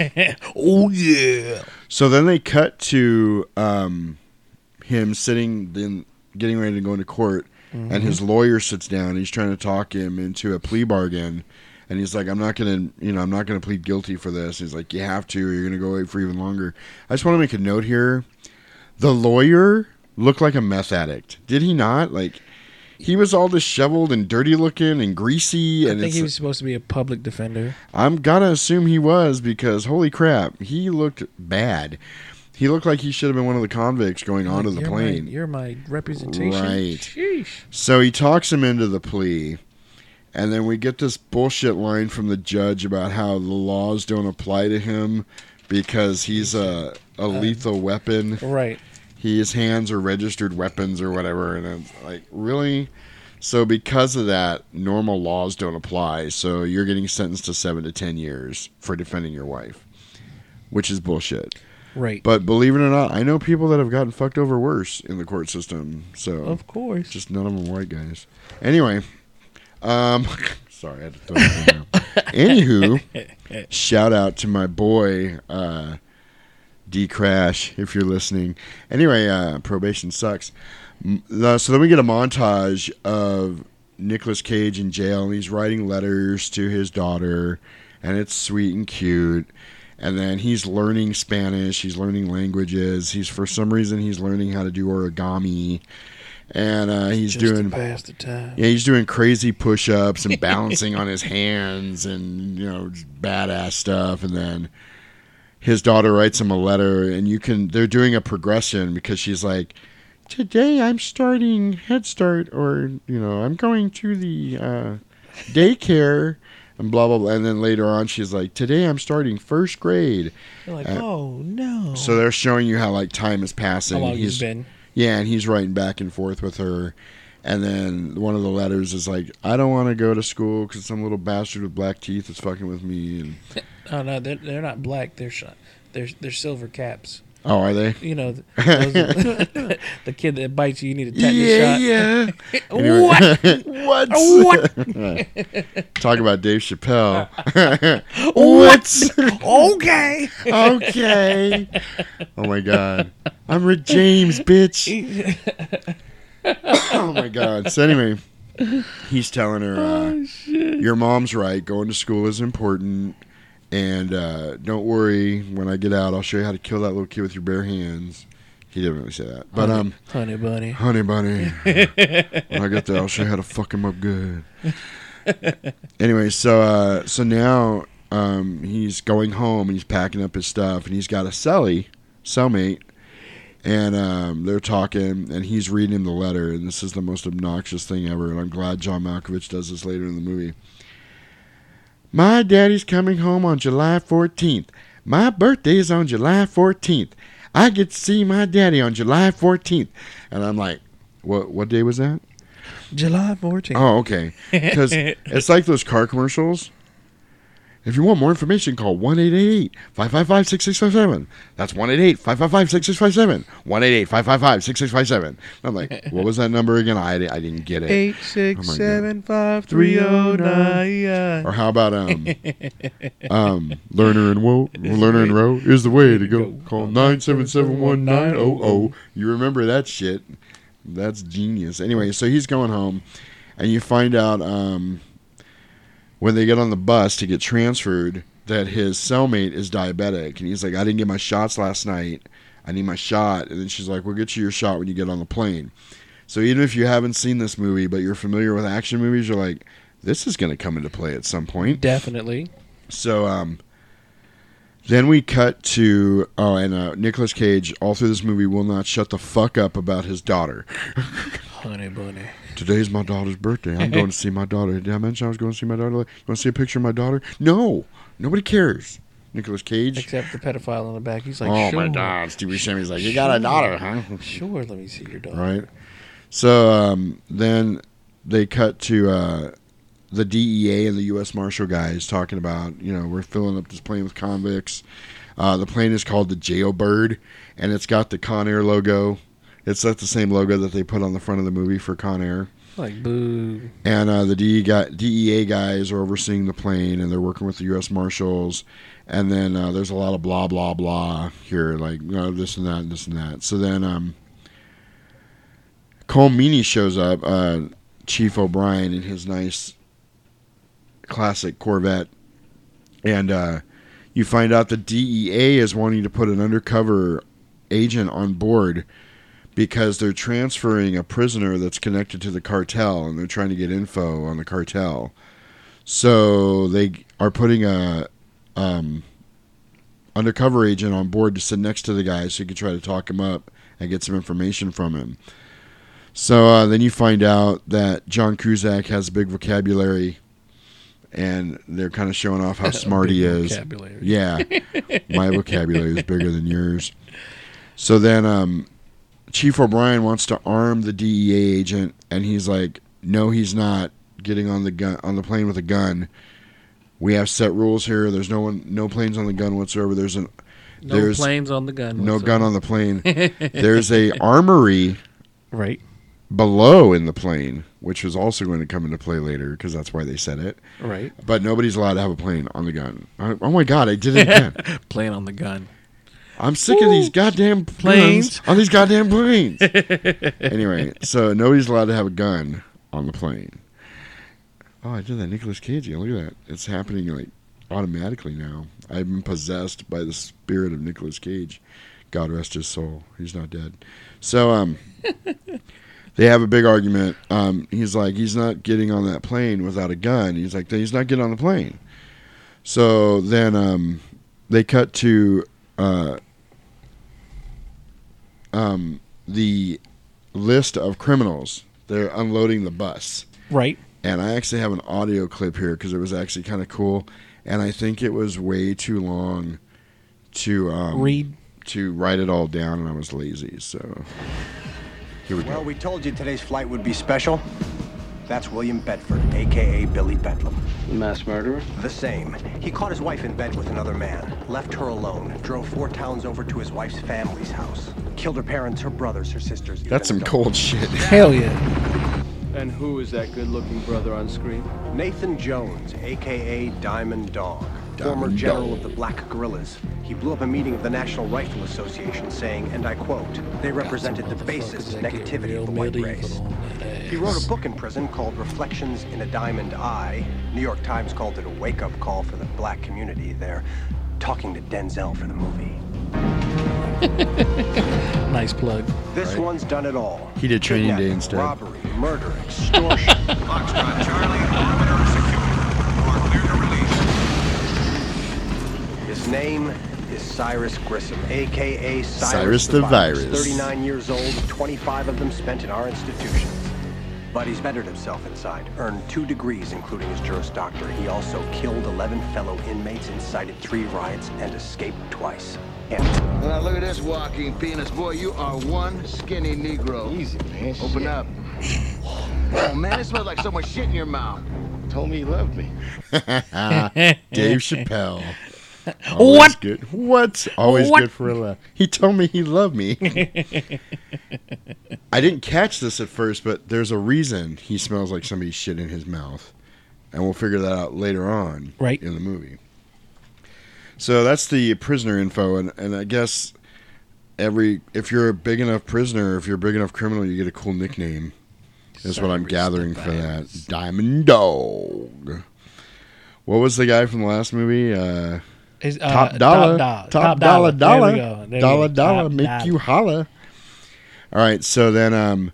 (laughs) oh yeah. So then they cut to um, him sitting then getting ready to go into court, Mhm. and his lawyer sits down. He's trying to talk him into a plea bargain, and he's like, "I'm not gonna, you know, I'm not gonna plead guilty for this." He's like, "You have to. Or you're gonna go away for even longer." I just want to make a note here: the lawyer looked like a meth addict. Did he not? Like. He was all disheveled and dirty looking and greasy, And I think he was supposed to be a public defender. I'm gonna assume he was because holy crap, he looked bad. He looked like he should have been one of the convicts going onto the you're plane. My, you're my representation. Right. Sheesh. So he talks him into the plea, and then we get this bullshit line from the judge about how the laws don't apply to him because he's a a uh, lethal weapon. Right. His hands are registered weapons or whatever, and it's like really. So because of that, normal laws don't apply. So you're getting sentenced to seven to ten years for defending your wife, which is bullshit. Right. But believe it or not, I know people that have gotten fucked over worse in the court system. So Of course. just none of them white guys. Anyway, um, (laughs) sorry, I had to throw that in there. Anywho, (laughs) shout out to my boy uh, D Crash if you're listening. Anyway, uh, probation sucks. So then we get a montage of Nicolas Cage in jail, and he's writing letters to his daughter, and it's sweet and cute. And then he's learning Spanish. He's learning languages. He's for some reason he's learning how to do origami, and uh, he's Just doing pass the time. yeah, he's doing crazy push-ups and balancing on his (laughs) hands and you know badass stuff. And then his daughter writes him a letter, and you can they're doing a progression because she's like, "Today I'm starting Head Start, or you know I'm going to the uh, daycare." (laughs) And blah blah blah, and then later on she's like, "Today I'm starting first grade." You're like, Uh, oh no. so they're showing you how like time is passing. How long he's been. Yeah, and he's writing back and forth with her. And then one of the letters is like, I don't want to go to school because some little bastard with black teeth is fucking with me. And (laughs) Oh no, they're they're not black. They're they're they're silver caps. Oh, are they? You know, (laughs) those (laughs) the kid that bites you, you need a tetanus yeah, shot. yeah. (laughs) Anyway. what? what? What? Talk about Dave Chappelle. What? okay. okay. Oh my god. I'm Rick James, bitch. oh my god. So anyway, he's telling her, uh, "Your mom's right. Going to school is important, and uh, don't worry. When I get out, I'll show you how to kill that little kid with your bare hands." He didn't really say that, but Honey- um, honey bunny. honey bunny. (laughs) when I get there, I'll show you how to fuck him up good. (laughs) anyway, so uh, so now um, he's going home and he's packing up his stuff and he's got a cellie, cellmate, and um, they're talking and he's reading him the letter and this is the most obnoxious thing ever and I'm glad John Malkovich does this later in the movie. My daddy's coming home on July 14th. My birthday is on July 14th. I get to see my daddy on July 14th. And I'm like, what what day was that? July 14th. Oh, okay. Because (laughs) it's like those car commercials. If you want more information, call 1 555 6657. That's 1 555 6657. 1 555 6657. I'm like, (laughs) what was that number again? I, I didn't get it. Eight Oh six seven five three oh nine. Or how about um, (laughs) um, learner and woe, Lerner and Rowe is the way to go. Call nine seven seven one nine zero zero. You remember that shit? That's genius. Anyway, so he's going home, and you find out um, when they get on the bus to get transferred that his cellmate is diabetic and he's like I didn't get my shots last night. I need my shot and then she's like we'll get you your shot when you get on the plane. So even if you haven't seen this movie but you're familiar with action movies you're like this is going to come into play at some point. Definitely. So um then we cut to oh and uh Nicolas Cage all through this movie will not shut the fuck up about his daughter. Honey bunny. Today's my daughter's birthday. I'm going to see my daughter. Did I mention I was going to see my daughter? You want to see a picture of my daughter? No, nobody cares. Nicolas Cage. Except the pedophile in the back. He's like, oh sure. my God, Steve Buscemi's like, you got a daughter, huh? Sure, let me see your daughter. Right. So um, then they cut to uh, the DEA and the U.S. Marshal guys talking about, you know, we're filling up this plane with convicts. Uh, the plane is called the Jailbird, and it's got the Con Air logo. It's like the same logo that they put on the front of the movie for Con Air. Like, boo. And uh, the DEA, guy, DEA guys are overseeing the plane, and they're working with the U.S. Marshals. And then uh, there's a lot of blah blah blah here, like you know, this and that, and this and that. So then um, Colm Meaney shows up, uh, Chief O'Brien in his nice classic Corvette, and uh, you find out the DEA is wanting to put an undercover agent on board because they're transferring a prisoner that's connected to the cartel and they're trying to get info on the cartel. So they are putting a um, undercover agent on board to sit next to the guy so you can try to talk him up and get some information from him. So uh, then you find out that John Cusack has a big vocabulary, and they're kind of showing off how (laughs) smart he is. vocabulary. Yeah, my vocabulary is bigger than yours. So then um, Chief O'Brien wants to arm the DEA agent, and he's like, "No, he's not getting on the gun on the plane with a gun. We have set rules here. There's no one, no planes on the gun whatsoever. There's an No there's planes on the gun No gun on the plane. (laughs) there's a armory, Right. below in the plane, which was also going to come into play later because that's why they said it. Right. But nobody's allowed to have a plane on the gun. I- oh my god, I did it again. (laughs) Plane on the gun. I'm sick of these goddamn Planes. on these goddamn planes. (laughs) anyway, so nobody's allowed to have a gun on the plane. Oh, I did that Nicolas Cage. Look at that. It's happening like automatically now. I've been possessed by the spirit of Nicolas Cage. God rest his soul. He's not dead. So um (laughs) they have a big argument. Um he's like he's not getting on that plane without a gun. He's like he's not getting on the plane. So then um they cut to uh um, the list of criminals. They're unloading the bus. Right. And I actually have an audio clip here because it was actually kind of cool. And I think it was way too long to um, Read. to write it all down, and I was lazy. So here we go. Well, we told you today's flight would be special. That's William Bedford, aka Billy Bedlam. The mass murderer? The same. He caught his wife in bed with another man, left her alone, drove four towns over to his wife's family's house, killed her parents, her brothers, her sisters. That's some cold shit. (laughs) Hell yeah. And who is that good looking brother on screen? Nathan Jones, aka Diamond Dog, former general of the Black Guerrillas. He blew up a meeting of the National Rifle Association saying, and I quote, they represented the basis negativity of the white race. He wrote a book in prison called Reflections in a Diamond Eye. New York Times called it a wake-up call for the black community. They're talking to Denzel for the movie. (laughs) Nice plug. This one's done it all. He did Training Day instead. Robbery, murder, extortion. (laughs) Foxtrot Charlie, perimeter secure. You are clear to release. His name is Cyrus Grissom, aka Cyrus, Cyrus the Virus. 39 years old, 25 of them spent in our institutions. But he's bettered himself inside, earned two degrees, including his Juris Doctor. He also killed 11 fellow inmates, incited three riots, and escaped twice. And Now look at this walking penis. Boy, you are one skinny Negro. Easy, man. Open up. Oh, man, it smells like so much shit in your mouth. Told me he loved me. (laughs) Dave Chappelle. Always What? Good. What? Always What? good for a laugh. He told me he loved me. (laughs) I didn't catch this at first, but there's a reason he smells like somebody's shit in his mouth, and we'll figure that out later on, Right. in the movie. So that's the prisoner info, and, and I guess every if you're a big enough prisoner, if you're a big enough criminal, you get a cool nickname. That's what I'm gathering for that. Diamond Dog. What was the guy from the last movie? Uh, Is, uh, top Top dollar, Dollar. top, dollar, Dollar. Dollar. There dollar, dollar, make dollar. you holla. All right, so then um,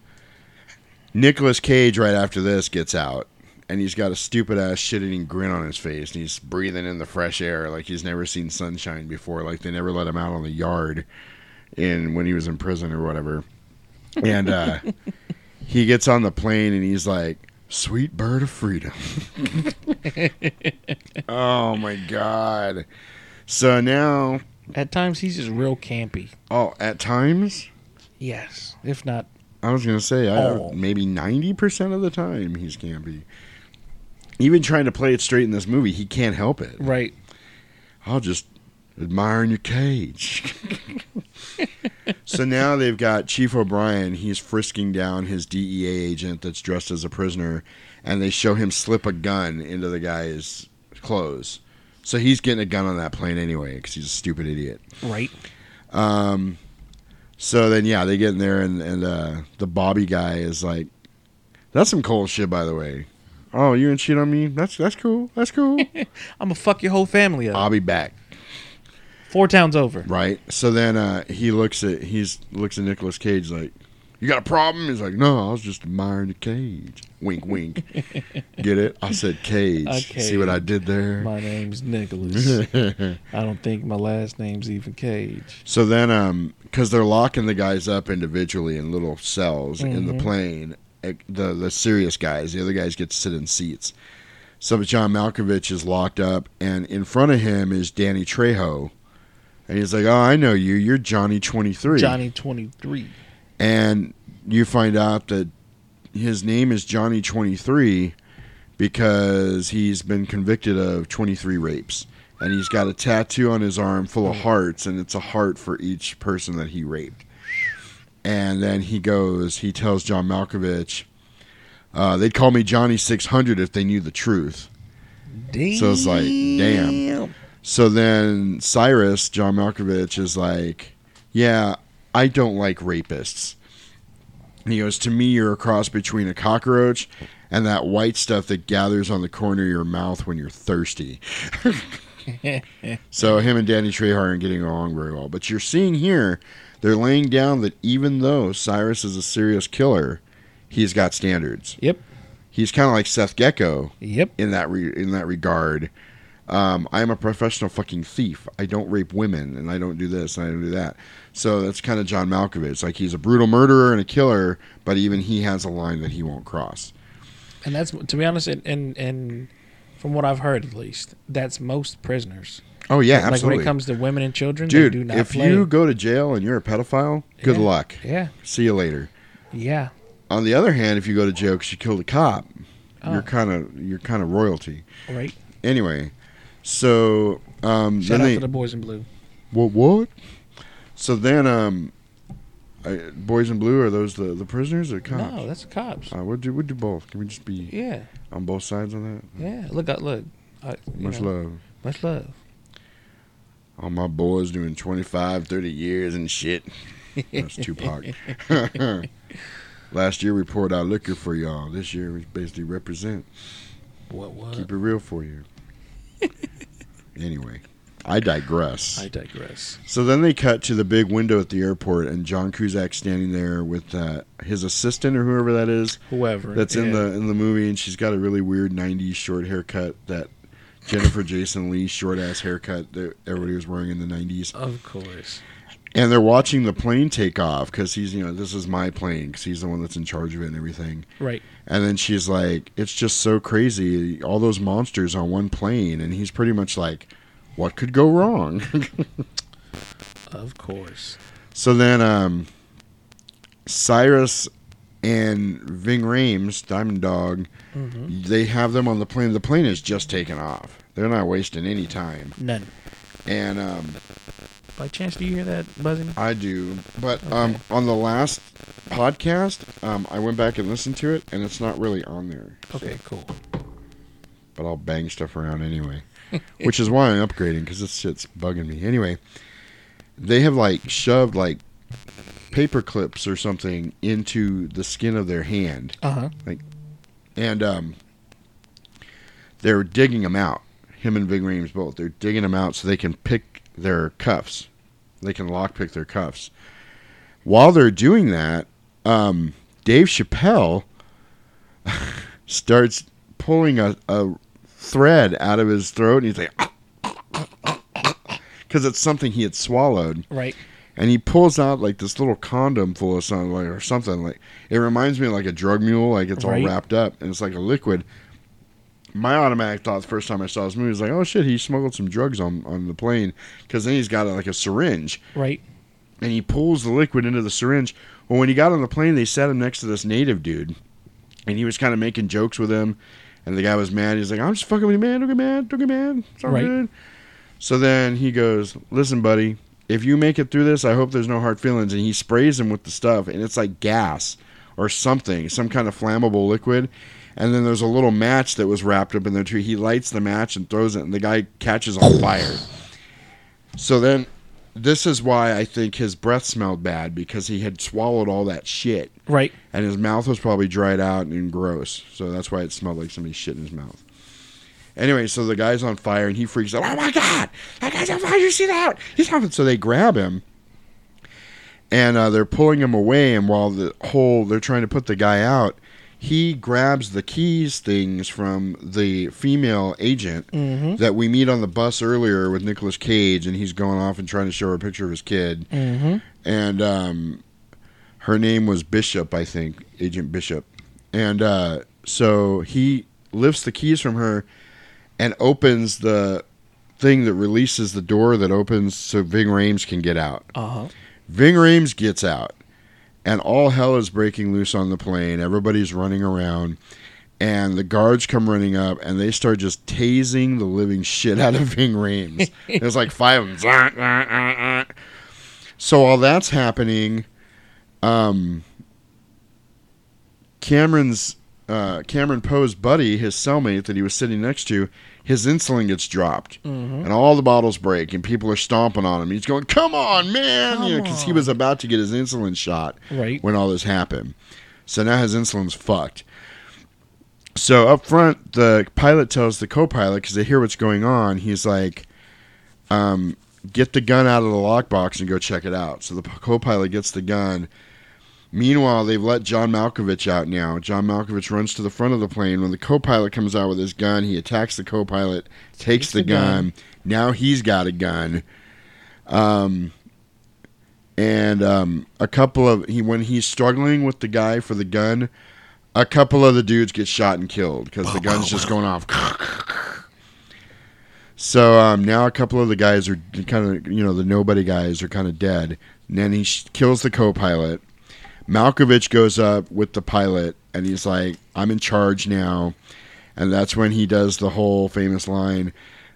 Nicolas Cage right after this gets out, and he's got a stupid ass shit-eating grin on his face, and he's breathing in the fresh air like he's never seen sunshine before, like they never let him out on the yard in when he was in prison or whatever. And uh, (laughs) he gets on the plane and he's like, "Sweet bird of freedom." (laughs) oh my god! So now, At times, he's just real campy. oh, at times. Yes, if not I was gonna say I, Oh. maybe ninety percent of the time he's campy. Even trying to play it straight in this movie, he can't help it. right. I'll just admire in your cage. so now they've got Chief O'Brien. He's frisking down his DEA agent that's dressed as a prisoner, and they show him slip a gun into the guy's clothes. So he's getting a gun on that plane anyway because he's a stupid idiot. Right. Um, so then, yeah, they get in there, and, and uh, the Bobby guy is like, "That's some cold shit, by the way." Oh, you and cheat on me? That's that's cool. That's cool. (laughs) I'm gonna fuck your whole family up. I'll be back. Four towns over. Right. So then uh, he looks at he's looks at Nicolas Cage like, "You got a problem?" He's like, "No, I was just admiring the cage." Wink, wink. (laughs) Get it? I said cage. Okay. See what I did there? My name's Nicholas. (laughs) I don't think my last name's even Cage. So then, um, because they're locking the guys up individually in little cells in the Mhm. plane, eh, the the serious guys, the other guys get to sit in seats. So John Malkovich is locked up, and in front of him is Danny Trejo, and he's like, "Oh, I know you. You're Johnny 23." Johnny twenty three. And you find out that his name is Johnny 23 because he's been convicted of 23 rapes. And he's got a tattoo on his arm full of hearts, and it's a heart for each person that he raped. And then he goes, he tells John Malkovich, uh, they'd call me Johnny 600 if they knew the truth. So it's like, damn. So then Cyrus, John Malkovich, is like, yeah, I don't like rapists. He goes, to me, you're a cross between a cockroach and that white stuff that gathers on the corner of your mouth when you're thirsty. (laughs) so him and Danny Trejo aren't getting along very well. But you're seeing here, they're laying down that even though Cyrus is a serious killer, he's got standards. Yep. He's kind of like Seth Gecko. Yep. In that re- in that regard, um, I'm a professional fucking thief. I don't rape women, and I don't do this, and I don't do that. So that's kind of John Malkovich. Like he's a brutal murderer and a killer, but even he has a line that he won't cross. And that's to be honest, and and, and from what I've heard at least, that's most prisoners. Oh yeah, like when it comes to women and children, dude, they do not if play. you go to jail and you're a pedophile, good Yeah. luck. Yeah. See you later. yeah, On the other hand, if you go to jail because you killed a cop, Oh. you're kind of you're kind of royalty. right. Anyway, so um, Shout then out they to the boys in blue. what what? So then um, I, boys in blue are those the the prisoners or cops? No, that's the cops. Uh, we'll do we'll do both. Can we just be Yeah. on both sides on that? Yeah, look out, look. I, Much know, love. Much love. All my boys doing 25, 30 years and shit. That's Tupac. (laughs) Last year we poured out liquor for y'all. This year we basically represent. What what? Keep it real for you. (laughs) anyway, I digress. I digress. So then they cut to the big window at the airport, and John Cusack standing there with uh, his assistant or whoever that is, Whoever, that's in yeah. the in the movie, and she's got a really weird '90s short haircut that Jennifer Jason Leigh short ass haircut that everybody was wearing in the '90s. Of course. And they're watching the plane take off because he's, you know, this is my plane because he's the one that's in charge of it and everything. Right. And then she's like, it's just so crazy, all those monsters on one plane, and he's pretty much like, what could go wrong? (laughs) Of course. So then, um, Cyrus and Ving Rhames, Diamond Dog, Mhm. they have them on the plane. The plane is just taken off. They're not wasting any time. None. And um, By chance, do you hear that buzzing? I do, but um, on the last podcast, um, I went back and listened to it, and it's not really on there. Okay, cool. But I'll bang stuff around anyway, (laughs) which is why I'm upgrading because this shit's bugging me. Anyway, they have like shoved like paper clips or something into the skin of their hand. Uh-huh. Like, and um, they're digging them out, him and Ving Rhames both. They're digging them out so they can pick their cuffs. They can lockpick their cuffs. While they're doing that, um, Dave Chappelle (laughs) starts pulling a, a thread out of his throat, and he's like, (laughs) because it's something he had swallowed. Right. And he pulls out like this little condom full of something, like, or something like. It reminds me of like a drug mule, like it's Right. all wrapped up, and it's like a liquid. My automatic thought the first time I saw this movie was like, "Oh shit, he smuggled some drugs on on the plane," because then he's got like a syringe, Right. and he pulls the liquid into the syringe. Well, when he got on the plane, they sat him next to this native dude, and he was kind of making jokes with him, and the guy was mad. He's like, "I'm just fucking with you, man. Don't get mad. Don't get mad. It's all Right. good." So then he goes, "Listen, buddy, if you make it through this, I hope there's no hard feelings." And he sprays him with the stuff, and it's like gas or something, some kind of flammable liquid. And then there's a little match that was wrapped up in there too. He lights the match and throws it, and the guy catches on fire. So then, this is why I think his breath smelled bad because he had swallowed all that shit. Right. And his mouth was probably dried out and gross. So that's why it smelled like somebody shit in his mouth. Anyway, so the guy's on fire and he freaks out. Oh my god, that guy's on fire! You see that? He's on. So they grab him, and uh, they're pulling him away. And while the whole they're trying to put the guy out, he grabs the keys things from the female agent Mhm. that we meet on the bus earlier with Nicolas Cage, and he's going off and trying to show her a picture of his kid. Mhm. And um, her name was Bishop, I think, Agent Bishop. And uh, so he lifts the keys from her and opens the thing that releases the door that opens so Ving Rhames can get out. Uh huh. Ving Rhames gets out, and all hell is breaking loose on the plane. Everybody's running around, and the guards come running up, and they start just tasing the living shit out of Ving Rhames. (laughs) There's like five of them. So while that's happening, um, Cameron's uh, Cameron Poe's buddy, his cellmate that he was sitting next to, his insulin gets dropped, Mhm. and all the bottles break, and people are stomping on him. He's going, "Come on, man!" Come you know, because he was about to get his insulin shot Right. when all this happened. So now his insulin's fucked. So up front, the pilot tells the co-pilot because they hear what's going on. He's like, um, "Get the gun out of the lockbox and go check it out." So the co-pilot gets the gun. Meanwhile, they've let John Malkovich out now. John Malkovich runs to the front of the plane. When the co-pilot comes out with his gun, he attacks the co-pilot, takes the, the gun. gun. Now he's got a gun. Um, and um, a couple of he when he's struggling with the guy for the gun, a couple of the dudes get shot and killed because the gun's just going off. So um, now a couple of the guys are kind of you know the nobody guys are kind of dead. And then he sh- kills the co-pilot. Malkovich goes up with the pilot and he's like, "I'm in charge now," and that's when he does the whole famous line,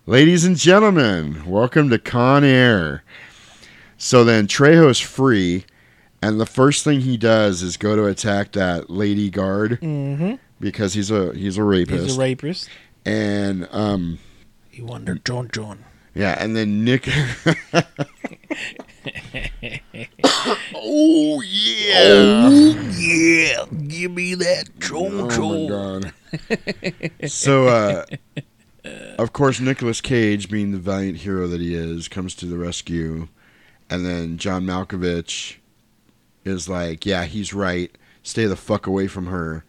"Ladies and gentlemen, welcome to Con Air." So then Trejo's free, and the first thing he does is go to attack that lady guard Mhm. because he's a he's a rapist. He's a rapist. And um, You wonder, John John. Yeah, and then Nick. (laughs) oh yeah! Oh, yeah! Give me that Oh my god! so, uh, of course, Nicolas Cage, being the valiant hero that he is, comes to the rescue, and then John Malkovich is like, "Yeah, he's right. Stay the fuck away from her."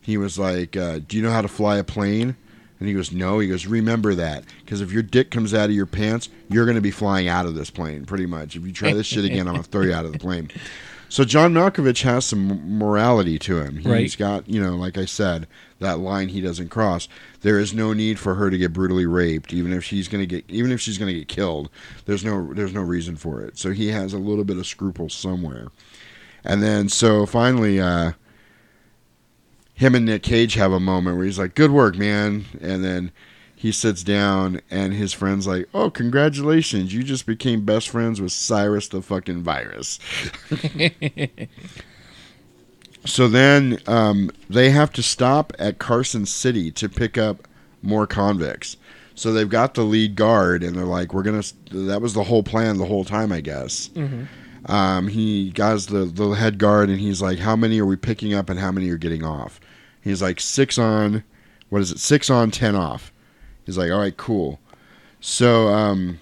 He was like, uh, "Do you know how to fly a plane?" And he goes, "No." He goes, "Remember that, because if your dick comes out of your pants, you're going to be flying out of this plane, pretty much. If you try this shit again, I'm going to throw you out of the plane." (laughs) So John Malkovich has some morality to him. He's Right. got, you know, like I said, that line he doesn't cross. There is no need for her to get brutally raped, even if she's going to get, even if she's going to get killed. There's no, there's no reason for it. So he has a little bit of scruple somewhere. And then, so finally, uh, him and Nick Cage have a moment where he's like, "Good work, man," and then he sits down, and his friend's like, "Oh, congratulations! You just became best friends with Cyrus the fucking virus." (laughs) so then um, they have to stop at Carson City to pick up more convicts. So they've got the lead guard, and they're like, "We're gonna." That was the whole plan the whole time, I guess. Mhm. Um, he guys the the head guard, and he's like, "How many are we picking up, and how many are getting off?" He's like, six on, what is it? Six on, ten off. He's like, all right, cool. So um,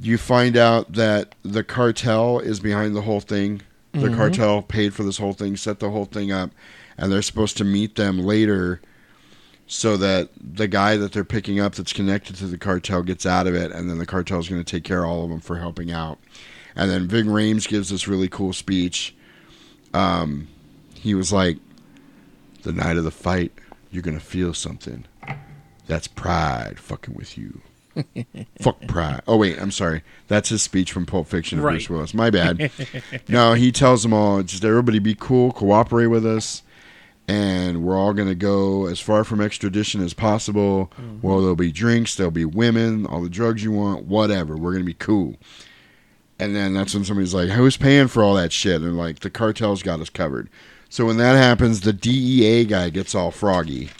you find out that the cartel is behind the whole thing. The Mhm. cartel paid for this whole thing, set the whole thing up, and they're supposed to meet them later so that the guy that they're picking up that's connected to the cartel gets out of it, and then the cartel is going to take care of all of them for helping out. And then Ving Rhames gives this really cool speech. Um, he was like, "The night of the fight, you're going to feel something. That's pride fucking with you." (laughs) Fuck pride. Oh wait, I'm sorry. That's his speech from Pulp Fiction of Right. Bruce Willis. My bad. (laughs) no, he tells them all, just everybody be cool, cooperate with us, and we're all gonna go as far from extradition as possible. Well, there'll be drinks, there'll be women, all the drugs you want, whatever. We're gonna be cool. And then that's when somebody's like, "Who's paying for all that shit?" And like, the cartel's got us covered. So when that happens, the DEA guy gets all froggy,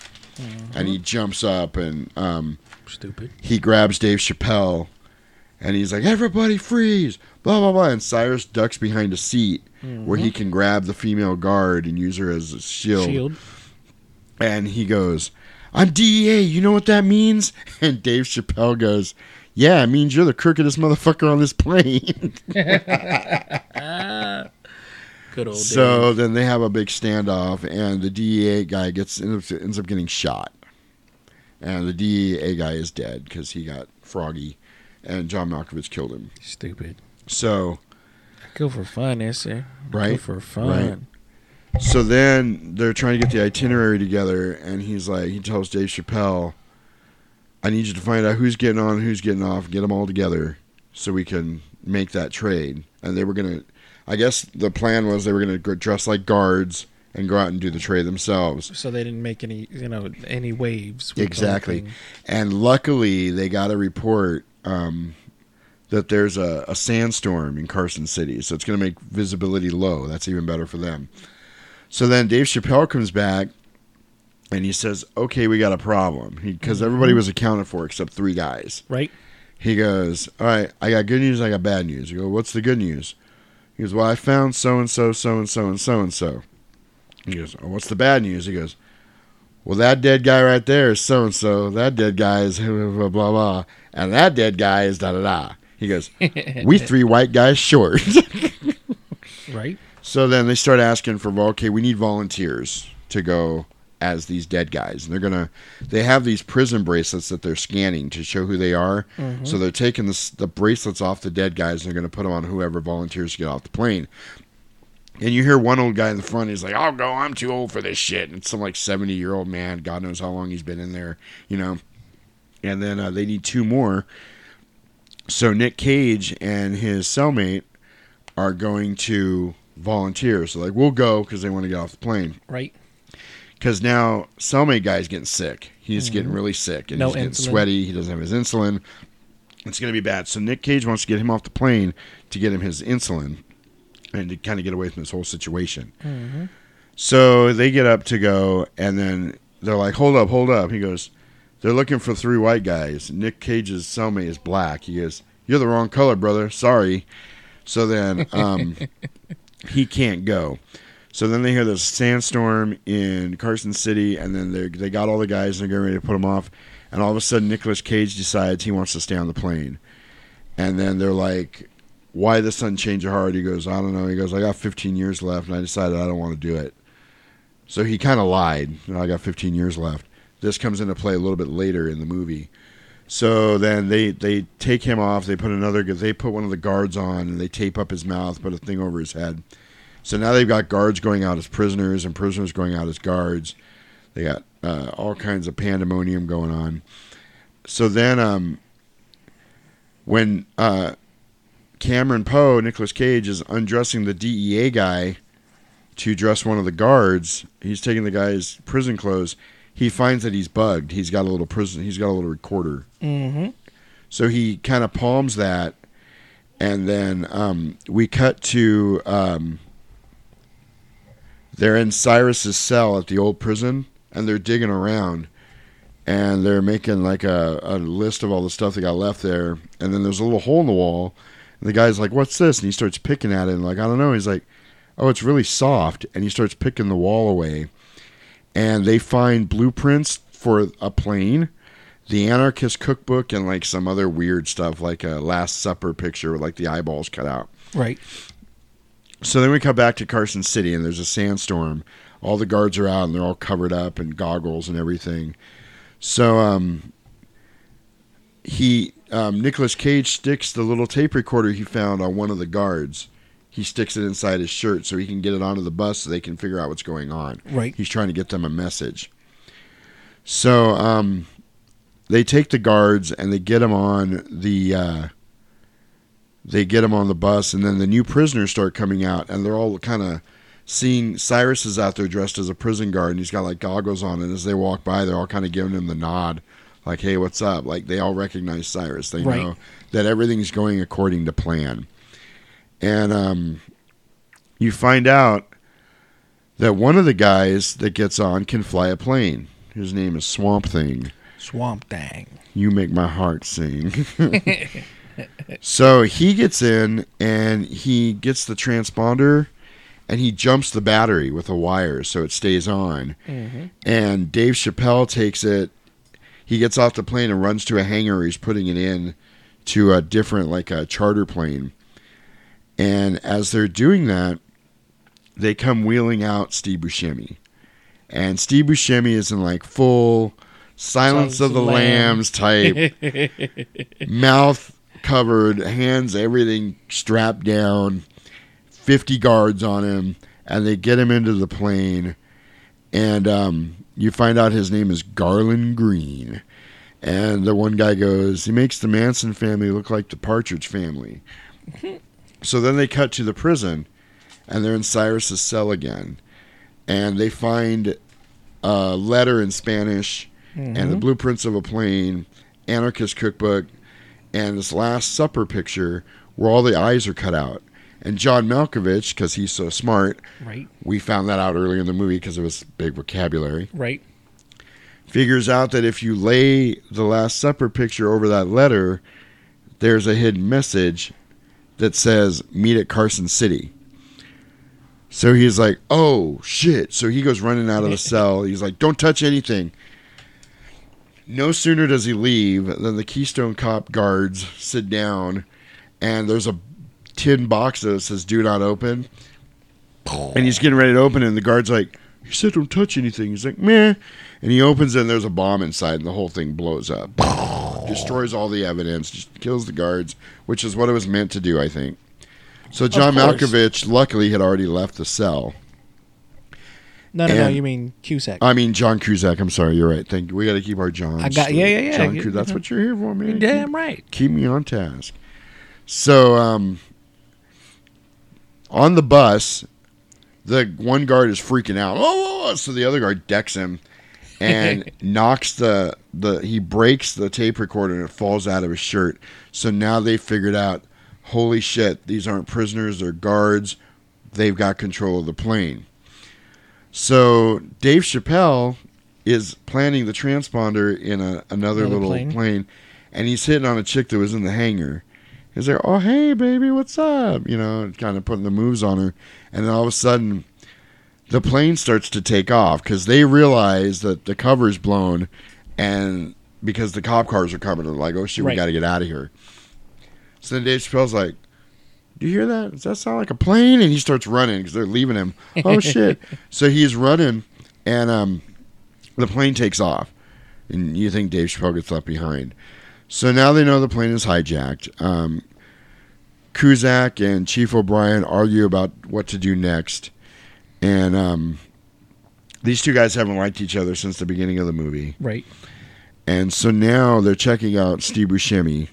and he jumps up and um, Stupid. he grabs Dave Chappelle and he's like, Everybody freeze! Blah, blah, blah. And Cyrus ducks behind a seat where he Mhm. can grab the female guard and use her as a shield. Shield. And he goes, I'm DEA. You know what that means? (laughs) And Dave Chappelle goes, Yeah, it means you're the crookedest motherfucker on this plane. (laughs) (laughs) Good old so then they have a big standoff, and the DEA guy gets ends up getting shot, and the DEA guy is dead because he got froggy, and John Malkovich killed him. Stupid. So Go for fun, eh, sir? right Go for fun. Right. So then they're trying to get the itinerary together, and he's like, he tells Dave Chappelle, "I need you to find out who's getting on, who's getting off, get them all together, so we can make that trade." And they were gonna, I guess the plan was they were gonna go dress like guards and go out and do the trade themselves. So they didn't make any, you know, any waves. with the whole Exactly. And luckily, they got a report um, that there's a, a sandstorm in Carson City. So it's going to make visibility low. That's even better for them. So then Dave Chappelle comes back and he says, Okay, we got a problem. Because everybody Mhm. was accounted for except three guys. Right. He goes, All right, I got good news, I got bad news. You go, What's the good news? He goes, Well, I found so and so, so and so, and so and so. He goes, oh, What's the bad news? He goes, Well, that dead guy right there is so and so. That dead guy is blah, (laughs) blah, blah, blah. And that dead guy is da da da. He goes, We three white guys short. (laughs) Right. So then they start asking for, well, okay, we need volunteers to go as these dead guys. And they're going to, they have these prison bracelets that they're scanning to show who they are. Mhm. So they're taking the, the bracelets off the dead guys and they're going to put them on whoever volunteers to get off the plane. And you hear one old guy in the front, he's like, I'll go, I'm too old for this shit. And it's some like 70 year old man, God knows how long he's been in there, you know. And then uh, they need two more. So Nick Cage and his cellmate are going to volunteer. So like we'll go because they want to get off the plane. Right. Because now cellmate guy's getting sick. He's Mhm. getting really sick and No he's getting insulin. sweaty. He doesn't have his insulin. It's going to be bad. So Nick Cage wants to get him off the plane to get him his insulin and to kind of get away from this whole situation. Mhm. So they get up to go, and then they're like, "Hold up, hold up." He goes, "They're looking for three white guys." Nick Cage's cellmate is black. He goes, "You're the wrong color, brother. Sorry." So then um, (laughs) he can't go. So then they hear this sandstorm in Carson City, and then they they got all the guys and they're getting ready to put them off. And all of a sudden, Nicolas Cage decides he wants to stay on the plane. And then they're like, "Why the sudden change of heart?" He goes, "I don't know." He goes, "I got 15 years left, and I decided I don't want to do it." So he kind of lied. You know, I got 15 years left. This comes into play a little bit later in the movie. So then they they take him off. They put another. They put one of the guards on, and they tape up his mouth, put a thing over his head. So now they've got guards going out as prisoners and prisoners going out as guards. They got uh, all kinds of pandemonium going on. So then, um, when uh, Cameron Poe, Nicolas Cage, is undressing the DEA guy to dress one of the guards, he's taking the guy's prison clothes. He finds that he's bugged. He's got a little prison. He's got a little recorder. Mhm. So he kind of palms that, and then um, we cut to um, they're in Cyrus's cell at the old prison, and they're digging around, and they're making like a, a list of all the stuff they got left there. And then there's a little hole in the wall, and the guy's like, "What's this?" And he starts picking at it, and like, I don't know. He's like, "Oh, it's really soft," and he starts picking the wall away, and they find blueprints for a plane, the Anarchist Cookbook, and like some other weird stuff, like a Last Supper picture with like the eyeballs cut out. Right. So then we come back to Carson City, and there's a sandstorm. All the guards are out, and they're all covered up and goggles and everything. So um, he um, Nicolas Cage sticks the little tape recorder he found on one of the guards. He sticks it inside his shirt so he can get it onto the bus so they can figure out what's going on. Right. He's trying to get them a message. So um, they take the guards and they get them on the uh, they get them on the bus, and then the new prisoners start coming out, and they're all kind of seeing Cyrus is out there dressed as a prison guard, and he's got like goggles on, and as they walk by, they're all kind of giving him the nod, like, "Hey, what's up?" Like they all recognize Cyrus. They Right. know that everything's going according to plan, and um, you find out that one of the guys that gets on can fly a plane. His name is Swamp Thing. Swamp Thing. You make my heart sing. (laughs) (laughs) so he gets in and he gets the transponder and he jumps the battery with a wire so it stays on. Mhm. And Dave Chappelle takes it. He gets off the plane and runs to a hangar. He's putting it in to a different, like a charter plane. And as they're doing that, they come wheeling out Steve Buscemi. And Steve Buscemi is in like full Silence, of the Lambs type, (laughs) mouth covered, hands, everything strapped down, 50 guards on him, and they get him into the plane. And um, you find out his name is Garland Green. And the one guy goes, he makes the Manson family look like the Partridge family. (laughs) So then they cut to the prison, and they're in Cyrus's cell again, and they find a letter in Spanish and the Mhm. blueprints of a plane, anarchist cookbook, and this Last Supper picture where all the eyes are cut out. And John Malkovich, because he's so smart, Right. we found that out earlier in the movie because it was big vocabulary Right. figures out that if you lay the Last Supper picture over that letter, there's a hidden message that says, Meet at Carson City. So he's like, Oh, shit. So he goes running out of the (laughs) cell. He's like, Don't touch anything. No sooner does he leave than the Keystone Cop guards sit down, and there's a tin box that says, Do not open. And he's getting ready to open it, and the guard's like, You said don't touch anything. He's like, Meh. And he opens it, and there's a bomb inside, and the whole thing blows up. (laughs) Destroys all the evidence, just kills the guards, which is what it was meant to do, I think. So John. Malkovich, luckily, had already left the cell. No, no, no. You mean Cusack? I mean John Cusack. I'm sorry, you're right. Thank you. We got to keep our John. I got- yeah, yeah, yeah. John You- Cusack. That's what you're here for, man. You're Keep- damn right. Keep me on task. So, um, on the bus, the one guard is freaking out. Oh, oh, oh. so the other guard decks him and (laughs) knocks the the he breaks the tape recorder and it falls out of his shirt. So now they figured out, holy shit, these aren't prisoners, they're guards. They've got control of the plane. So Dave Chappelle is planning the transponder in a, another, Another little plane. plane. and he's hitting on a chick that was in the hangar. He's like, "Oh hey baby, what's up?" You know, kind of putting the moves on her, and then all of a sudden, the plane starts to take off because they realize that the cover's blown, and because the cop cars are coming, they're like, "Oh shit, we got to get out of here." So then Dave Chappelle's like, "Do you hear that? Does that sound like a plane?" And he starts running because they're leaving him. (laughs) Oh shit! so he's running, and um, the plane takes off, and you think Dave Chappelle gets left behind. So now they know the plane is hijacked. Um, Cusack and Chief O'Brien argue about what to do next, and um, these two guys haven't liked each other since the beginning of the movie. Right. And so now they're checking out Steve Buscemi,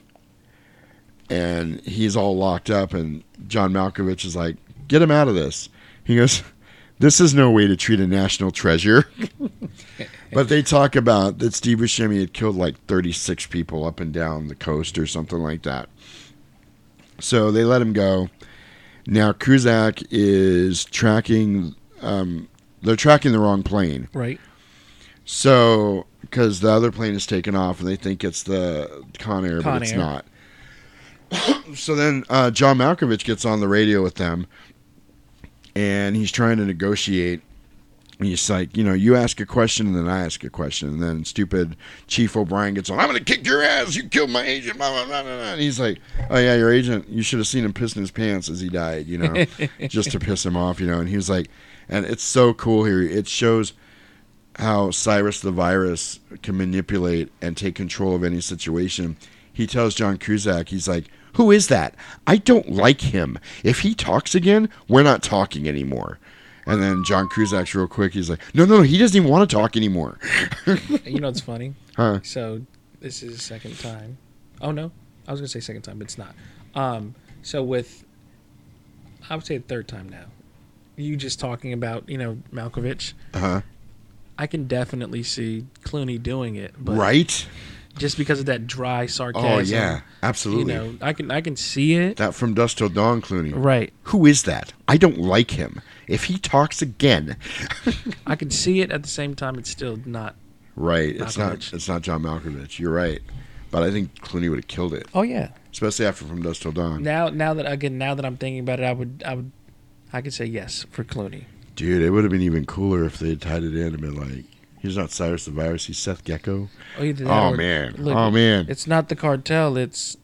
and he's all locked up. And John Malkovich is like, "Get him out of this." He goes, "This is no way to treat a national treasure." (laughs) but they talk about that Steve Buscemi had killed like 36 people up and down the coast or something like that. So they let him go. Now Cusack is tracking. Um, they're tracking the wrong plane. Right. So, because the other plane is taken off and they think it's the Con Air, Con but it's Air. not. (coughs) so then uh, John Malkovich gets on the radio with them and he's trying to negotiate it's like, you know, you ask a question and then I ask a question. And then stupid Chief O'Brien gets on, I'm going to kick your ass. You killed my agent. Blah, blah, blah, blah. And he's like, oh, yeah, your agent, you should have seen him pissing his pants as he died, you know, (laughs) just to piss him off, you know. And he was like, and it's so cool here. It shows how Cyrus the virus can manipulate and take control of any situation. He tells John Cusack, he's like, Who is that? I don't like him. If he talks again, we're not talking anymore. And then John Cusack's real quick, he's like, No, no, no, he doesn't even want to talk anymore. (laughs) you know what's funny? Huh. So this is the second time. Oh no, I was gonna say second time, but it's not. Um, so with, I would say the third time now. You just talking about you know Malkovich. Uh huh. I can definitely see Clooney doing it, but Right? Just because of that dry sarcasm. Oh, yeah, absolutely. You know, I can I can see it. That from Dusk Till Dawn, Clooney. Right. Who is that? I don't like him. If he talks again. I can see it at the same time. It's still not. right. It's not it's not John Malkovich. You're right. But I think Clooney would have killed it. Oh yeah. Especially after From Dusk Till Dawn. Now now that again now that I'm thinking about it, I would I would I could say yes for Clooney. Dude, it would have been even cooler if they had tied it in and been like, he's not Cyrus the Virus, he's Seth Gecko. Oh, Oh, or- man. look, oh man. It's not the cartel. It's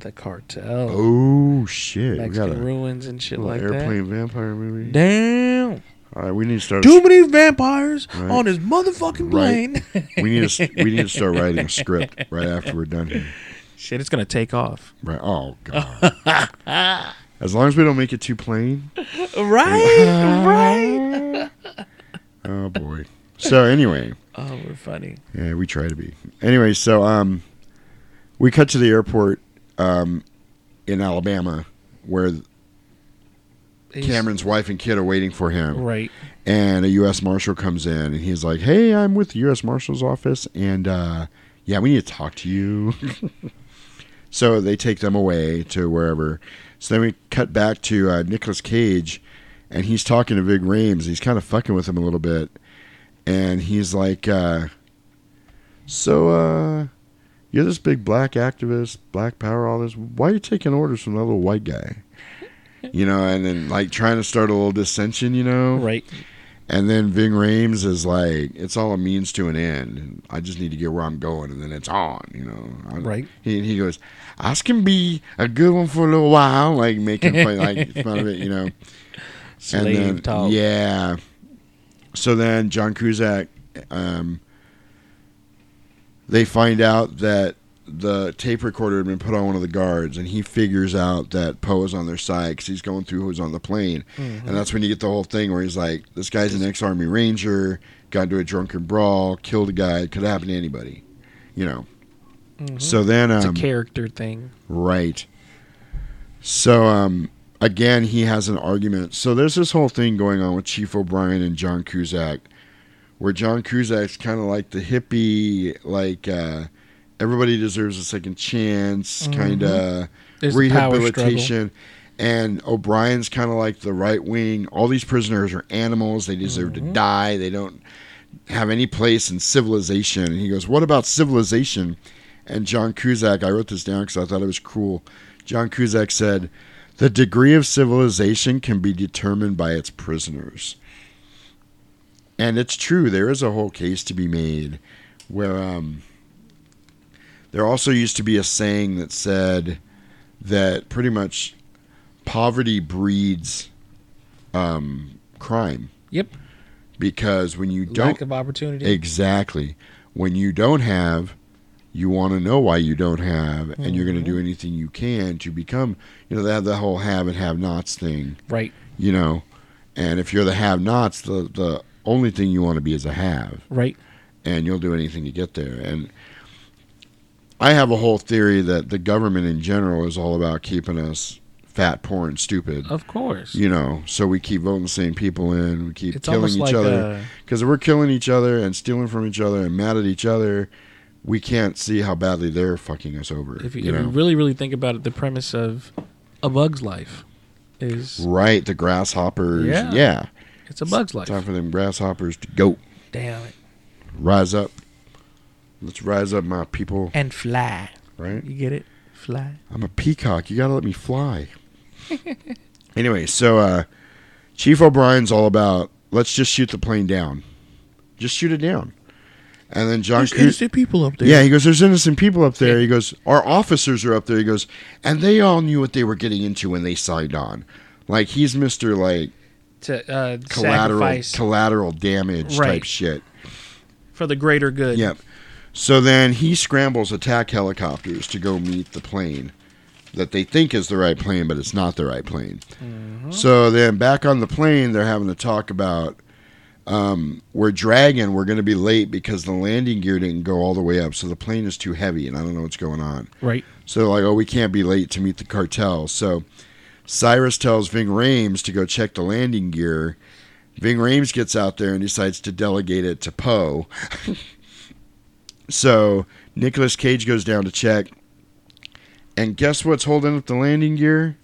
the cartel. Oh shit. Mexican we got a ruins and shit little like airplane that. Airplane vampire movie. Damn. All right, we need to start. Too many vampires Right. on this motherfucking plane. Right. we need to we need to (laughs) start writing a script right after we're done here. Shit, it's gonna take off. Right. Oh god. (laughs) as long as we don't make it too plain. Right, right. (laughs) Oh boy. So anyway. Oh, we're funny. Yeah, we try to be. Anyway, so um, we cut to the airport um, in Alabama where He's- Cameron's wife and kid are waiting for him. Right. And a U.S. Marshal comes in and he's like, "Hey, I'm with the U.S. Marshal's office, and uh, yeah, we need to talk to you." (laughs) so they take them away to wherever. So then we cut back to uh, Nicolas Cage, and he's talking to Ving Rhames. He's kind of fucking with him a little bit, and he's like, uh, "So, uh, you're this big black activist, black power, all this. Why are you taking orders from that little white guy?" (laughs) You know, and then like trying to start a little dissension, you know, right? And then Ving Rhames is like, "It's all a means to an end. And I just need to get where I'm going, and then it's on." You know, I- Right. He he goes, "I can be a good one for a little while," like making fun, like (laughs) fun of it, you know. Slave and then, talk. Yeah. So then John Cusack, um, they find out that the tape recorder had been put on one of the guards, and he figures out that Poe is on their side because he's going through who's on the plane, Mhm. and that's when you get the whole thing where he's like, "This guy's an ex-army ranger, got into a drunken brawl, killed a guy. It could happen to anybody," you know. Mhm. So then, it's um, a character thing. Right. So um again he has an argument. So there's this whole thing going on with Chief O'Brien and John Cusack where John Cusack's kind of like the hippie like uh everybody deserves a second chance kind of rehabilitation and O'Brien's kind of like the right wing. All these prisoners are animals. They deserve to die. They don't have any place in civilization. And he goes, What about civilization? And John Cusack, I wrote this down because I thought it was cool. John Cusack said, The degree of civilization can be determined by its prisoners. And it's true. There is a whole case to be made where um, there also used to be a saying that said that pretty much poverty breeds um, crime. Yep. Because when you don't Lack of opportunity. Exactly. When you don't have, you want to know why you don't have, and you're going to do Mm-hmm. anything you can to become. You know, they have the whole have and have nots thing. Right. You know, and if you're the have nots, the the only thing you want to be is a have. Right. And you'll do anything to get there. And I have a whole theory that the government in general is all about keeping us fat, poor, and stupid. Of course. You know, so we keep voting the same people in. We keep It's killing each like other a- because if we're killing each other and stealing from each other and mad at each other, we can't see how badly they're fucking us over. If you, you if you really, really think about it, the premise of A Bug's Life is right? The grasshoppers. Yeah. Yeah, It's a bug's life. Time for them grasshoppers to go. Damn it. Rise up. Let's rise up, my people. And fly. Right? You get it? Fly. I'm a peacock. You gotta let me fly. (laughs) anyway, so uh, Chief O'Brien's all about let's just shoot the plane down. Just shoot it down. And then John There's Cus- innocent people up there. Yeah, he goes, There's innocent people up there. He goes, Our officers are up there. He goes, and they all knew what they were getting into when they signed on. Like he's Mr. like To uh, collateral sacrifice collateral damage type shit. for the greater good. Yep. So then he scrambles attack helicopters to go meet the plane that they think is the right plane, but it's not the right plane. So then back on the plane, they're having to talk about um, we're dragging, we're going to be late because the landing gear didn't go all the way up. So the plane is too heavy, and I don't know what's going on. Right. So they're like, oh, we can't be late to meet the cartel. So Cyrus tells Ving Rhames to go check the landing gear. Ving Rhames gets out there and decides to delegate it to Poe. so Nicolas Cage goes down to check. And guess what's holding up the landing gear?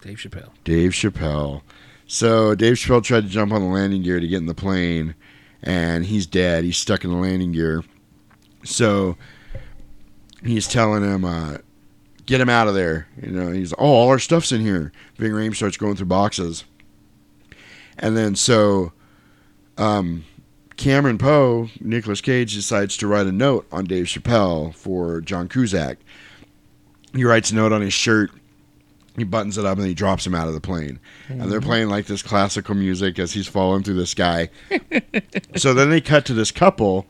Dave Chappelle. Dave Chappelle. So Dave Chappelle tried to jump on the landing gear to get in the plane, and he's dead. He's stuck in the landing gear. So he's telling him, uh, "Get him out of there." You know, he's, "Oh, all our stuff's in here." Ving Rhames starts going through boxes, and then so um, Cameron Poe, Nicolas Cage, decides to write a note on Dave Chappelle for John Cusack. He writes a note on his shirt he buttons it up and he drops him out of the plane. And they're Mhm. playing like this classical music as he's falling through the sky. (laughs) so then they cut to this couple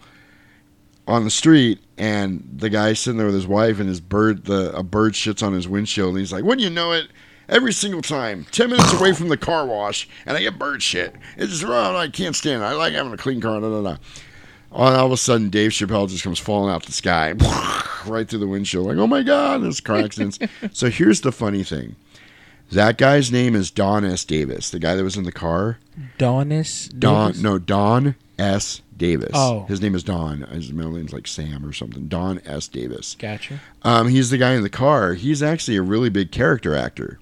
on the street and the guy's sitting there with his wife and his bird the a bird shits on his windshield and he's like, Wouldn't you know it? Every single time, ten minutes away from the car wash, and I get bird shit. It's just wrong. I can't stand it. I like having a clean car. Da, da, da. All, all of a sudden, Dave Chappelle just comes falling out the sky, (laughs) right through the windshield, like, oh my God, this car accidents. so here's the funny thing that guy's name is Don S. Davis, the guy that was in the car. Donis. Don, Davis? no, Don S. Davis. Oh. His name is Don. His middle name's like Sam or something. Don S. Davis. Gotcha. Um, he's the guy in the car. He's actually a really big character actor.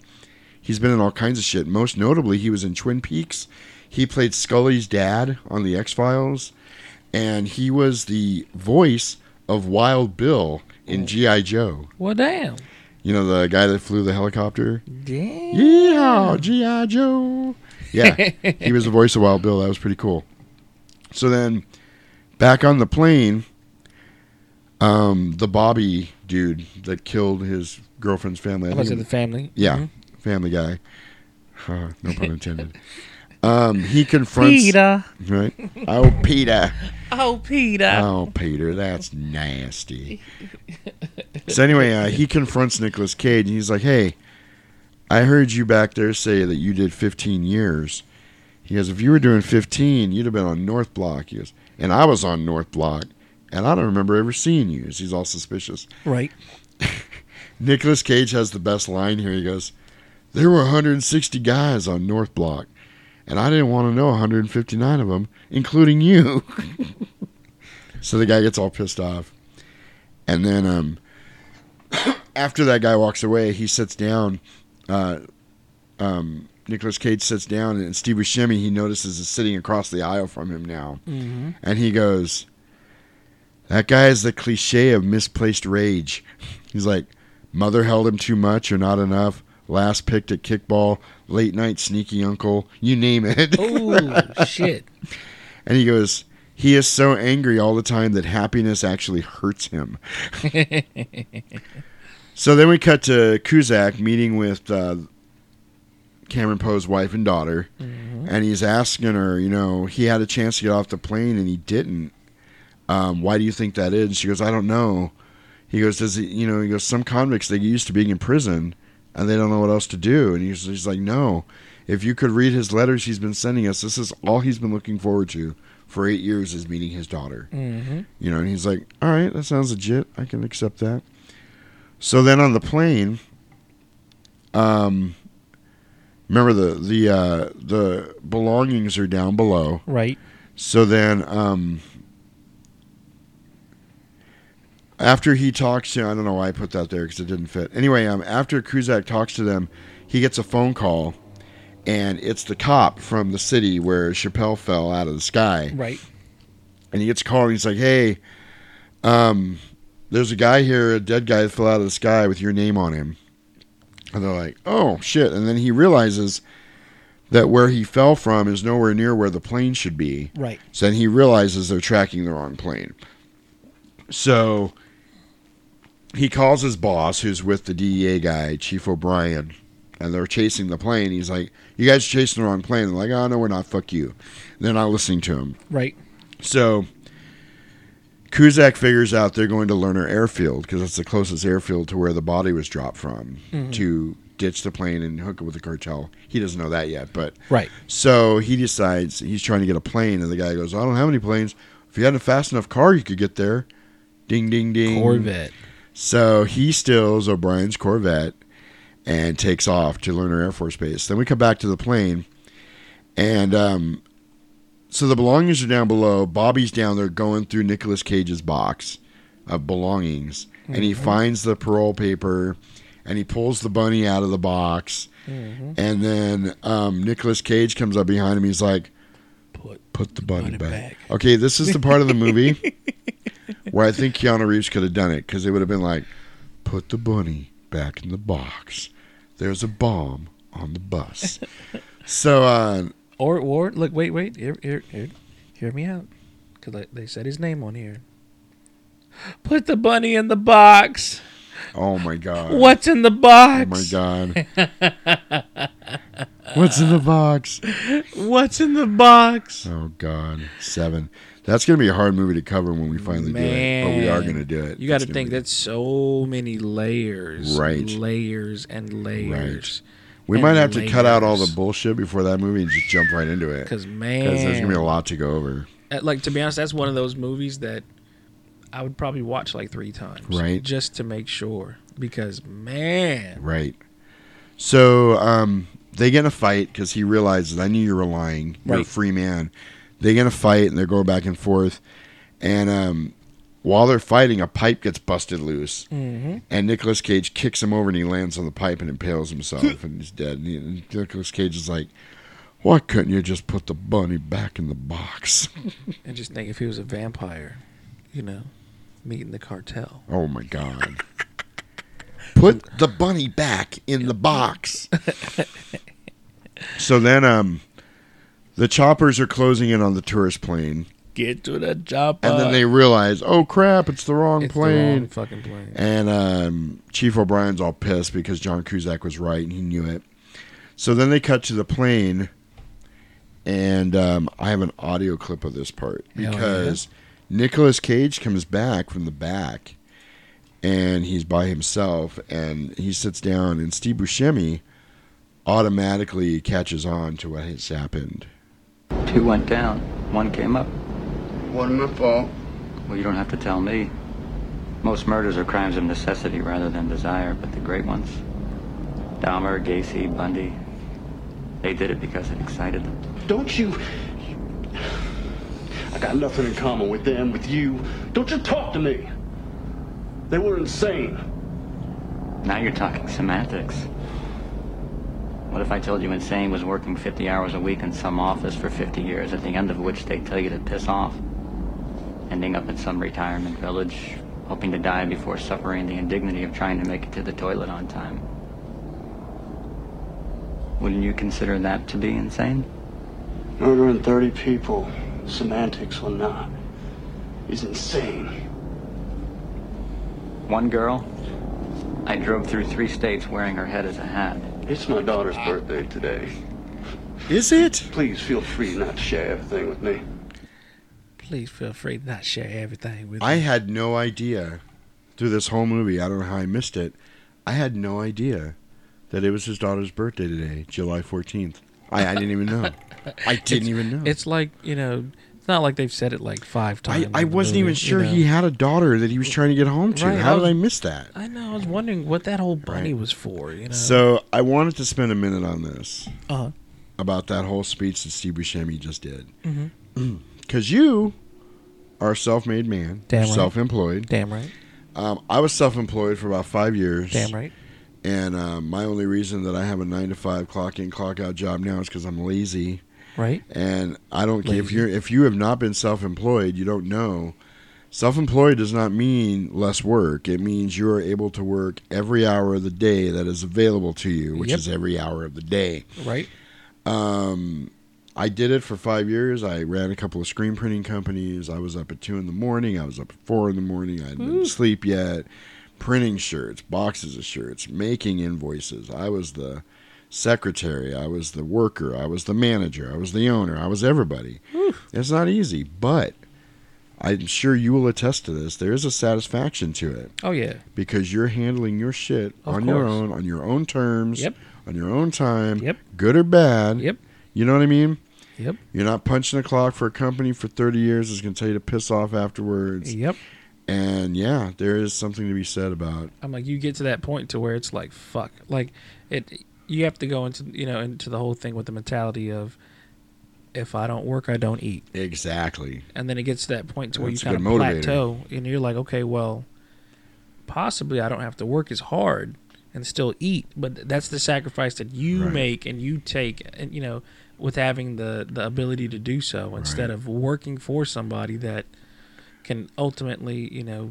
He's been in all kinds of shit. Most notably, he was in Twin Peaks. He played Scully's dad on The X Files, and he was the voice of Wild Bill in G.I. Joe. Well, damn. You know, the guy that flew the helicopter? Damn. Yeehaw, G.I. Joe. Yeah, (laughs) he was the voice of Wild Bill. That was pretty cool. So then, back on the plane, um, the Bobby dude that killed his girlfriend's family. I Was it the family? Yeah, Mhm. family guy. Uh, no pun (laughs) intended. Um, he confronts Peter. Right? Oh, Peter. Oh, Peter. Oh, Peter, that's nasty. so anyway, uh, he confronts Nicolas Cage, and he's like, "Hey, I heard you back there say that you did 15 years." He goes, "If you were doing 15, you'd have been on North Block." He goes, "And I was on North Block, and I don't remember ever seeing you." He's all suspicious. Right. (laughs) Nicolas Cage has the best line here. He goes, "There were 160 guys on North Block, and I didn't want to know 159 of them, including you." (laughs) so the guy gets all pissed off, and then um, (coughs) after that guy walks away, he sits down. Uh, um, Nicolas Cage sits down, and Steve Buscemi he notices is sitting across the aisle from him now, Mhm. and he goes, "That guy is the cliche of misplaced rage." (laughs) He's like, "Mother held him too much or not enough." Last picked at kickball, late night sneaky uncle, you name it. Oh, (laughs) shit. And he goes, he is so angry all the time that happiness actually hurts him. (laughs) so then we cut to Cusack meeting with uh, Cameron Poe's wife and daughter, Mhm. and he's asking her, you know, he had a chance to get off the plane and he didn't. Um, why do you think that is? And she goes, I don't know. He goes, does he, you know, he goes, some convicts, they get used to being in prison and they don't know what else to do. And he's, he's like, no. If you could read his letters he's been sending us, this is all he's been looking forward to for eight years is meeting his daughter. Mhm. You know, and he's like, all right, that sounds legit. I can accept that. So then on the plane, um, remember the the uh, the belongings are down below. Right. So then, um, after he talks to, I don't know why I put that there because it didn't fit. Anyway, um, after Cusack talks to them, he gets a phone call, and it's the cop from the city where Chappelle fell out of the sky. Right. And he gets a call, and he's like, "Hey, um, there's a guy here, a dead guy that fell out of the sky with your name on him." And they're like, "Oh shit!" And then he realizes that where he fell from is nowhere near where the plane should be. Right. So then he realizes they're tracking the wrong plane. So he calls his boss, who's with the DEA guy, Chief O'Brien, and they're chasing the plane. He's like, "You guys are chasing the wrong plane." They're like, "Oh no, we're not. Fuck you." They're not listening to him. Right. So Cusack figures out they're going to Lerner Airfield because it's the closest airfield to where the body was dropped from Mhm. to ditch the plane and hook it with the cartel. He doesn't know that yet, but Right. So he decides he's trying to get a plane, and the guy goes, "I don't have any planes. If you had a fast enough car, you could get there." Ding, ding, ding. Corvette. So he steals O'Brien's Corvette and takes off to Lerner Air Force Base. Then we come back to the plane, and um, so the belongings are down below. Bobby's down there going through Nicolas Cage's box of belongings, and he Mhm. finds the parole paper, and he pulls the bunny out of the box, Mhm. and then um, Nicolas Cage comes up behind him. He's like, "Put, put the bunny, back. Okay, this is the part of the movie (laughs) where I think Keanu Reeves could have done it because it would have been like, "Put the bunny back in the box. There's a bomb on the bus." (laughs) so, uh, Or or look, wait, wait, here, here, here, hear me out, because they said his name on here. Put the bunny in the box. oh my god, What's in the box? Oh my god, (laughs) what's in the box? What's in the box? Oh god, seven. That's gonna be a hard movie to cover when we finally do it, but we are gonna do it. You got to think that's so many layers, Right. Layers and layers. We might have to cut out all the bullshit before that movie and just jump right into it. 'Cause, there's gonna be a lot to go over. Uh, Like to be honest, that's one of those movies that I would probably watch like three times, Right. Just to make sure, because man, Right. So um, they get in a fight because he realizes I knew you were lying. You're a Right. free man. They get in a fight and they're going back and forth. And um, while they're fighting, a pipe gets busted loose. Mhm. And Nicolas Cage kicks him over and he lands on the pipe and impales himself and he's dead. And, he, and Nicolas Cage is like, "Why couldn't you just put the bunny back in the box?" (laughs) and just think if he was a vampire, you know, meeting the cartel. oh my god! Put the bunny back in the box. (laughs) So then, um, the choppers are closing in on the tourist plane, Get to the job. and then they realize, oh crap, it's the wrong It's the plane. wrong fucking plane. And um, Chief O'Brien's all pissed because John Cusack was right and he knew it. So then they cut to the plane, and um, I have an audio clip of this part Hell because Nicolas Cage comes back from the back, and he's by himself, and he sits down, and Steve Buscemi automatically catches on to what has happened. Two went down, one came up. Wasn't my fault. Well, you don't have to tell me. Most murders are crimes of necessity rather than desire, but the great ones Dahmer, Gacy, Bundy they did it because it excited them. Don't you? I got nothing in common with them, with you. Don't you talk to me. They were insane. Now you're talking semantics. What if I told you insane was working 50 hours a week in some office for 50 years, at the end of which they tell you to piss off? Ending up in some retirement village, hoping to die before suffering the indignity of trying to make it to the toilet on time. Wouldn't you consider that to be insane? Murdering 30 people, semantics or not, is insane. One girl, I drove through three states wearing her head as a hat. It's my daughter's birthday today. Is it? Please feel free not to share everything with me. Please feel free to not share everything with me. I me. had no idea through this whole movie. I don't know how I missed it. I had no idea that it was his daughter's birthday today, July 14th. I, I didn't even know. I (laughs) didn't It's- even know. It's like you know, it's not like they've said it like five times. I the wasn't even sure you know. he had a daughter that he was trying to get home to. Right, How I did I miss that? I know. I was wondering what that whole bunny Right. was for. You know. So I wanted to spend a minute on this Uh-huh. about that whole speech that Steve Buscemi just did. Mhm. (clears throat) Because you are a self-made man, Damn right. self-employed. Damn right. Um, I was self-employed for about five years. Damn right. And um, my only reason that I have a nine to five clock in clock out job now is because I'm lazy. Right. And I don't. If Lazy. you if you have not been self-employed, you don't know. Self-employed does not mean less work. It means you are able to work every hour of the day that is available to you, which Yep. is every hour of the day. Right. Um, I did it for five years. I ran a couple of screen printing companies. I was up at two in the morning. I was up at four in the morning. I didn't to hmm. sleep yet. Printing shirts, boxes of shirts, making invoices. I was the secretary. I was the worker. I was the manager. I was the owner. I was everybody. It's not easy, but I'm sure you will attest to this. There is a satisfaction to it. Oh yeah. Because you're handling your shit Of on your own, on your own terms, Yep. on your own time, Yep. good or bad. Yep. You know what I mean? Yep. You're not punching a clock for a company for 30 years that's going to tell you to piss off afterwards. Yep. And yeah, there is something to be said about I'm like, you get to that point to where it's like, fuck, like it. You have to go into you know into the whole thing with the mentality of, if I don't work, I don't eat. exactly. And then it gets to that point to where That's you kind of motivator. plateau, and you're like, okay, well, possibly I don't have to work as hard and still eat, but that's the sacrifice that you Right. make and you take, and you know, with having the the ability to do so instead of working for somebody that can ultimately, you know,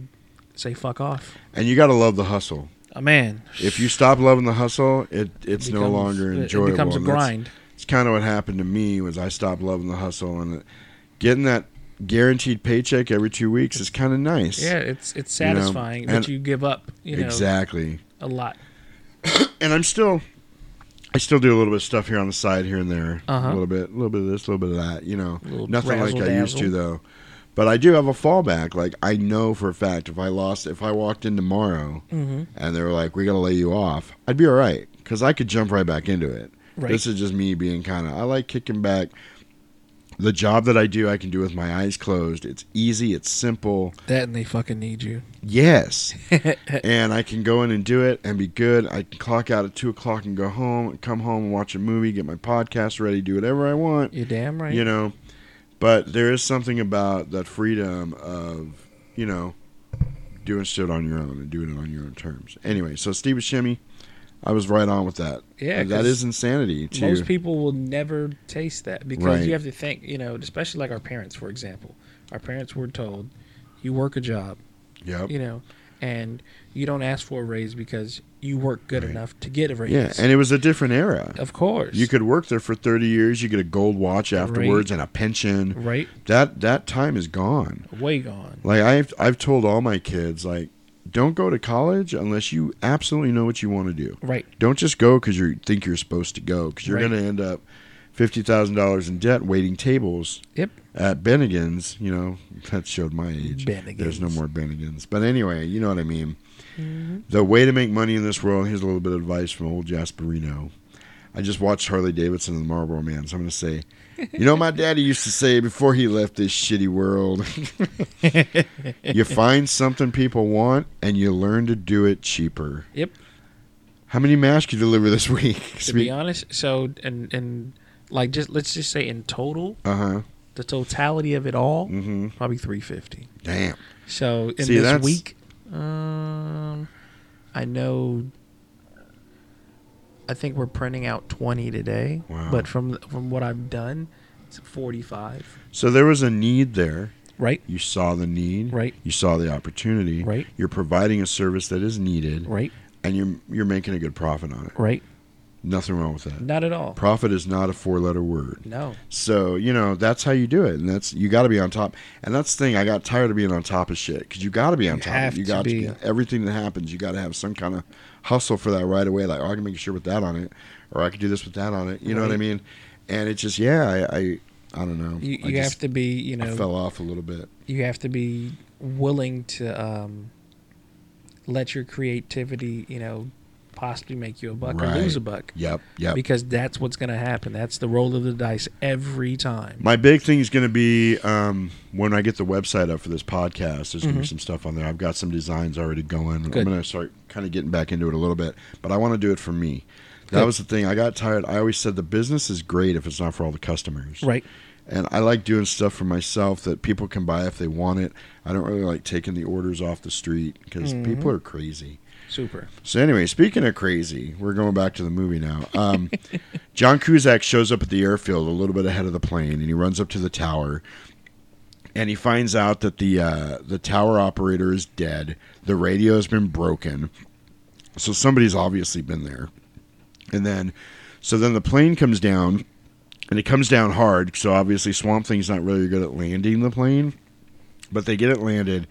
say fuck off. And you got to love the hustle. Oh, man. If you stop loving the hustle, it it's no Becomes- longer it- it enjoyable. becomes a grind. It's kind of what happened to me was I stopped loving the hustle and getting that guaranteed paycheck every two weeks is kind of nice. Yeah, it's it's You know? satisfying that you give up, you know, exactly. a lot. (coughs) and I'm still, I still do a little bit of stuff here on the side, here and there, Uh-huh. a little bit, a little bit of this, a little bit of that. You know, nothing like I used to though. But I do have a fallback. Like I know for a fact, if I lost, if I walked in tomorrow Mhm. and they were like, "We got to lay you off," I'd be all right because I could jump right back into it. Right. This is just me being kind of. I like kicking back. The job that I do, I can do with my eyes closed. It's easy. It's simple. That and they fucking need you. Yes. (laughs) and I can go in and do it and be good. I can clock out at two o'clock and go home, come home and watch a movie, get my podcast ready, do whatever I want. You're damn right. You know, but there is something about that freedom of, you know, doing shit on your own and doing it on your own terms. Anyway, so Steve Buscemi, I was right on with that. Yeah, that 'cause insanity. To, Most people will never taste that because Right. you have to think, you know, especially like our parents, for example. Our parents were told, "You work a job." Yep. You know, and you don't ask for a raise because you work good enough to get a raise. Yeah, and it was a different era. Of course. You could work there for 30 years, you get a gold watch afterwards and a pension. Right. That that time is gone. way gone. Like I've I've told all my kids like don't go to college unless you absolutely know what you want to do. Right. Don't just go cuz you think you're supposed to go cuz you're Right. going to end up $50,000 in debt waiting tables. Yep. At Bennigan's, you know, (laughs) that showed my age. Bennigan's. There's no more Bennigan's. But anyway, you know what I mean. Mhm. The way to make money in this world, here's a little bit of advice from old Jasperino. I just watched Harley Davidson and the Marlboro Man, so I'm going to say, you know, my daddy used to say before he left this shitty world. (laughs) you find something people want and you learn to do it cheaper. Yep. How many masks you deliver this week? (laughs) To be honest, so and and like just let's just say in total, Uh huh. the totality of it all, Mhm. probably three fifty. Damn. So in See, this week, um, I know. I think we're printing out twenty today. Wow. But from from what I've done, it's forty five. So there was a need there. Right. You saw the need. Right. You saw the opportunity. Right. You're providing a service that is needed. Right. And you're you're making a good profit on it. Right. Nothing wrong with that. Not at all. Profit is not a four letter word. No. So, you know, that's how you do it. And that's, you got to be on top. And that's the thing. I got tired of being on top of shit because you got to be on You top have of it. To got be. everything that happens, you got to have some kind of hustle for that right away. Like, oh, I can make a shirt with that on it, or I can do this with that on it. You know what I mean? And it's just, yeah, I, I, I don't know. You, I you just- have to be, you I know, fell off a little bit. You have to be willing to um, let your creativity, you know, possibly make you a buck or lose a buck. Yep, yep. Because that's what's going to happen. That's the roll of the dice every time. My big thing is going to be um, when I get the website up for this podcast. There's going to be some stuff on there. I've got some designs already going. Good. I'm going to start kind of getting back into it a little bit, but I want to do it for me. That Good. was the thing. I got tired. I always said the business is great if it's not for all the customers. Right. And I like doing stuff for myself that people can buy if they want it. I don't really like taking the orders off the street because people Mhm. are crazy. Super. So anyway, speaking of crazy, we're going back to the movie now. Um, (laughs) John Cusack shows up at the airfield a little bit ahead of the plane, and he runs up to the tower, and he finds out that the uh, the tower operator is dead. The radio has been broken, so somebody's obviously been there. And then, so then the plane comes down, and it comes down hard. So obviously, Swamp Thing's not really good at landing the plane, but they get it landed.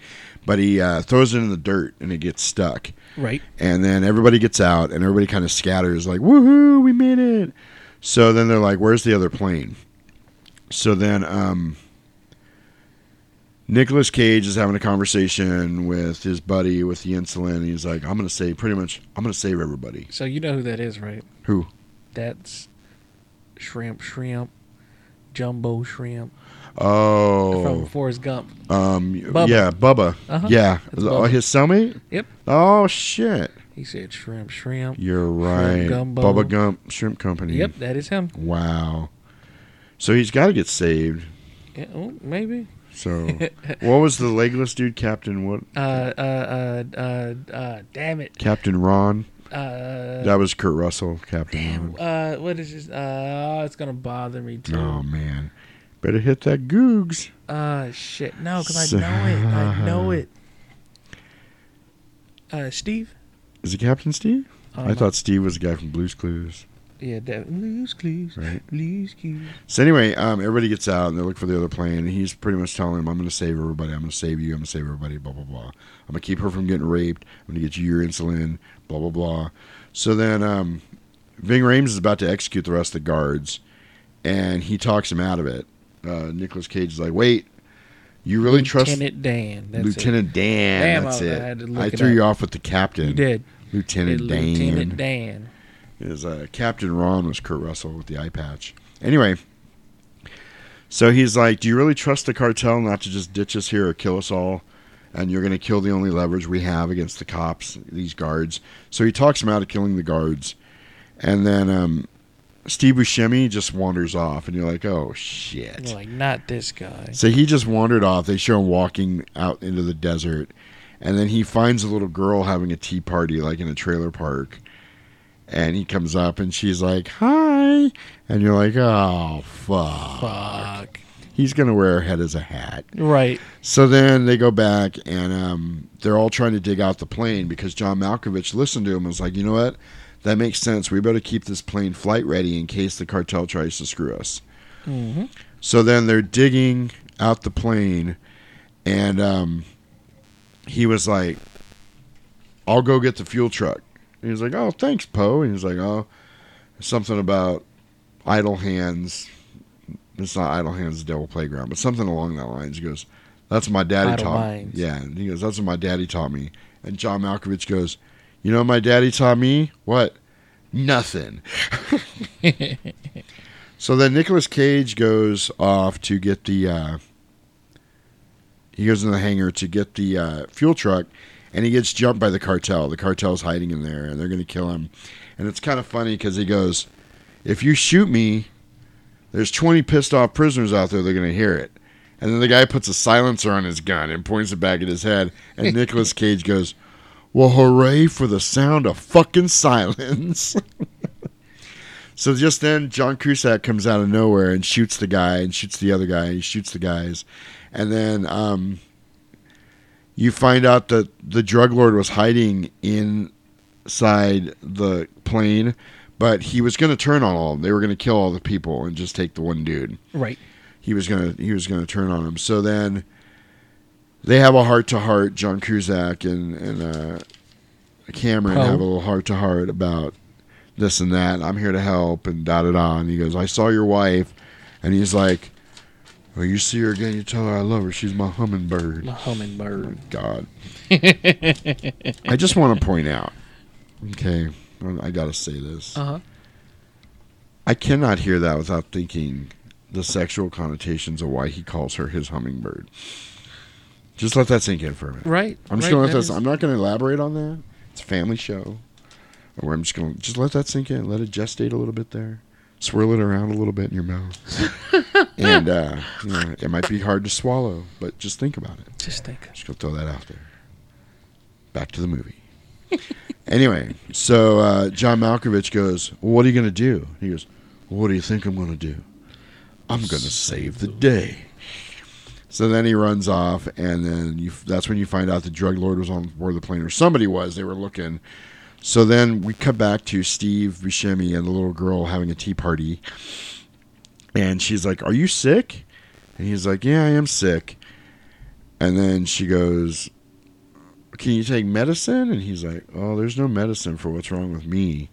But he uh, throws it in the dirt and it gets stuck. Right. And then everybody gets out and everybody kind of scatters, like, woohoo, we made it. So then they're like, where's the other plane? So then um, Nicolas Cage is having a conversation with his buddy with the insulin. He's like, I'm going to save, pretty much, I'm going to save everybody. So you know who that is, right? Who? That's shrimp, shrimp, jumbo shrimp. Oh. From Forrest Gump. Um, Bubba. Yeah, Bubba. Uh-huh. Yeah. Oh, Bubba. his cellmate? Yep. Oh, shit. He said shrimp, shrimp. You're right. gumbo. Bubba Gump Shrimp Company. Yep, that is him. Wow. So he's got to get saved. Yeah, oh, maybe. So, (laughs) what was the legless dude, Captain? What? Uh, uh, uh, uh, uh, damn it. Captain Ron. Uh, that was Kurt Russell, Captain Ron. Uh, what is this? Uh, it's gonna bother me too. Oh man, better hit that Googs. Uh, shit. No, because I know it. I know (laughs) it. Uh, Steve? Is it Captain Steve? Oh, I thought Steve was the guy from Blue's Clues. Yeah, that Blues Clues. Right. Blues Clues. So anyway, um, everybody gets out and they look for the other plane, and he's pretty much telling them, "I'm going to save everybody. I'm going to save you. I'm going to save everybody. Blah blah blah. I'm going to keep her from getting raped. I'm going to get you your insulin. Blah blah blah." So then, um, Ving Rhames is about to execute the rest of the guards, and he talks him out of it. Uh, Nicolas Cage is like, "Wait, you really trust Lieutenant Dan. That's Lieutenant it. Dan? Damn, that's I- it. I I, it threw you off with the captain. You did. Lieutenant Dan. Lieutenant Dan. Is uh, Captain Ron was Kurt Russell with the eye patch. Anyway, so he's like, "Do you really trust the cartel not to just ditch us here or kill us all?" And you're going to kill the only leverage we have against the cops, these guards. So he talks him out of killing the guards, and then um, Steve Buscemi just wanders off, and you're like, "Oh shit!" You're like, not this guy. So he just wandered off. They show him walking out into the desert, and then he finds a little girl having a tea party, like in a trailer park. And he comes up, and she's like, "Hi," and you're like, "Oh fuck!" Fuck. He's gonna wear her head as a hat, Right. So then they go back, and um, they're all trying to dig out the plane because John Malkovich listened to him and was like, "You know what? That makes sense. We better keep this plane flight ready in case the cartel tries to screw us." Mm-hmm. So then they're digging out the plane, and um, he was like, "I'll go get the fuel truck." And he was like, "Oh, thanks, Poe." And he's like, "Oh, something about idle hands." It's not idle hands, devil playground, but something along that lines. He goes, "That's what my daddy Idle taught." minds. Me. Yeah, and he goes, "That's what my daddy taught me." And John Malkovich goes, "You know, my daddy taught me what? Nothing." (laughs) So then Nicolas Cage goes off to get the. Uh, he goes in the hangar to get the uh, fuel truck, and he gets jumped by the cartel. The cartel's hiding in there, and they're going to kill him. And it's kind of funny because he goes, "If you shoot me, there's 20 pissed off prisoners out there. They're going to hear it." And then the guy puts a silencer on his gun and points it back at his head. And (laughs) Nicolas Cage goes, "Well, hooray for the sound of fucking silence." (laughs) So just then, John Cusack comes out of nowhere and shoots the guy and shoots the other guy. He shoots the guys, and then um, you find out that the drug lord was hiding inside the plane, but he was going to turn on all of them. They were going to kill all the people and just take the one dude. Right. He was gonna he was gonna turn on him. So then they have a heart to heart. John Cusack and and uh, Cameron Poe. have a little heart to heart about this and that. I'm here to help and da da da. And he goes, I saw your wife, and he's like, Well, you see her again, you tell her I love her. She's my hummingbird. My hummingbird. God. (laughs) I just want to point out, okay, I got to say this. Uh huh. I cannot hear that without thinking the sexual connotations of why he calls her his hummingbird. Just let that sink in for a minute. Right, I'm just right, going to let that this. I'm not going to elaborate on that. It's a family show. Or I'm just going to just let that sink in. Let it gestate a little bit there. Swirl it around a little bit in your mouth. (laughs) and uh, you know, it might be hard to swallow, but just think about it. Just think. Just gonna throw that out there. Back to the movie. (laughs) anyway, so uh, John Malkovich goes, well, "What are you gonna do?" He goes, well, "What do you think I'm gonna do? I'm gonna save the day." So then he runs off, and then you, that's when you find out the drug lord was on board the plane, or somebody was. They were looking. So then we cut back to Steve Buscemi and the little girl having a tea party, And she's like, Are you sick? And he's like, Yeah, I am sick. And then she goes, Can you take medicine? And he's like, Oh, there's no medicine for what's wrong with me.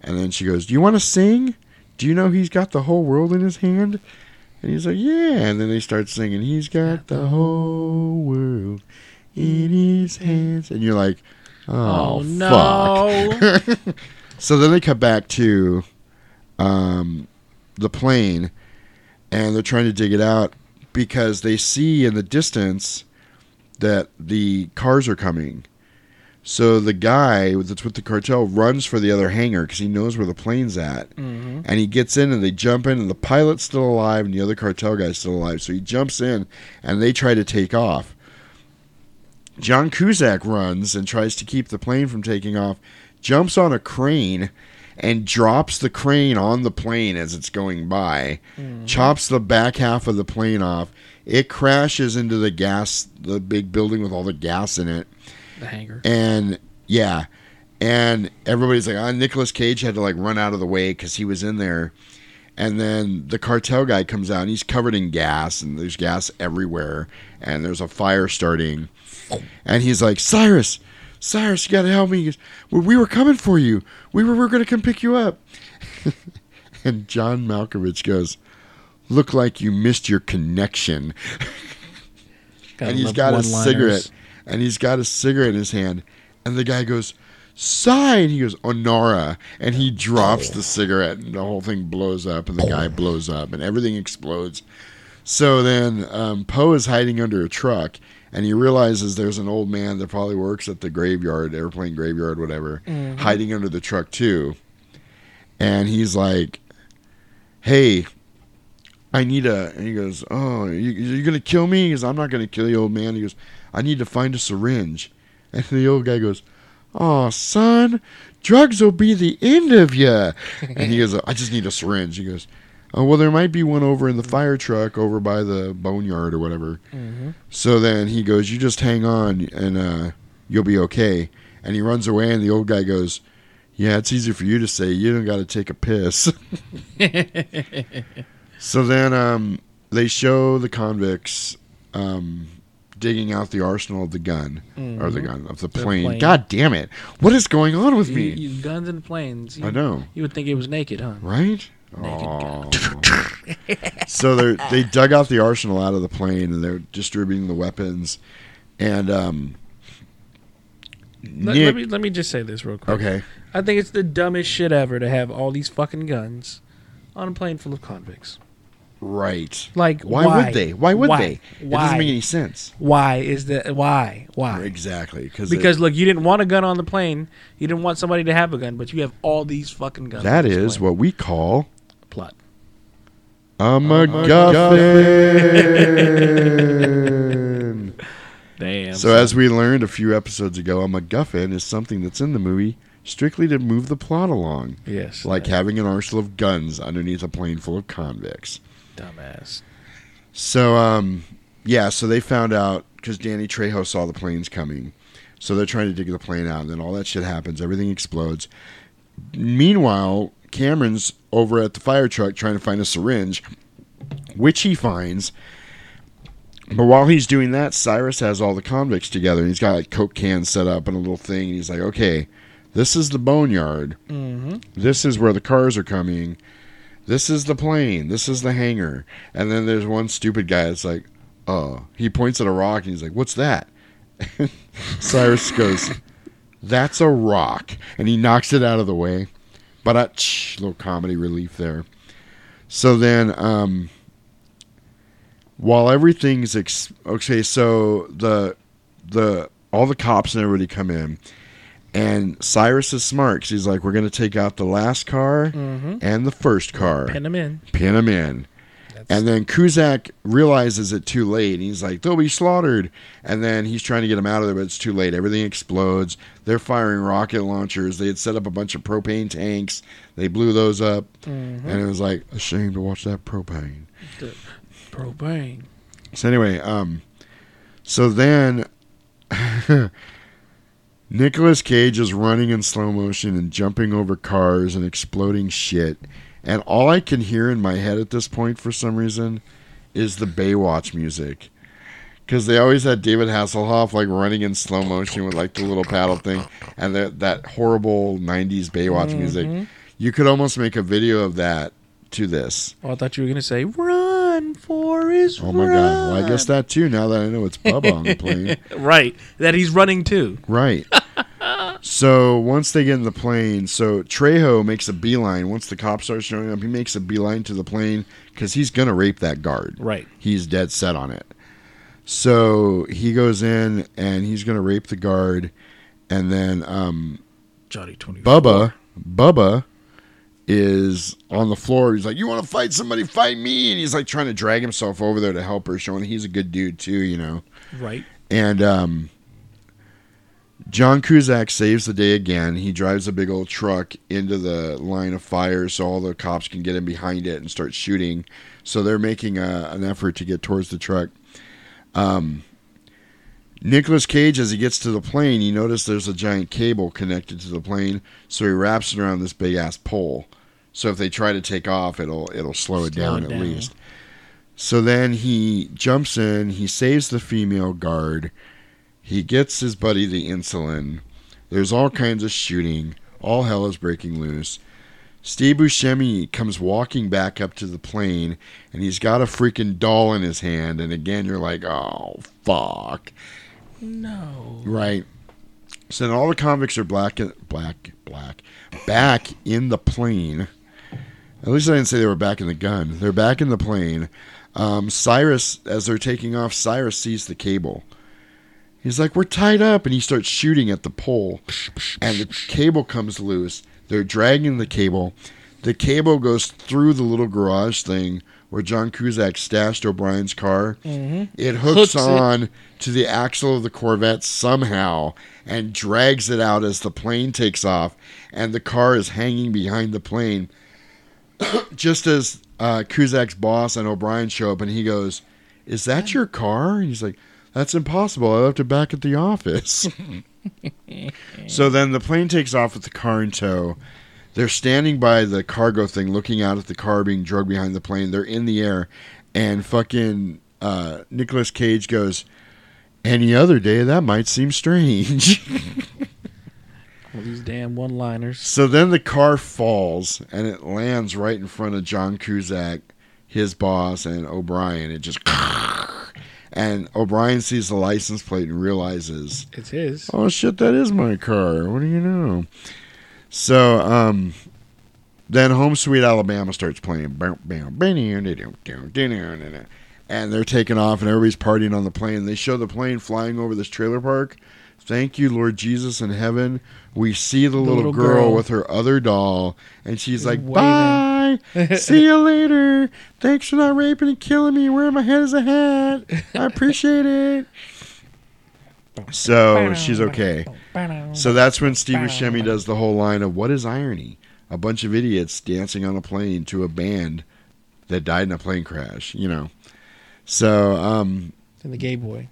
And then she goes, Do you want to sing? Do you know he's got the whole world in his hand? And he's like, Yeah. And then they start singing, He's got the whole world in his hands. And you're like, Oh, Oh, no. fuck. (laughs) so then they cut back to um, the plane and they're trying to dig it out because they see in the distance that the cars are coming. So the guy that's with the cartel runs for the other hangar because he knows where the plane's at. Mhm. And he gets in and they jump in, and the pilot's still alive and the other cartel guy's still alive. So he jumps in and they try to take off. John Cusack runs and tries to keep the plane from taking off, jumps on a crane and drops the crane on the plane as it's going by, chops the back half of the plane off. It crashes into the gas, the big building with all the gas in it. The hangar. And yeah, and everybody's like, ah, oh, Nicolas Cage had to like run out of the way because he was in there. And then the cartel guy comes out and he's covered in gas and there's gas everywhere and there's a fire starting. And he's like, Cyrus, Cyrus, you got to help me. He goes, well, we were coming for you. We were, we were going to come pick you up. (laughs) and John Malkovich goes, Look like you missed your connection. And he's got a cigarette. And he's got a cigarette in his hand. And the guy goes, Sign. He goes, Onara. And he drops the cigarette, and the whole thing blows up, and the guy blows up, and everything explodes. So then um, Poe is hiding under a truck, and he realizes there's an old man that probably works at the graveyard, airplane graveyard, whatever, Mhm. hiding under the truck too. And he's like, "Hey, I need a." And he goes, "Oh, you, you're gonna kill me?" He goes, "I'm not gonna kill you, old man." He goes, "I need to find a syringe." And the old guy goes, "Oh, son, drugs will be the end of you." (laughs) and he goes, "I just need a syringe." He goes, "Oh, well, there might be one over in the fire truck over by the boneyard or whatever." Mhm. So then he goes, "You just hang on, and uh, you'll be okay." And he runs away, and the old guy goes, "Yeah, it's easy for you to say. You don't got to take a piss." (laughs) so then um, they show the convicts um, digging out the arsenal of the gun or the Mhm. gun of the The plane. plane. God damn it! What is going on with You- me? you- guns and planes. I know. You would think it was naked, huh? Right? So they they dug out the arsenal out of the plane and they're distributing the weapons. And um, Let, Nick, let me let me just say this real quick. Okay. I think it's the dumbest shit ever to have all these fucking guns on a plane full of convicts. Right? Like why, why? would they? Why would Why? they? It Why? doesn't make any sense. Why is that? Why? Why? Exactly. Because Because look, you didn't want a gun on the plane. You didn't want somebody to have a gun, but you have all these fucking guns. that on this is plane. what we call plot. a MacGuffin. (laughs) Damn. So as we learned a few episodes ago, a MacGuffin is something that's in the movie strictly to move the plot along. Yes. Like having an arsenal of guns underneath a plane full of convicts. Dumbass. So, um, yeah, so they found out because Danny Trejo saw the planes coming. So they're trying to dig the plane out, and then all that shit happens. Everything explodes. Meanwhile, Cameron's over at the fire truck trying to find a syringe, which he finds. But while he's doing that, Cyrus has all the convicts together, and he's got like Coke cans set up and a little thing, and he's like, okay, this is the boneyard. Mhm. This is where the cars are coming. This is the plane. This is the hangar. And then there's one stupid guy that's like, oh, he points at a rock and he's like, what's that? (laughs) Cyrus goes, that's a rock. And he knocks it out of the way. But uh, little comedy relief there. So then, um, while everything's ex- okay, so the the all the cops and everybody come in, and Cyrus is smart he's like, "We're going to take out the last car Mhm. and the first car, Pin 'em in. pin them in." And then Cusack realizes it too late. And he's like, they'll be slaughtered. And then he's trying to get them out of there, but it's too late. Everything explodes. They're firing rocket launchers. They had set up a bunch of propane tanks. They blew those up. Mhm. And it was like a shame to watch that propane. The propane. So anyway, um, so then (laughs) Nicolas Cage is running in slow motion and jumping over cars and exploding shit, And all I can hear in my head at this point, for some reason, is the Baywatch music. Because they always had David Hasselhoff like running in slow motion with like the little paddle thing, and that that horrible '90s Baywatch music. Mhm. You could almost make a video of that to this. Oh, I thought you were gonna say "Run, Forrest, Oh my god! Well, I guess that too. Now that I know it's Bubba on the (laughs) plane, right? That he's running too. right? (laughs) so once they get in the plane, so Trejo makes a beeline. Once the cops start showing up, he makes a beeline to the plane because he's gonna rape that guard. Right. He's dead set on it. So he goes in and he's gonna rape the guard, and then um, Johnny twenty. Bubba, Bubba is on the floor. He's like, "You want to fight somebody? Fight me!" And he's like trying to drag himself over there to help her, showing he's a good dude too, you know. Right. And um, John Cusack saves the day again. He drives a big old truck into the line of fire so all the cops can get in behind it and start shooting. So they're making a, an effort to get towards the truck. Um, Nicolas Cage, as he gets to the plane, he noticed there's a giant cable connected to the plane, so he wraps it around this big ass pole. So if they try to take off, it'll it'll slow it down it at least. So then he jumps in, he saves the female guard, he gets his buddy the insulin. There's all kinds of shooting. All hell is breaking loose. Steve Buscemi comes walking back up to the plane, and he's got a freaking doll in his hand. And again, you're like, oh, fuck. No. Right. So then all the convicts are black, black, black, back in the plane. At least I didn't say they were back in the gun. They're back in the plane. Um, Cyrus, as they're taking off, Cyrus sees the cable. He's like, "We're tied up," and he starts shooting at the pole, and the cable comes loose. They're dragging the cable. The cable goes through the little garage thing where John Cusack stashed O'Brien's car. Mhm. It hooks, Hooks it. on to the axle of the Corvette somehow and drags it out as the plane takes off, and the car is hanging behind the plane. (coughs) Just as uh, Cusack's boss and O'Brien show up, and he goes, "Is that your car?" And he's like, "That's impossible. I left it back at the office." (laughs) so then the plane takes off with the car in tow. They're standing by the cargo thing, looking out at the car being dragged behind the plane. They're in the air, and fucking uh, Nicolas Cage goes, "Any other day, that might seem strange." (laughs) All these damn one-liners. So then the car falls and it lands right in front of John Cusack, his boss, and O'Brien. It just. (laughs) And O'Brien sees the license plate and realizes It's his. Oh shit, that is my car. What do you know? So, um, then Home Sweet Alabama starts playing. And they're taking off, and everybody's partying on the plane. They show the plane flying over this trailer park. Thank you, Lord Jesus in heaven. We see the, little, little girl, girl. with her other doll, and she's like, waving. "Bye, (laughs) see you later. Thanks for not raping and killing me. Wearing my head as a hat. I appreciate it." (laughs) So she's okay. So that's when Steve Buscemi does the whole line of "What is irony? A bunch of idiots dancing on a plane to a band that died in a plane crash." You know. So, um, And the gay boy.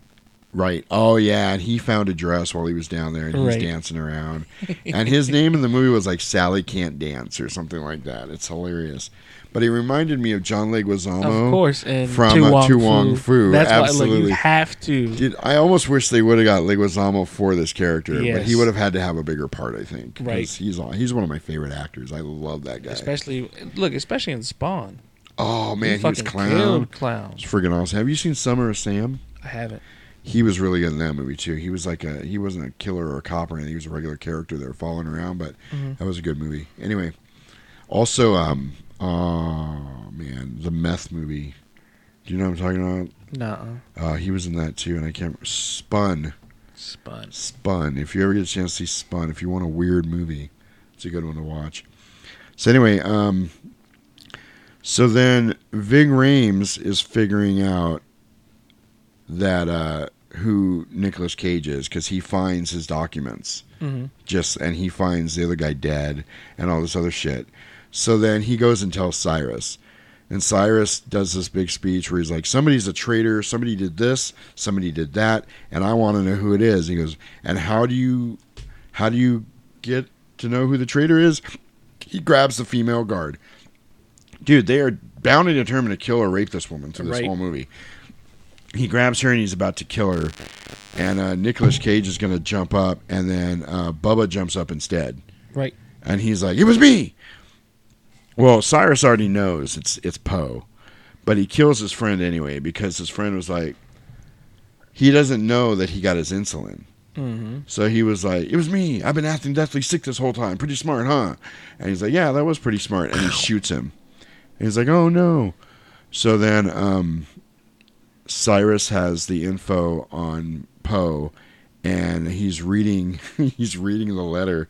Right. Oh yeah, and he found a dress while he was down there, and he's Right. dancing around. (laughs) and his name in the movie was like Sally Can't Dance or something like that. It's hilarious. But he reminded me of John Leguizamo, Of course, and from Tu uh, Wong Tu Wong Fu. Fu. That's why, look, Absolutely, you have to. Dude, I almost wish they would have got Leguizamo for this character, but he would have had to have a bigger part, I think. Right. He's he's one of my favorite actors. I love that guy. Especially, look, especially in Spawn. oh man, he, was fucking clown. killed Clown. It's freaking awesome. Have you seen Summer of Sam? I haven't. He was really good in that movie too. He was like a he wasn't a killer or a cop or anything. He was a regular character they were following around, but Mhm. that was a good movie. Anyway, also um oh man, the meth movie. Do you know what I'm talking about? Nuh-uh. Uh, he was in that too, and I can't Spun. Spun. Spun. If you ever get a chance to see Spun, if you want a weird movie, it's a good one to watch. So anyway, um, so then Ving Rhames is figuring out that uh, who Nicolas Cage is because he finds his documents, Mhm. just and he finds the other guy dead and all this other shit. So then he goes and tells Cyrus. And Cyrus does this big speech where he's like, somebody's a traitor, somebody did this, somebody did that, and I want to know who it is. He goes, and how do you how do you get to know who the traitor is? He grabs the female guard. dude, they are bound and determined to kill or rape this woman through this Right. whole movie. He grabs her and he's about to kill her, and uh, Nicolas Cage is going to jump up, and then uh, Bubba jumps up instead, Right. and he's like, "It was me." Well, Cyrus already knows it's it's Poe, but he kills his friend anyway because his friend was like, he doesn't know that he got his insulin. Mm-hmm. So he was like, "It was me. I've been acting deathly sick this whole time. Pretty smart, huh?" And he's like, "Yeah, that was pretty smart." And he shoots him. And he's like, "Oh no!" So then um, Cyrus has the info on Poe, and he's reading. (laughs) he's reading the letter.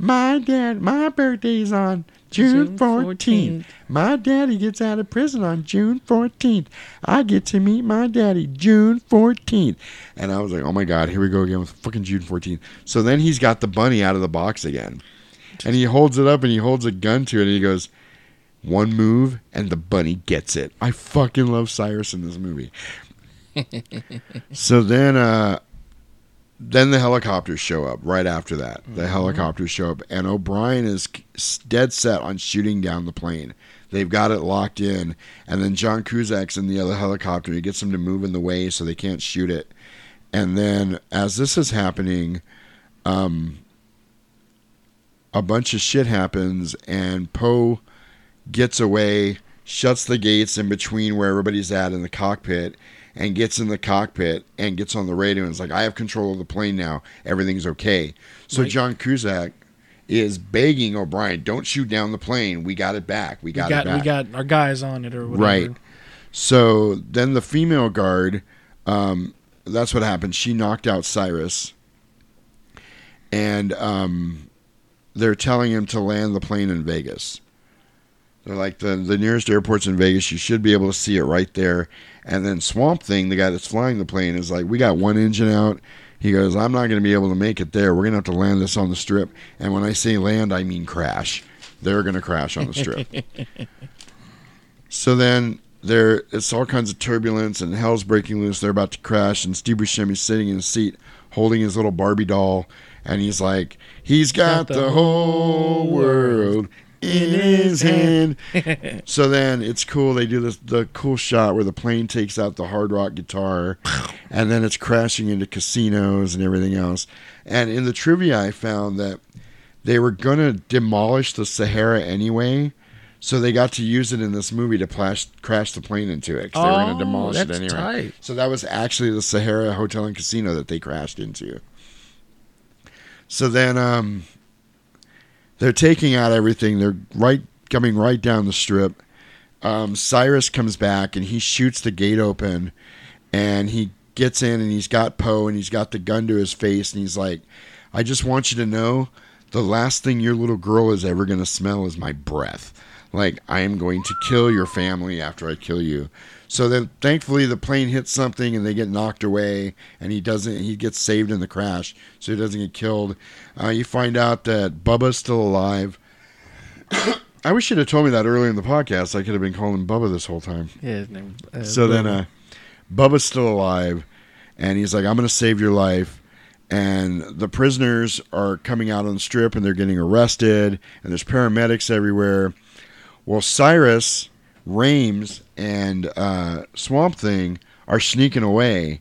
My dad, my birthday's on June 14th. My daddy gets out of prison on June 14th. I get to meet my daddy June 14th. And I was like, oh my God, here we go again with fucking June 14th. So then he's got the bunny out of the box again. And he holds it up and he holds a gun to it and he goes, one move and the bunny gets it. I fucking love Cyrus in this movie. (laughs) so then uh then the helicopters show up right after that. The helicopters show up, and O'Brien is dead set on shooting down the plane. They've got it locked in, and then John Cusack's in the other helicopter. He gets them to move in the way so they can't shoot it. And then, as this is happening, um, a bunch of shit happens, and Poe gets away, shuts the gates in between where everybody's at in the cockpit, and gets in the cockpit and gets on the radio and is like, I have control of the plane now. Everything's okay. So Right. John Cusack is begging O'Brien, don't shoot down the plane. We got it back. We We got, got, it back. we got our guys on it or whatever. Right. So then the female guard, um, that's what happened. She knocked out Cyrus, and um, they're telling him to land the plane in Vegas. They're like the the nearest airport's in Vegas. You should be able to see it right there. And then Swamp Thing, the guy that's flying the plane, is like, "We got one engine out." He goes, "I'm not going to be able to make it there. We're going to have to land this on the strip." And when I say land, I mean crash. They're going to crash on the strip. (laughs) So then there it's all kinds of turbulence and hell's breaking loose. They're about to crash, and Steve Buscemi's sitting in his seat holding his little Barbie doll, and he's like, he's got, the, whole world in his hand. so then it's cool. They do this the cool shot where the plane takes out the hard rock guitar, and then it's crashing into casinos and everything else. And in the trivia, I found that they were gonna demolish the Sahara anyway. So they got to use it in this movie to plash, crash the plane into it 'cause they were going Oh, to demolish it anyway. tight. So that was actually the Sahara Hotel and Casino that they crashed into. So then um, they're taking out everything. They're right coming right down the strip. Um, Cyrus comes back and he shoots the gate open, and he gets in and he's got Poe and he's got the gun to his face and he's like, "I just want you to know, the last thing your little girl is ever to smell is my breath. Like I am going to kill your family after I kill you." So then, thankfully, the plane hits something and they get knocked away, and he doesn't. He gets saved in the crash, so he doesn't get killed. Uh, you find out that Bubba's still alive. (coughs) I wish you'd have told me that earlier in the podcast. I could have been calling Bubba this whole time. Yeah, his name, uh, so then, uh, Bubba's still alive, and he's like, "I'm going to save your life." And the prisoners are coming out on the strip, and they're getting arrested, and there's paramedics everywhere. Well, Cyrus, Rhames, and uh, Swamp Thing are sneaking away,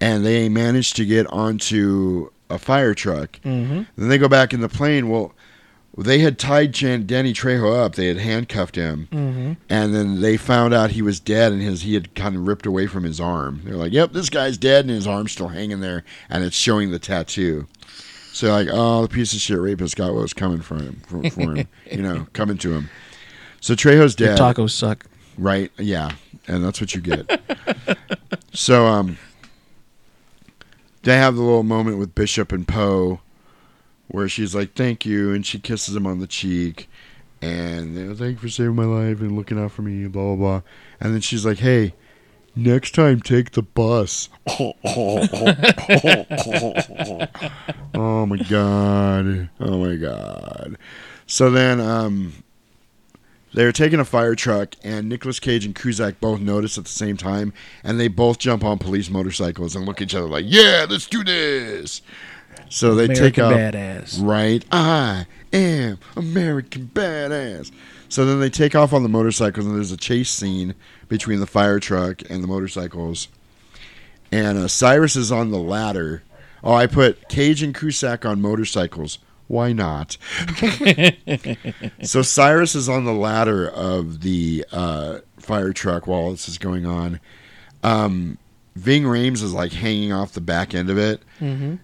and they manage to get onto a fire truck. Mhm. Then they go back in the plane. Well, they had tied Jan- Danny Trejo up. They had handcuffed him, Mhm. and then they found out he was dead, and his he had kind of ripped away from his arm. They're like, "Yep, this guy's dead," and his arm's still hanging there, and it's showing the tattoo. So like, oh, the piece of shit rapist got what was coming for him, for, for him, (laughs) you know, coming to him. So Trejo's Your dead. tacos suck. Right? Yeah, and that's what you get. (laughs) so um, they have the little moment with Bishop and Poe, where she's like, "Thank you," and she kisses him on the cheek, and you know, thank you for saving my life and looking out for me, blah blah blah. And then she's like, "Hey." Next time, take the bus. (laughs) oh my god! Oh my god! So then, um, they're taking a fire truck, and Nicolas Cage and Cusack both notice at the same time, and they both jump on police motorcycles and look at each other like, "Yeah, let's do this." So they take American off. badass. Right. I am American badass. So then they take off on the motorcycles, and there's a chase scene between the fire truck and the motorcycles. And uh, Cyrus is on the ladder. Oh, I put Cage and Cusack on motorcycles. Why not? so Cyrus is on the ladder of the uh, fire truck while this is going on. Um, Ving Rhames is like hanging off the back end of it. Mhm.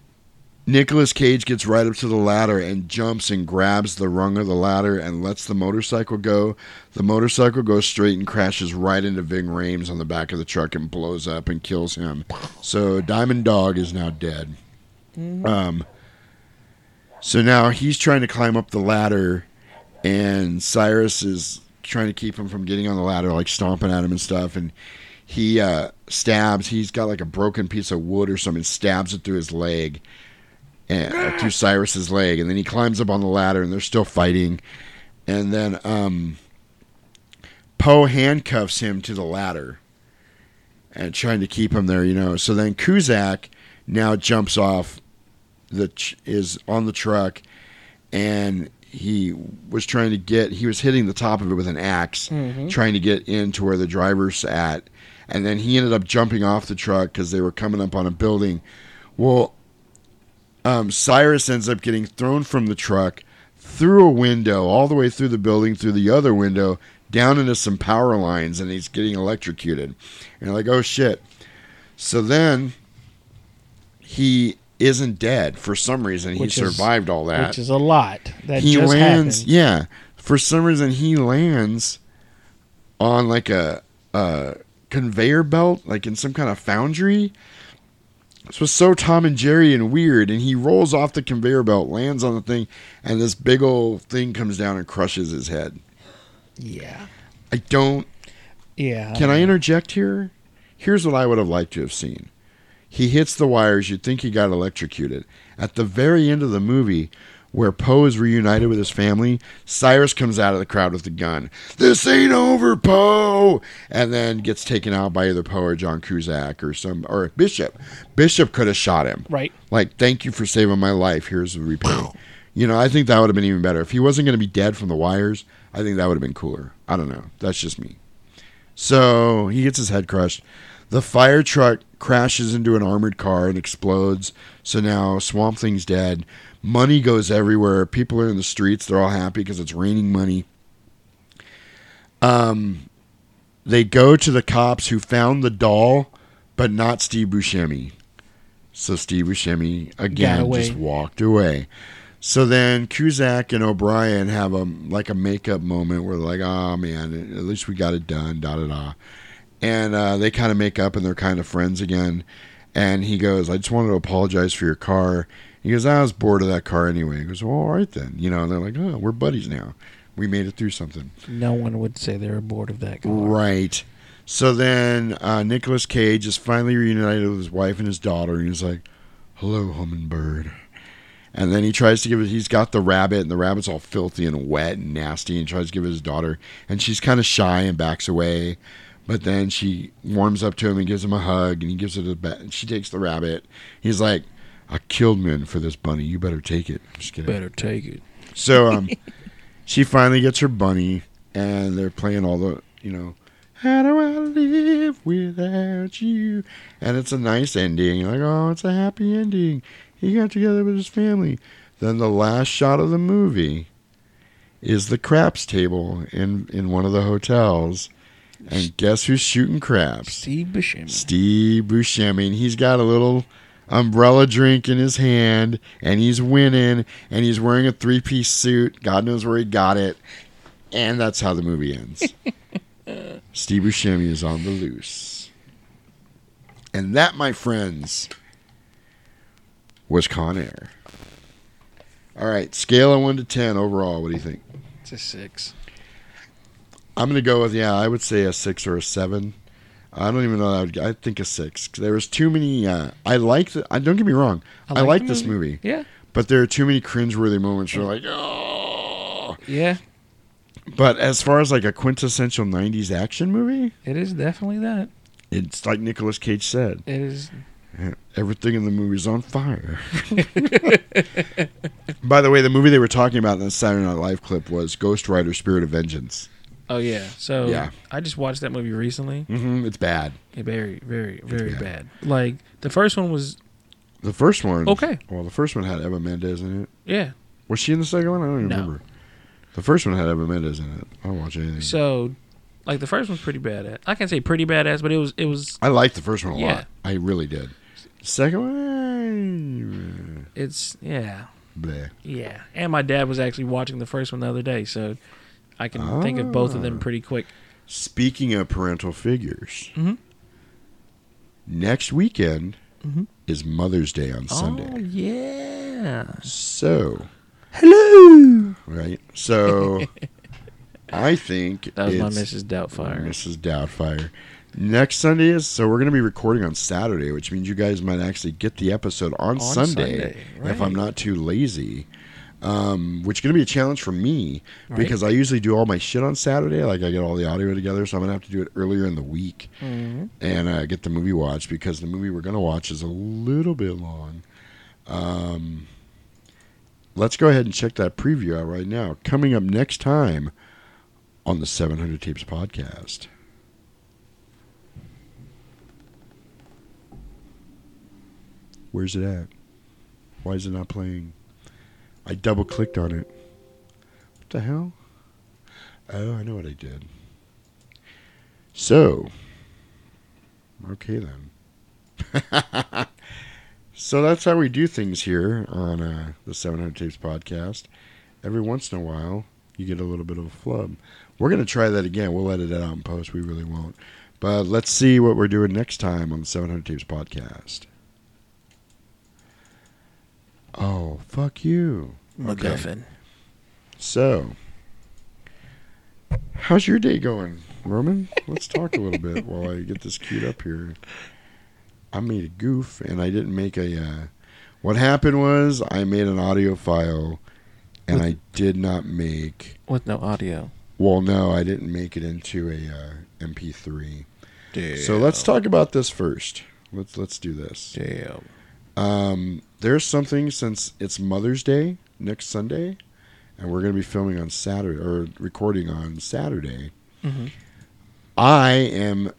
Nicolas Cage gets right up to the ladder and jumps and grabs the rung of the ladder and lets the motorcycle go. The motorcycle goes straight and crashes right into Ving Rhames on the back of the truck and blows up and kills him. So Diamond Dog is now dead. Mhm. Um, so now he's trying to climb up the ladder, and Cyrus is trying to keep him from getting on the ladder, like stomping at him and stuff. And he uh, stabs. He's got like a broken piece of wood or something. Stabs it through his leg, and, uh, through Cyrus's leg, and then he climbs up on the ladder, and they're still fighting. And then um, Poe handcuffs him to the ladder and trying to keep him there, you know. So then Cusack now jumps off the ch- is on the truck and he was trying to get he was hitting the top of it with an ax Mhm. trying to get into where the driver's at and then he ended up jumping off the truck because they were coming up on a building. Well um, cyrus ends up getting thrown from the truck through a window all the way through the building through the other window down into some power lines and he's getting electrocuted. And you're like oh shit. So then he isn't dead for some reason. Which he is- survived all that. which is a lot. That he just lands. happened. Yeah, for some reason he lands on like a, a conveyor belt, like in some kind of foundry. This was so Tom and Jerry and weird, and he rolls off the conveyor belt, lands on the thing, and this big old thing comes down and crushes his head. Yeah. I don't. Yeah. Can I interject here? Here's what I would have liked to have seen. He hits the wires. You'd think he got electrocuted. At the very end of the movie, where Poe is reunited with his family, Cyrus comes out of the crowd with a gun. This ain't over, Poe! And then gets taken out by either Poe or John Cusack or some or Bishop. Bishop could have shot him. Right. Like, thank you for saving my life. Here's the repay. (clears throat) you know, I think that would have been even better. If he wasn't going to be dead from the wires, I think that would have been cooler. I don't know. That's just me. So he gets his head crushed. The fire truck crashes into an armored car and explodes. So now Swamp Thing's dead. Money goes everywhere. People are in the streets. They're all happy because it's raining money. Um, they go to the cops who found the doll, but not Steve Buscemi. So Steve Buscemi again just walked away. So then Cusack and O'Brien have a like a makeup moment where they're like, "Oh man, at least we got it done." Da da da, and uh, they kind of make up and they're kind of friends again. And he goes, "I just wanted to apologize for your car." He goes, "I was bored of that car anyway." He goes, "Well, all right then," you know. And they're like, "Oh, we're buddies now. We made it through something." No one would say they're bored of that. Car, right. So then uh, Nicolas Cage is finally reunited with his wife and his daughter, and he's like, "Hello, hummingbird." And then he tries to give it. He's got the rabbit, and the rabbit's all filthy and wet and nasty, and tries to give it his daughter, and she's kind of shy and backs away. But then she warms up to him and gives him a hug, and he gives her the Ba- and she takes the rabbit. He's like, "I killed men for this bunny. You better take it." I'm just kidding. Better take it. So um, (laughs) she finally gets her bunny, and they're playing all the you know, how do I live without you? And it's a nice ending. You're like, oh, it's a happy ending. He got together with his family. Then the last shot of the movie is the craps table in in one of the hotels. And guess who's shooting craps? Steve Buscemi. Steve Buscemi. And he's got a little umbrella drink in his hand, and he's winning, and he's wearing a three piece suit. God knows where he got it. And that's how the movie ends. (laughs) Steve Buscemi is on the loose. And that, my friends, was Con Air. All right, scale of 1 to 10 overall. What do you think? It's a six. I'm going to go with, yeah, I would say a 6 or a 7. I don't even know. That I, would, I think a six. There was too many. Uh, I like the. I Don't get me wrong. I I, like like this movie. movie. Yeah. But there are too many cringeworthy moments where you're like, oh. Yeah. But as far as like a quintessential 90s action movie, It is definitely that. it's like Nicolas Cage said. It is. Everything in the movie's on fire. (laughs) By the way, the movie they were talking about in the Saturday Night Live clip was Ghost Rider: Spirit of Vengeance. Oh yeah. So Yeah. I just watched that movie recently. hmm It's bad. Yeah, very, very, very bad. Like the first one was The first one. Okay. Well, the first one had Eva Mendes in it. Yeah. Was she in the second one? I don't even No. remember. The first one had Eva Mendes in it. I don't watch anything. so like the first one's pretty badass. I can't say pretty badass, but it was it was I liked the first one a Yeah. lot. I really did. Second one. it's yeah. Bleh. Yeah. And my dad was actually watching the first one the other day, so I can think of both of them Ah. pretty quick. Speaking of parental figures, Mhm. next weekend Mhm. is Mother's Day on Sunday. Oh yeah. So, hello. Right. So, (laughs) I think That was my it's- Mrs. Doubtfire. Mrs. Doubtfire. Next Sunday is so we're going to be recording on Saturday, which means you guys might actually get the episode on, On Sunday, Sunday, if I'm not too lazy. Um, which is going to be a challenge for me Right. because I usually do all my shit on Saturday. Like I get all the audio together, so I'm going to have to do it earlier in the week Mhm. and uh, get the movie watched because the movie we're going to watch is a little bit long. Um, let's go ahead and check that preview out right now. Coming up next time on the 700 Tapes podcast. Where's it at? Why is it not playing? I double clicked on it. What the hell? Oh, I know what I did. So, okay then. (laughs) so that's how we do things here on uh, the 700 Tapes podcast. Every once in a while, you get a little bit of a flub. We're going to try that again. We'll edit it out in post. We really won't. But let's see what we're doing next time on the 700 Tapes podcast. Oh, fuck you. MacGuffin. So, how's your day going, Roman? Let's talk a little bit while I get this queued up here. I made a goof and I didn't make a. Uh, what happened was I made an audio file and I did not make. With no audio. Well, no, I didn't make it into a uh, MP3. Damn. So let's talk about this first. Let's let's do this. Damn. Um, there's something since it's Mother's Day next Sunday, and we're going to be filming on Saturday or recording on Saturday. Mhm. I am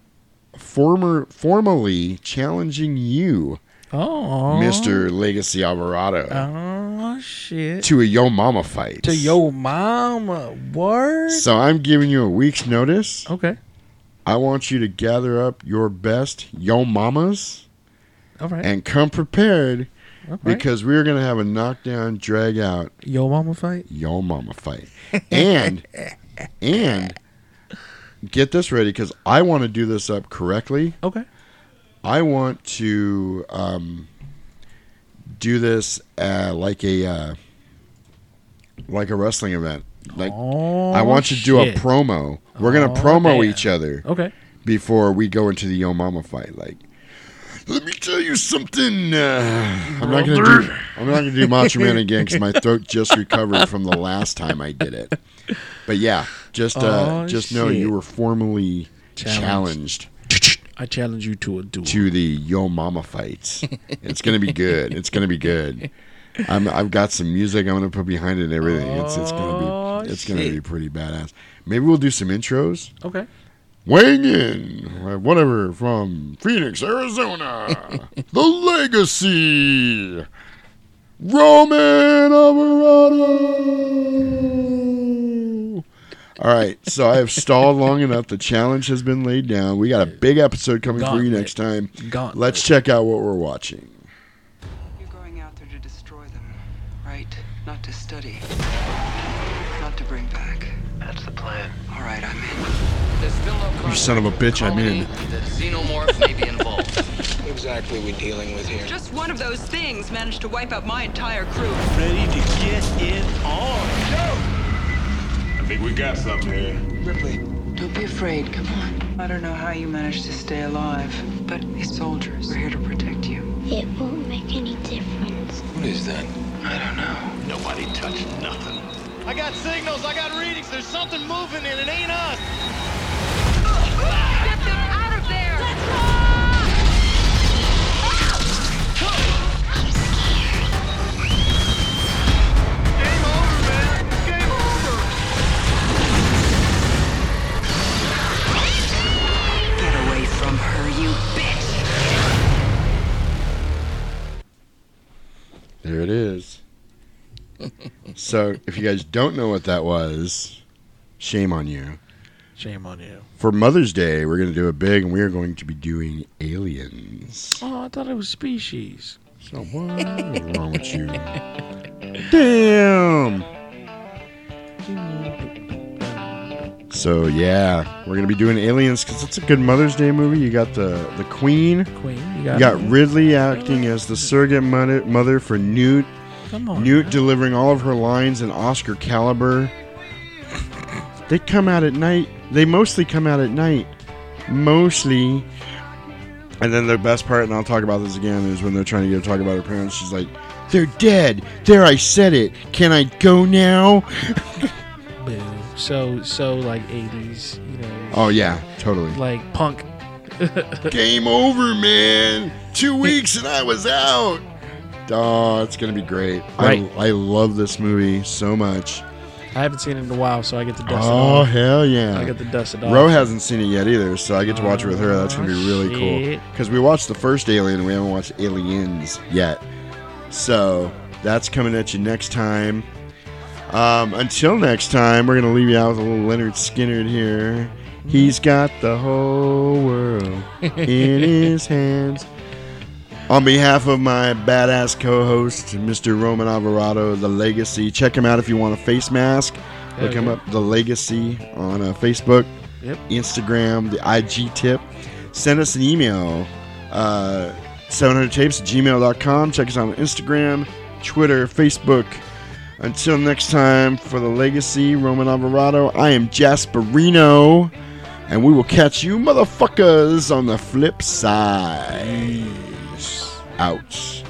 former formally challenging you, Oh. Mister Legacy Alvarado, Oh shit. to a Yo Mama fight. To yo mama. Word. So I'm giving you a week's notice. Okay. I want you to gather up your best Yo Mamas All right. and come prepared Okay. because we're going to have a knockdown, drag out Yo mama fight. Yo Mama fight. And (laughs) and get this ready because I want to do this up correctly. Okay. I want to um, do this uh, like a uh, like a wrestling event. Like I want you to do a promo. We're gonna Oh, promo damn. each other. Okay. Before we go into the Yo Mama fight, like. Let me tell you something. Uh, I'm not gonna do. I'm not gonna do Macho Man again because my throat just (laughs) recovered from the last time I did it. But yeah, just uh, Oh, just know shit. you were formally Challenged. challenged I challenge you to a duel. to the Yo Mama fights. it's gonna be good. It's gonna be good. I'm, I've got some music I'm gonna put behind it and everything. It's it's gonna be it's gonna be pretty badass. Maybe we'll do some intros. Okay. Weighing in, whatever, from Phoenix, Arizona, the Legacy, Roman Alvarado. All right, so I have stalled long enough. The challenge has been laid down. We got a big episode coming for you next time. Gauntlet. Let's check out what we're watching. You're going out there to destroy them, right? Not to study. You son of a bitch, I'm in. The xenomorph may be involved. (laughs) What exactly are we dealing with here? Just one of those things managed to wipe out my entire crew. Ready to get it on. I think we got something here. Ripley, don't be afraid. Come on. I don't know how you managed to stay alive, but these soldiers, we're here to protect you. It won't make any difference. What is that? I don't know. Nobody touched nothing. I got signals, I got readings. There's something moving and it ain't us. from her, you bitch! There it is. so, if you guys don't know what that was, shame on you. Shame on you. For Mother's Day, we're going to do a big, and we are going to be doing aliens. Oh, I thought it was species. So what is wrong with you? (laughs) Damn. So yeah, we're gonna be doing aliens because it's a good Mother's Day movie. You got the the Queen. Queen. You You got, got Ripley acting as the surrogate mother, mother for Newt. Come on, Newt delivering all of her lines in Oscar caliber. They come out at night. They mostly come out at night. Mostly. And then the best part, and I'll talk about this again, is when they're trying to get her to talk about her parents. She's like, "They're dead. There, I said it. Can I go now?" (laughs) So so like 80s, you know. Oh yeah, totally. Like punk. (laughs) Game over, man. Two weeks and I was out. Oh, it's gonna be great. Right. I, I love this movie so much. I haven't seen it in a while, so I get to dust it Oh hell yeah! I get to dust it off. Ro hasn't seen it yet either, so I get to watch it with her. That's gonna be oh, really cool because we watched the first Alien and we haven't watched Aliens yet. So that's coming at you next time. Um, until next time, we're gonna leave you out with a little Lynyrd Skynyrd here. He's got the whole world in (laughs) his hands. On behalf of my badass co-host, Mr. Roman Alvarado, The Legacy, check him out if you want a face mask. Look him up, The Legacy, on uh, Facebook, Yep. Instagram, the IG tip. Send us an email, uh, 700tapes at gmail.com. Check us out on Instagram, Twitter, Facebook. Until next time, for The Legacy, Roman Alvarado, I am Jasperino, and we will catch you motherfuckers on the flip side. Out.